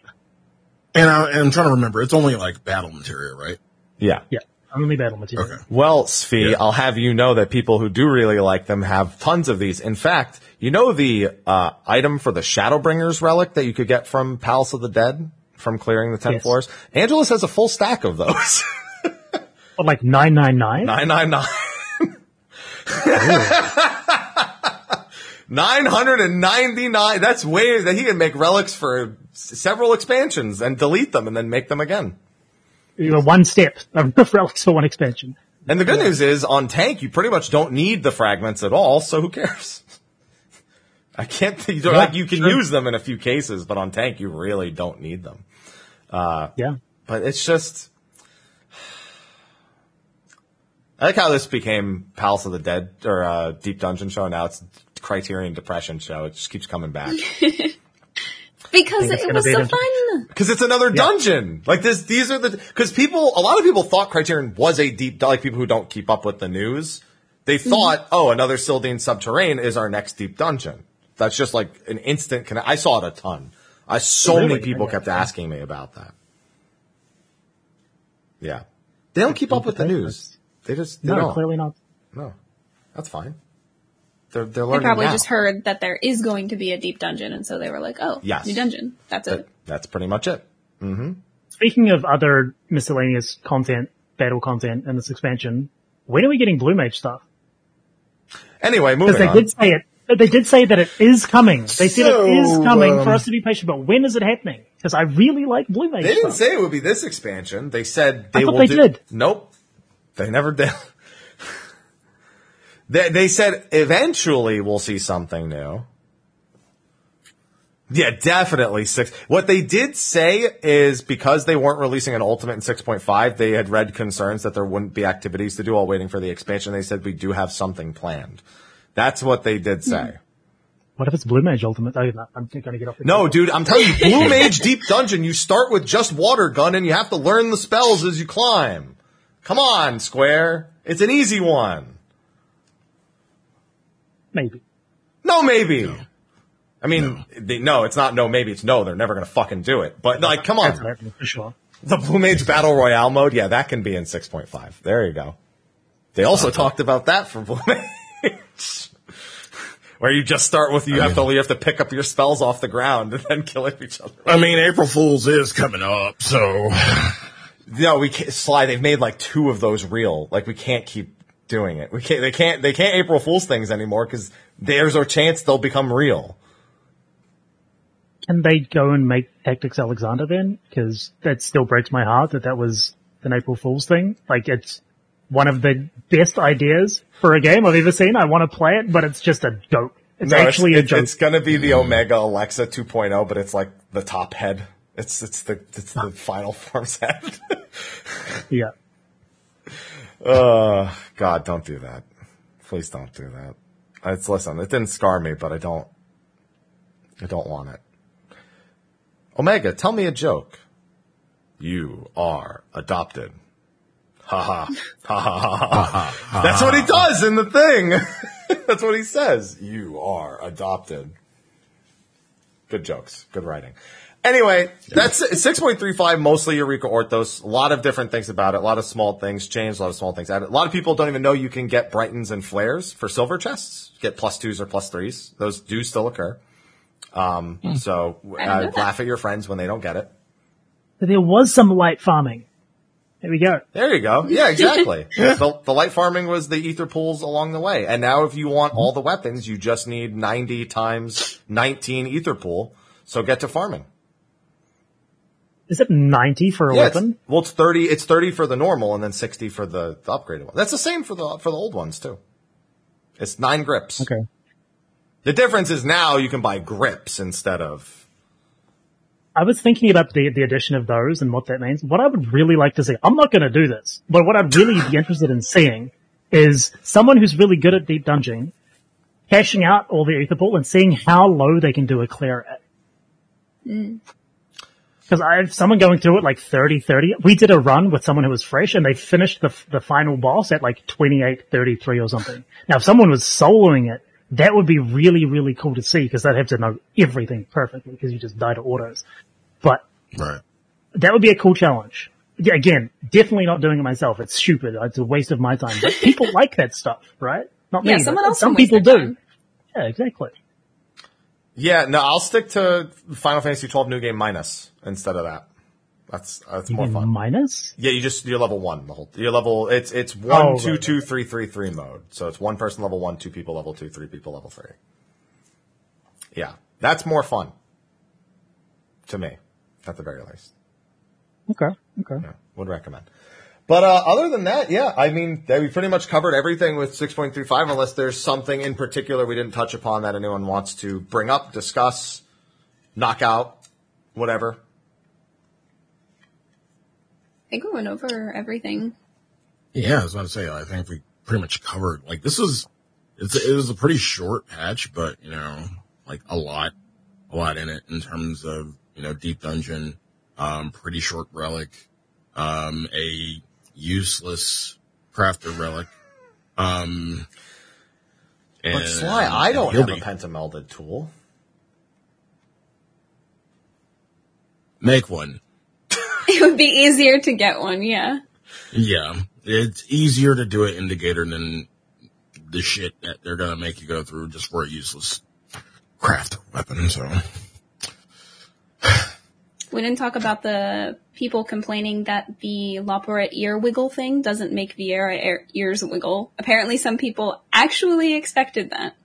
And I, and I'm trying to remember. It's only like battle material, right? Yeah. Yeah, only battle material. Okay. Well, Svi, Yeah. I'll have you know that people who do really like them have tons of these. In fact, you know the uh, item for the Shadowbringers relic that you could get from Palace of the Dead from clearing the ten Yes. floors? Angelus has a full stack of those. But like 999? Nine nine nine. Nine hundred and ninety nine. That's way that he can make relics for several expansions and delete them and then make them again. You know, one step of relics for one expansion. And the good news is on tank, you pretty much don't need the fragments at all. So who cares? I can't. You, don't, Yeah, like, you can sure. use them in a few cases, but on tank, you really don't need them. Yeah. But it's just. I like how this became Palace of the Dead or uh, Deep Dungeon show. Now it's Criterion Depression show. It just keeps coming back because it was so an- fun. because it's another dungeon. Like this, these are the because people. A lot of people thought Criterion was a deep. Like people who don't keep up with the news, they mm-hmm. thought, oh, another Sil'dihn Subterrane is our next deep dungeon. That's just like an instant. Conne- I saw it a ton. I so Really? many people kept asking me about that. Yeah, they don't keep up with the news. They just they No, don't. clearly not. No, that's fine. They're they're They probably now. just heard that there is going to be a deep dungeon, and so they were like, "Oh, Yes. new dungeon. That's That- it." that's pretty much it. Speaking of other miscellaneous content, battle content in this expansion, when are we getting Blue Mage stuff? Anyway, Because moving they on. did say it. They did say that it is coming. They said So, it is coming for um, us to be patient, but when is it happening? Because I really like Blue Mage They didn't stuff. say it would be this expansion. They said they I thought will they do- did. Nope. They never did. They, they said eventually we'll see something new. Yeah, definitely six. What they did say is because they weren't releasing an ultimate in 6.5, they had read concerns that there wouldn't be activities to do while waiting for the expansion. They said we do have something planned. That's what they did hmm. say. What if it's Blue Mage Ultimate? Oh, I'm going to get off the No, dude, I'm telling you, Blue Mage Deep Dungeon, you start with just Water Gun and you have to learn the spells as you climb. Come on, Square. It's an easy one. Maybe. No, maybe. I mean, they, no, it's not no, maybe. It's no, they're never going to fucking do it. But, like, come on. happening for sure. The Blue Mage Battle Royale mode, yeah, that can be in 6.5. There you go. They also talked about that for Blue Mage. Where you just start with, you have to, you have to pick up your spells off the ground and then kill each other. I mean, April Fool's is coming up, so No, we can't, Sly, they've made like two of those real. Like we can't keep doing it. We can't, they can't, they can't April Fool's things anymore because there's a chance they'll become real. Can they go and make Tactics Alexander then? Because that still breaks my heart that that was an April Fool's thing. Like it's one of the best ideas for a game I've ever seen. I want to play it, but it's just a joke. It's No, actually it's, a joke. It's gonna be the Omega Alexa 2.0, but it's like the top head. It's, it's the, it's the final form's head. yeah. Uh, God, don't do that. Please don't do that. It's, listen, it didn't scar me, but I don't, I don't want it. Omega, tell me a joke. You are adopted. Ha ha. Ha ha ha ha. ha. That's what he does in the thing. That's what he says. You are adopted. good jokes, good writing. Anyway, that's 6.35, mostly Eureka Orthos. A lot of different things about it. A lot of small things changed, a lot of small things added. A lot of people don't even know you can get Brightons and Flares for silver chests. Get plus twos or plus threes. Those do still occur. Um, so I didn't know uh, laugh at your friends when they don't get it. But there was some light farming. There we go. There you go. Yeah, exactly. the, the light farming was the aether pools along the way. And now if you want all the weapons, you just need 90 times 19 aether pool. So get to farming. Is it 90 for a Yeah, it's- well, it's 30, it's 30 for the normal and then 60 for the, the upgraded one. That's the same for the, for the old ones too. It's nine grips. Okay. The difference is now you can buy grips instead of, I was thinking about the, the addition of those and what that means. What I would really like to see, I'm not going to do this, but what I'd really be interested in seeing is someone who's really good at deep dungeon cashing out all the aether pool and seeing how low they can do a clear at. Because I have someone going through it like 30, 30. We did a run with someone who was fresh and they finished the, the final boss at like 28, 33 or something. Now if someone was soloing it, that would be really, really cool to see because they'd have to know everything perfectly because you just die to autos. But Right. that would be a cool challenge. Yeah, again, definitely not doing it myself. It's stupid. It's a waste of my time. But people like that stuff, right? Not Yeah, me. someone else Some people do. time. Yeah, exactly. Yeah, no, I'll stick to Final Fantasy 12 new game minus instead of that. That's, that's more fun. Minus? Yeah, you just you're level one the whole. You're level. It's it's one Oh, two right, two three three three mode. So it's one person level one, two people level two, three people level three. Yeah, that's more fun. To me, at the very least, Okay. Okay. yeah, would recommend. But uh, other than that, yeah, I mean, we pretty much covered everything with 6.35, unless there's something in particular we didn't touch upon that anyone wants to bring up, discuss, knock out, whatever. I think we went over everything. Yeah, I was about to say, I think we pretty much covered, like, this is, it's, it was a pretty short patch, but, you know, like a lot, a lot in it in terms of, you know, deep dungeon, um, pretty short relic, um, a useless crafter relic, um, and, But Sly, I don't have a pentamelded tool. Make one. It would be easier to get one, yeah. Yeah, it's easier to do it indicator than the shit that they're gonna make you go through just for a useless craft weapon. So We didn't talk about the people complaining that the Loporrit ear wiggle thing doesn't make Viera ear- ears wiggle. Apparently some people actually expected that.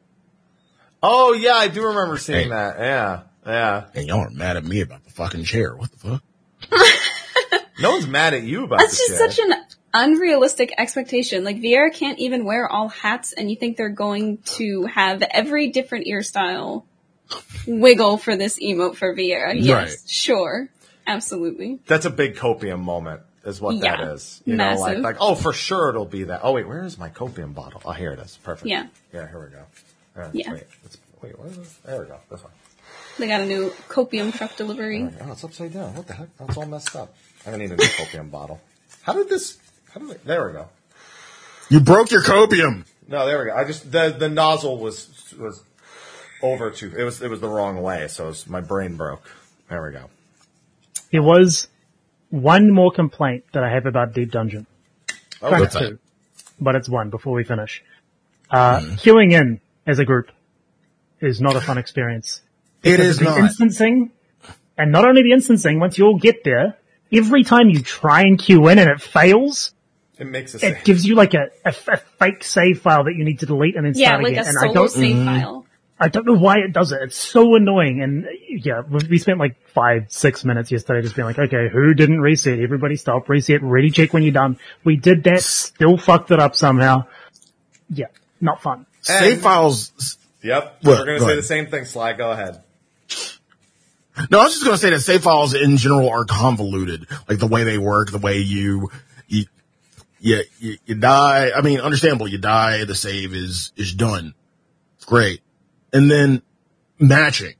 Oh yeah, I do remember seeing Hey. that. Yeah, yeah. and y'all are mad at me about the fucking chair. What the fuck? No one's mad at you about That's the just chair. such an unrealistic expectation. Like Viera can't even wear all hats and you think they're going to have every different ear style wiggle for this emote for Viera. Yes, Right. sure. Absolutely. That's a big copium moment, is what that Yeah. is. You know, like Massive. like oh, for sure it'll be that. Oh wait, where is my copium bottle? Oh, here it is. Perfect. Yeah. Yeah, here we go. Uh, Yeah. Wait, wait, what is this? There we go. This one. They got a new copium truck delivery. Oh, it's upside down. What the heck? That's all messed up. I need a new copium bottle. How did this? How did it? There we go. You broke your copium. No, there we go. I just the the nozzle was was over too. It was it was the wrong way, so it was, my brain broke. There we go. There was one more complaint that I have about Deep Dungeon. Oh, Fact what's that? two, but it's one before we finish. Uh, queuing in as a group is not a fun experience. It is not. instancing, and not only the instancing, once you all get there, every time you try and queue in and it fails, it makes a it save. gives you like a, a, a fake save file that you need to delete and then Yeah, start like again. a and I solo don't, save file. I don't know why it does it. It's so annoying. And yeah, we we spent like five, six minutes yesterday just being like, okay, who didn't reset? Everybody stop, reset, ready check when you're done. We did that, still fucked it up somehow. Yeah, not fun. Save files. Yep. What? We're gonna say ahead. the same thing. Sly, go ahead. No, I was just gonna say that save files in general are convoluted. Like the way they work, the way you, you, you, you, you die. I mean, understandable. You die. The save is is done. Great. And then matching.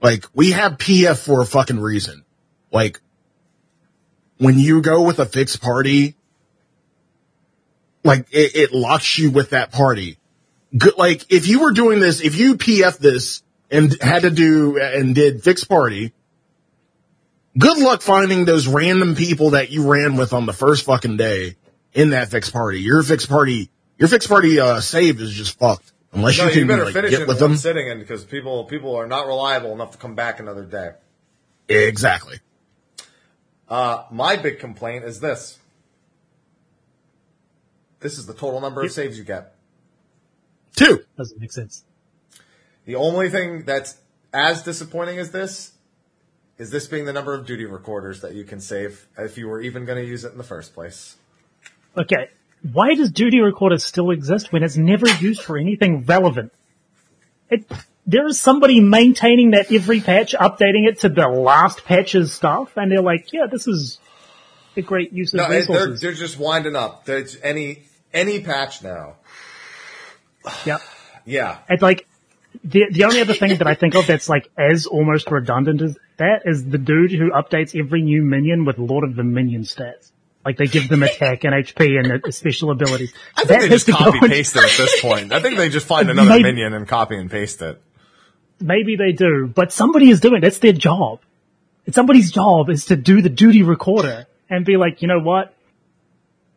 Like we have PF for a fucking reason. Like when you go with a fixed party, like it, it locks you with that party. Good, like if you were doing this, if you PF this and had to do and did fixed party, good luck finding those random people that you ran with on the first fucking day in that fixed party. Your fixed party, your fixed party uh, save is just fucked unless No, you you, can better like, finish get it with one them. sitting in because people people are not reliable enough to come back another day. Exactly. Uh, my big complaint is this. This is the total number of saves you get. Two. Doesn't make sense. The only thing that's as disappointing as this is this being the number of duty recorders that you can save if you were even going to use it in the first place. Okay, why does duty recorder still exist when it's never used for anything relevant? It, there is somebody maintaining that every patch, updating it to the last patch's stuff, and they're like, yeah, this is a great use of No, it- they're, resources. they're just winding up. There's any any patch now. yeah. Yeah. It's like, the, the only other thing that I think of that's like as almost redundant as that is the dude who updates every new minion with Lord of the Minion stats. Like they give them attack and HP and special abilities. I think That they just copy in- paste it at this point. I think they just find another Maybe- minion and copy and paste it. Maybe they do, but somebody is doing, that's their job. It's somebody's job is to do the duty recorder and be like, you know what?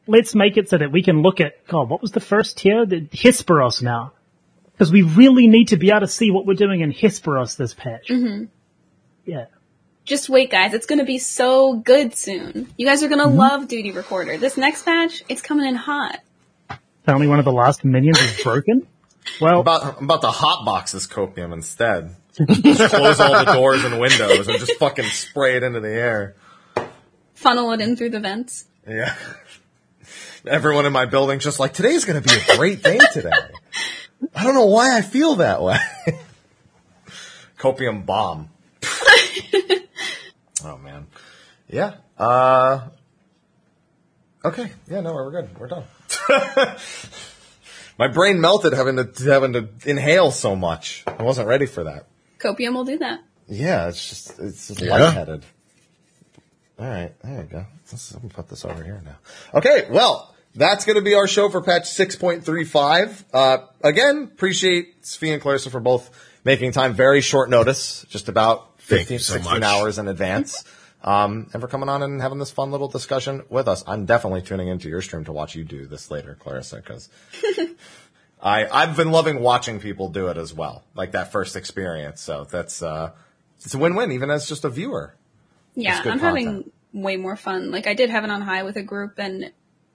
Let's make it so that we can look at, God, what was the first tier? The Hesperos now. Because we really need to be able to see what we're doing in Hesperos this patch. Mm-hmm. Yeah. Just wait, guys. It's gonna be so good soon. You guys are gonna Mm-hmm. love Duty Recorder. This next patch, it's coming in hot. Apparently one of the last minions is broken. Well, About, I'm about to hotbox this copium instead. Just close all the doors and windows and just fucking spray it into the air. Funnel it in through the vents. Yeah. Everyone in my building's just like, today's gonna be a great day today. I don't know why I feel that way. Copium bomb. Oh man. Yeah. Uh, okay. Yeah, no, we're good. We're done. my brain melted having to, having to inhale so much. I wasn't ready for that. Copium will do that. Yeah, it's just it's just Yeah. lightheaded. All right, there you go. Let's, let me put this over here now. Okay, well, that's going to be our show for patch 6.35. Uh, again, appreciate Sophie and Clarissa for both making time very short notice, just about Thank 15, you so 16 much. hours in advance. Um, and for coming on and having this fun little discussion with us. I'm definitely tuning into your stream to watch you do this later, Clarissa, because I, I've been loving watching people do it as well, like that first experience. So that's, uh, it's a win-win, even as just a viewer. Yeah, I'm content. having way more fun. Like I did have it on high with a group and it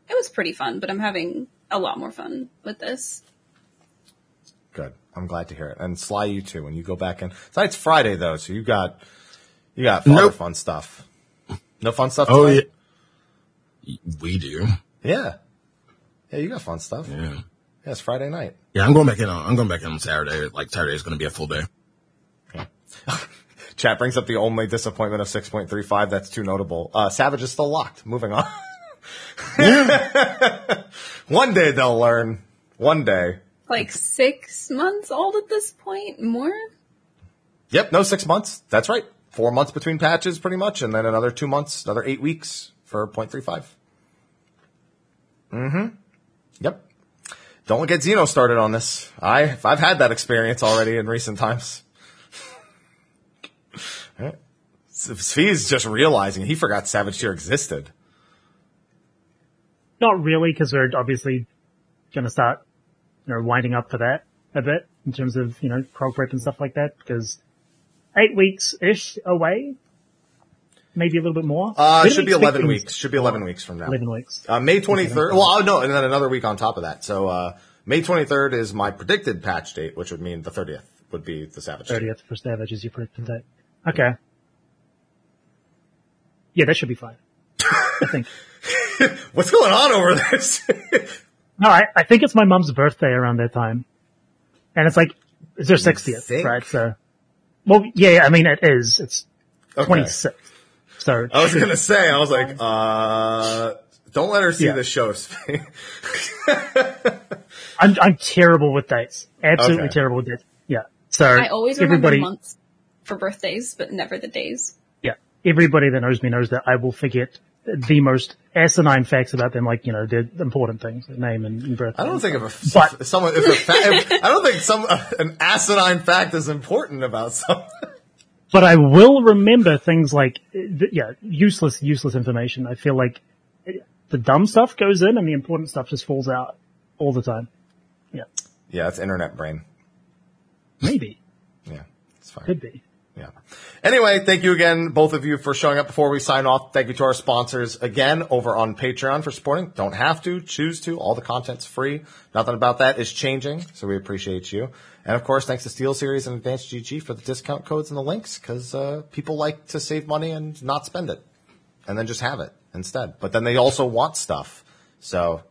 was pretty fun, but I'm having a lot more fun with this. Good. I'm glad to hear it. And Sly, you too. When you go back in, tonight's Friday though, so you got you got Nope. fun stuff. No fun stuff. Oh yeah. We do. yeah, yeah. You got fun stuff. Yeah, Yeah. it's Friday night. Yeah, I'm going back in on, I'm going back in on Saturday. Like Saturday is going to be a full day. Chat brings up the only disappointment of 6.35 that's too notable. Uh, Savage is still locked. Moving on. One day they'll learn. One day. Like six months old at this point? More? Yep, no, six months. That's right. Four months between patches, pretty much, and then another two months, another eight weeks for 0.35. Mm-hmm. Yep. Don't get Xeno started on this. I, I've had that experience already in recent times. Alright. Svi's just realizing he forgot Savage Tier existed. not really, because we're obviously going to start, you know, winding up for that a bit in terms of, you know, prog prep and stuff like that, because eight weeks-ish away, maybe a little bit more. Uh, it should be 11 weeks. Should be 11 weeks from now. 11 weeks. Uh, May 23rd. Well, oh, no, and then another week on top of that. So, uh, May 23rd is my predicted patch date, which would mean the 30th would be the Savage Tier. 30th for Savage is your predicted date. Okay. Yeah, that should be fine. I think. What's going on over there? No, I, I think it's my mom's birthday around that time. And it's like, it's her 60th, think? right? So, well, yeah, yeah, I mean, it is. It's Okay. 26th. So, I was gonna say, I was like, uh, don't let her see Yeah. the show. I'm, I'm terrible with dates. Absolutely Okay. terrible with dates. Yeah. So, I always remember everybody, months for birthdays, but never the days. yeah, everybody that knows me knows that I will forget the most asinine facts about them, like, you know, the important things, their name and, and birth. I don't think if a But- if someone if a fa- if, I don't think some an asinine fact is important about someone. But I will remember things like, uh, yeah, useless, useless information. I feel like uh, the dumb stuff goes in and the important stuff just falls out all the time. Yeah. Yeah, it's internet brain. Maybe. Yeah, it's fine. Could be. Yeah. Anyway, thank you again, both of you, for showing up. Before we sign off, thank you to our sponsors again over on Patreon for supporting. Don't have to, choose to. All the content's free. Nothing about that is changing, so we appreciate you. And of course, thanks to SteelSeries and Advanced GG for the discount codes and the links, because uh, people like to save money and not spend it, and then just have it instead. But then they also want stuff. So,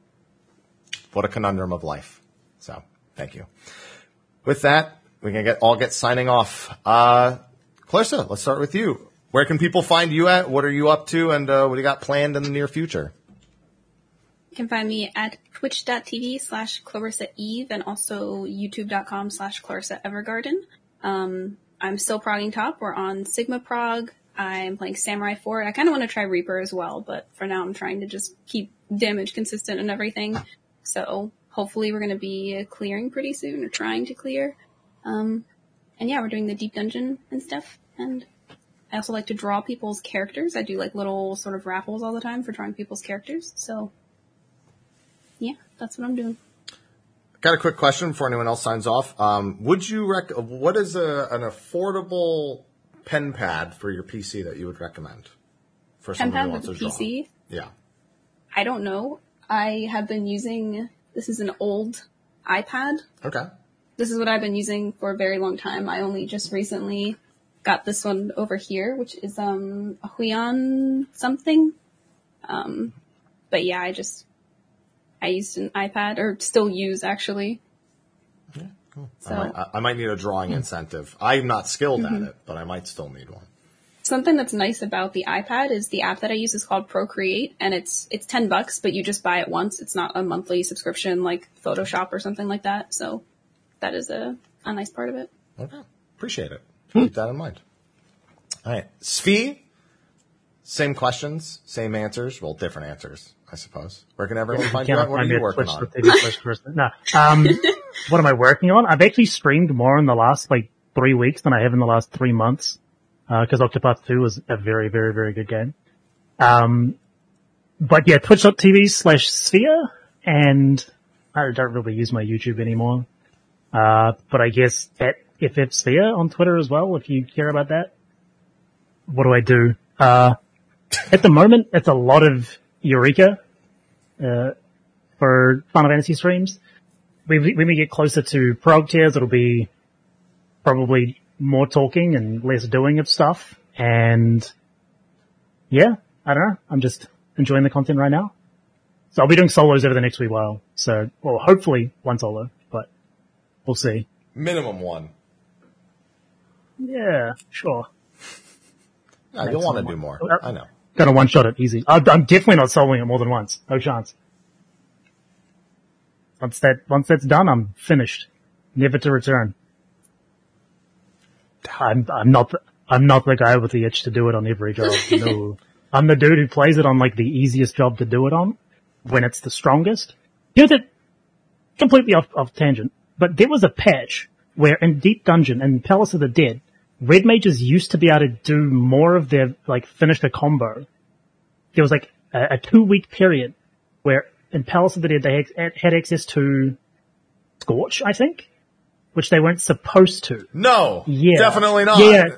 what a conundrum of life. So, thank you. With that, we can get all get signing off. Uh, Clarissa, let's start with you. Where can people find you at? What are you up to? And uh, what do you got planned in the near future? You can find me at twitch.tv slash Clarissa Eve and also youtube.com slash Clarissa Evergarden. Um, I'm still progging top. We're on Sigma Prog. I'm playing Samurai 4. I kind of want to try Reaper as well, but for now I'm trying to just keep damage consistent and everything. So hopefully we're going to be clearing pretty soon or trying to clear. Um, and yeah, we're doing the deep dungeon and stuff. And I also like to draw people's characters. I do like little sort of raffles all the time for drawing people's characters. So yeah, that's what I'm doing. Got a quick question before anyone else signs off. Um, would you rec? What is a, an affordable pen pad for your PC that you would recommend for Pen someone who wants to draw? PC. Yeah. I don't know. I have been using, this is an old iPad. Okay. This is what I've been using for a very long time. I only just recently got this one over here, which is, um, a Huion something. Um, but yeah, I just, I used an iPad, or still use actually. So, I, might, I- might need a drawing incentive. I'm not skilled Mm-hmm. at it, but I might still need one. something that's nice about the iPad is the app that I use is called Procreate and it's it's 10 bucks but you just buy it once. It's not a monthly subscription like Photoshop or something like that. So that is a a nice part of it. Okay. Appreciate it. Keep that in mind. All right. Svi, same questions, same answers. Well, different answers, I suppose. Where can everyone find you Cannot? What are you working Twitch on? dot TV slash Clarissa. No. Um, what am I working on? I've actually streamed more in the last like three weeks than I have in the last three months. Uh, cause Octopath 2 was a very, very, very good game. Um, but yeah, twitch.tv slash sphere and I don't really use my YouTube anymore. Uh, but I guess at FF Sphere on Twitter as well, if you care about that. What do I do? Uh, at the moment, it's a lot of Eureka, uh, for Final Fantasy streams. When we, when we get closer to prog tiers, it'll be probably more talking and less doing of stuff. And yeah, I don't know. I'm just enjoying the content right now. So I'll be doing solos over the next wee while. So, well, hopefully one solo, we'll see. Minimum one. Yeah, sure. Yeah, you'll want to do more. I know. Gonna one shot it easy. I'm I'm definitely not soloing it more than once. No chance. Once that, once that's done, I'm finished. Never to return. I'm, I'm not, the, I'm not the guy with the itch to do it on every job. No. I'm the dude who plays it on like the easiest job to do it on when it's the strongest. You know that, completely off, off tangent, but there was a patch where in Deep Dungeon and Palace of the Dead, red mages used to be able to do more of their, like, finish the combo. There was like a, a two week period where in Palace of the Dead they had, had access to Scorch, I think, which they weren't supposed to. No. Yeah. Definitely not. Yeah.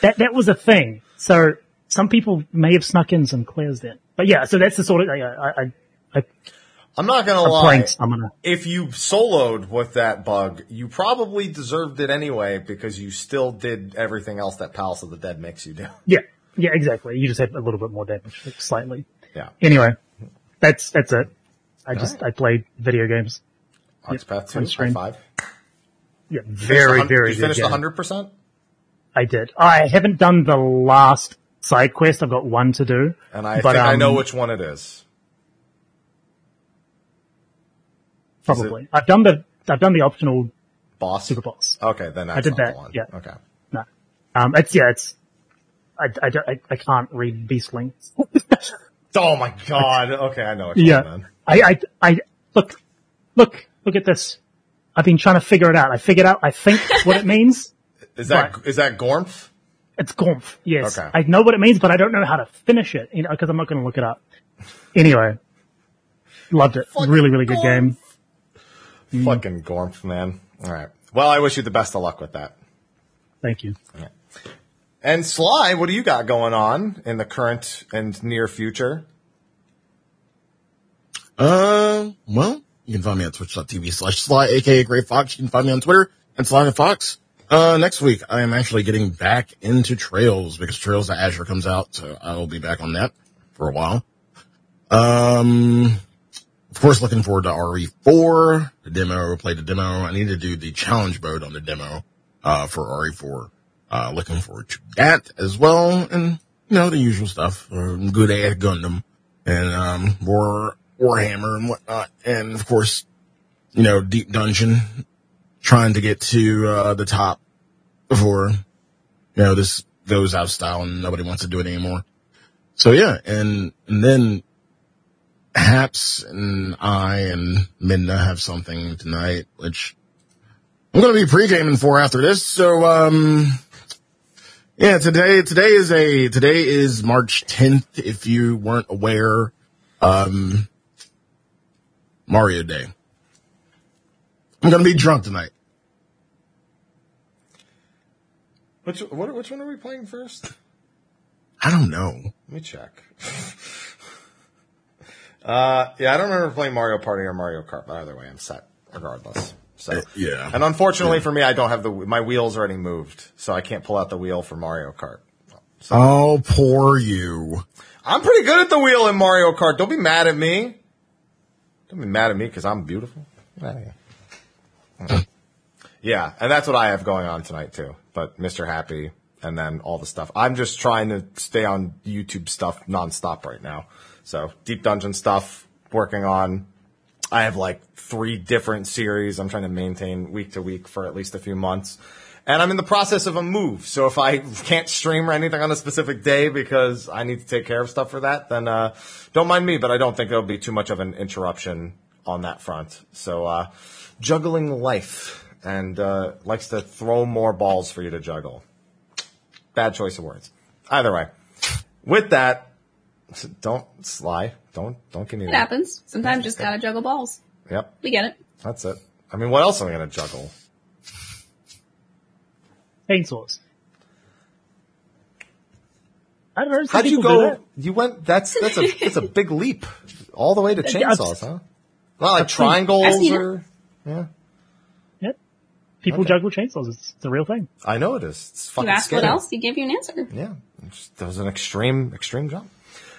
That, that was a thing. So some people may have snuck in some clears then. But yeah, so that's the sort of, I, I, I I'm not gonna lie. playing Summoner. If you soloed with that bug, you probably deserved it anyway because you still did everything else that Palace of the Dead makes you do. Yeah. Yeah, exactly. You just had a little bit more damage, like slightly. Yeah. Anyway, that's, that's it. I just, right. I played video games. Octopath 2, on high stream. five. Yeah, very, Finished the very You good finished game. 100%? I did. I haven't done the last side quest. I've got one to do. And I But, think I know um, which one it is. Probably. I've done the, I've done the optional Boss? super boss. Okay, then that's did not that, the one. yeah. Okay. No. Um, it's, yeah, it's, I, I, don't- I, I can't read Beastling. Oh my god. Okay, I know what you're Yeah. man. I, I, I, look, look, look at this. I've been trying to figure it out. I figured out, I think, what it means. Is that Right. is that Gormf? It's Gormf. Yes. Okay. I know what it means, but I don't know how to finish it, you know, cause I'm not going to look it up. Anyway. Loved it. really, really good game. Mm. Fucking Gormf, man. All right. Well, I wish you the best of luck with that. Thank you. And Sly, what do you got going on in the current and near future? Uh, well, you can find me at twitch.tv slash sly, aka Gray Fox. You can find me on Twitter and Sly and Fox. Uh, next week I am actually getting back into Trails because Trails of Azure comes out, so I will be back on that for a while. Um, of course, looking forward to RE4, the demo, play the demo. I need to do the challenge mode on the demo, uh, for RE4. Uh, looking forward to that as well. And, you know, the usual stuff, uh, good at Gundam and, um, War, Warhammer and whatnot. And of course, you know, Deep Dungeon, trying to get to, uh, the top before, you know, this goes out of style and nobody wants to do it anymore. So yeah, and, and then Haps and I and Midna have something tonight, which I'm going to be pre-gaming for after this. So, um, yeah, today, today is a, today is March 10th. If you weren't aware, um, Mario Day. I'm going to be drunk tonight. Which what, which one are we playing first? I don't know. Let me check. uh, yeah, I don't remember playing Mario Party or Mario Kart, but either way, I'm set regardless. So Uh, yeah. and unfortunately for me, I don't have the my wheels already moved, so I can't pull out the wheel for Mario Kart. So, oh, poor you. I'm pretty good at the wheel in Mario Kart. Don't be mad at me. Don't be mad at me because I'm beautiful. Yeah, and that's what I have going on tonight too. But Mr. Happy and then all the stuff. I'm just trying to stay on YouTube stuff nonstop right now. So Deep Dungeon stuff, working on. I have like three different series I'm trying to maintain week to week for at least a few months. And I'm in the process of a move. So if I can't stream or anything on a specific day because I need to take care of stuff for that, then, uh, don't mind me, but I don't think there'll be too much of an interruption on that front. So, uh, juggling life and, uh, likes to throw more balls for you to juggle. Bad choice of words. Either way. With that, don't sly. Don't, don't get me It happens. Sometimes just gotta juggle balls. Yep. We get it. That's it. I mean, what else am I going to juggle? Chainsaws. I don't know. some How'd you go? You went. That's that's a that's a big leap, all the way to chainsaws, huh? Not like I've triangles I've seen or. Yeah, Yep. People Okay. juggle chainsaws. It's, it's a real thing. I know it is. It's You fucking asked scary. what else, he gave you an answer. Yeah, it's- that was an extreme extreme jump.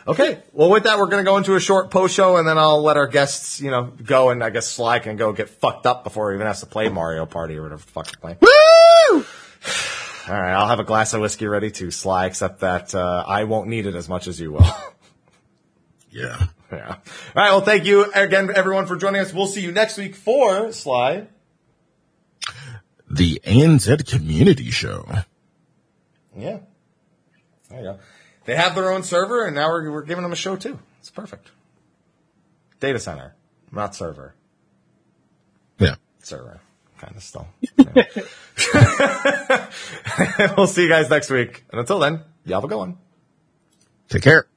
Okay, well, with that, we're going to go into a short post show, and then I'll let our guests, you know, go, and I guess Sly can go get fucked up before he even has to play Mario Party or whatever the fuck playing. Woo! All right, I'll have a glass of whiskey ready to Sly, except that uh, I won't need it as much as you will. Yeah. Yeah. All right. Well, thank you again, everyone, for joining us. We'll see you next week for Sly. The ANZ Community Show. Yeah. There you go. They have their own server, and now we're, we're giving them a show too. It's perfect. Data center, not server. Yeah. Server, kind of still. We'll see you guys next week. And until then, y'all have a good one. Take care.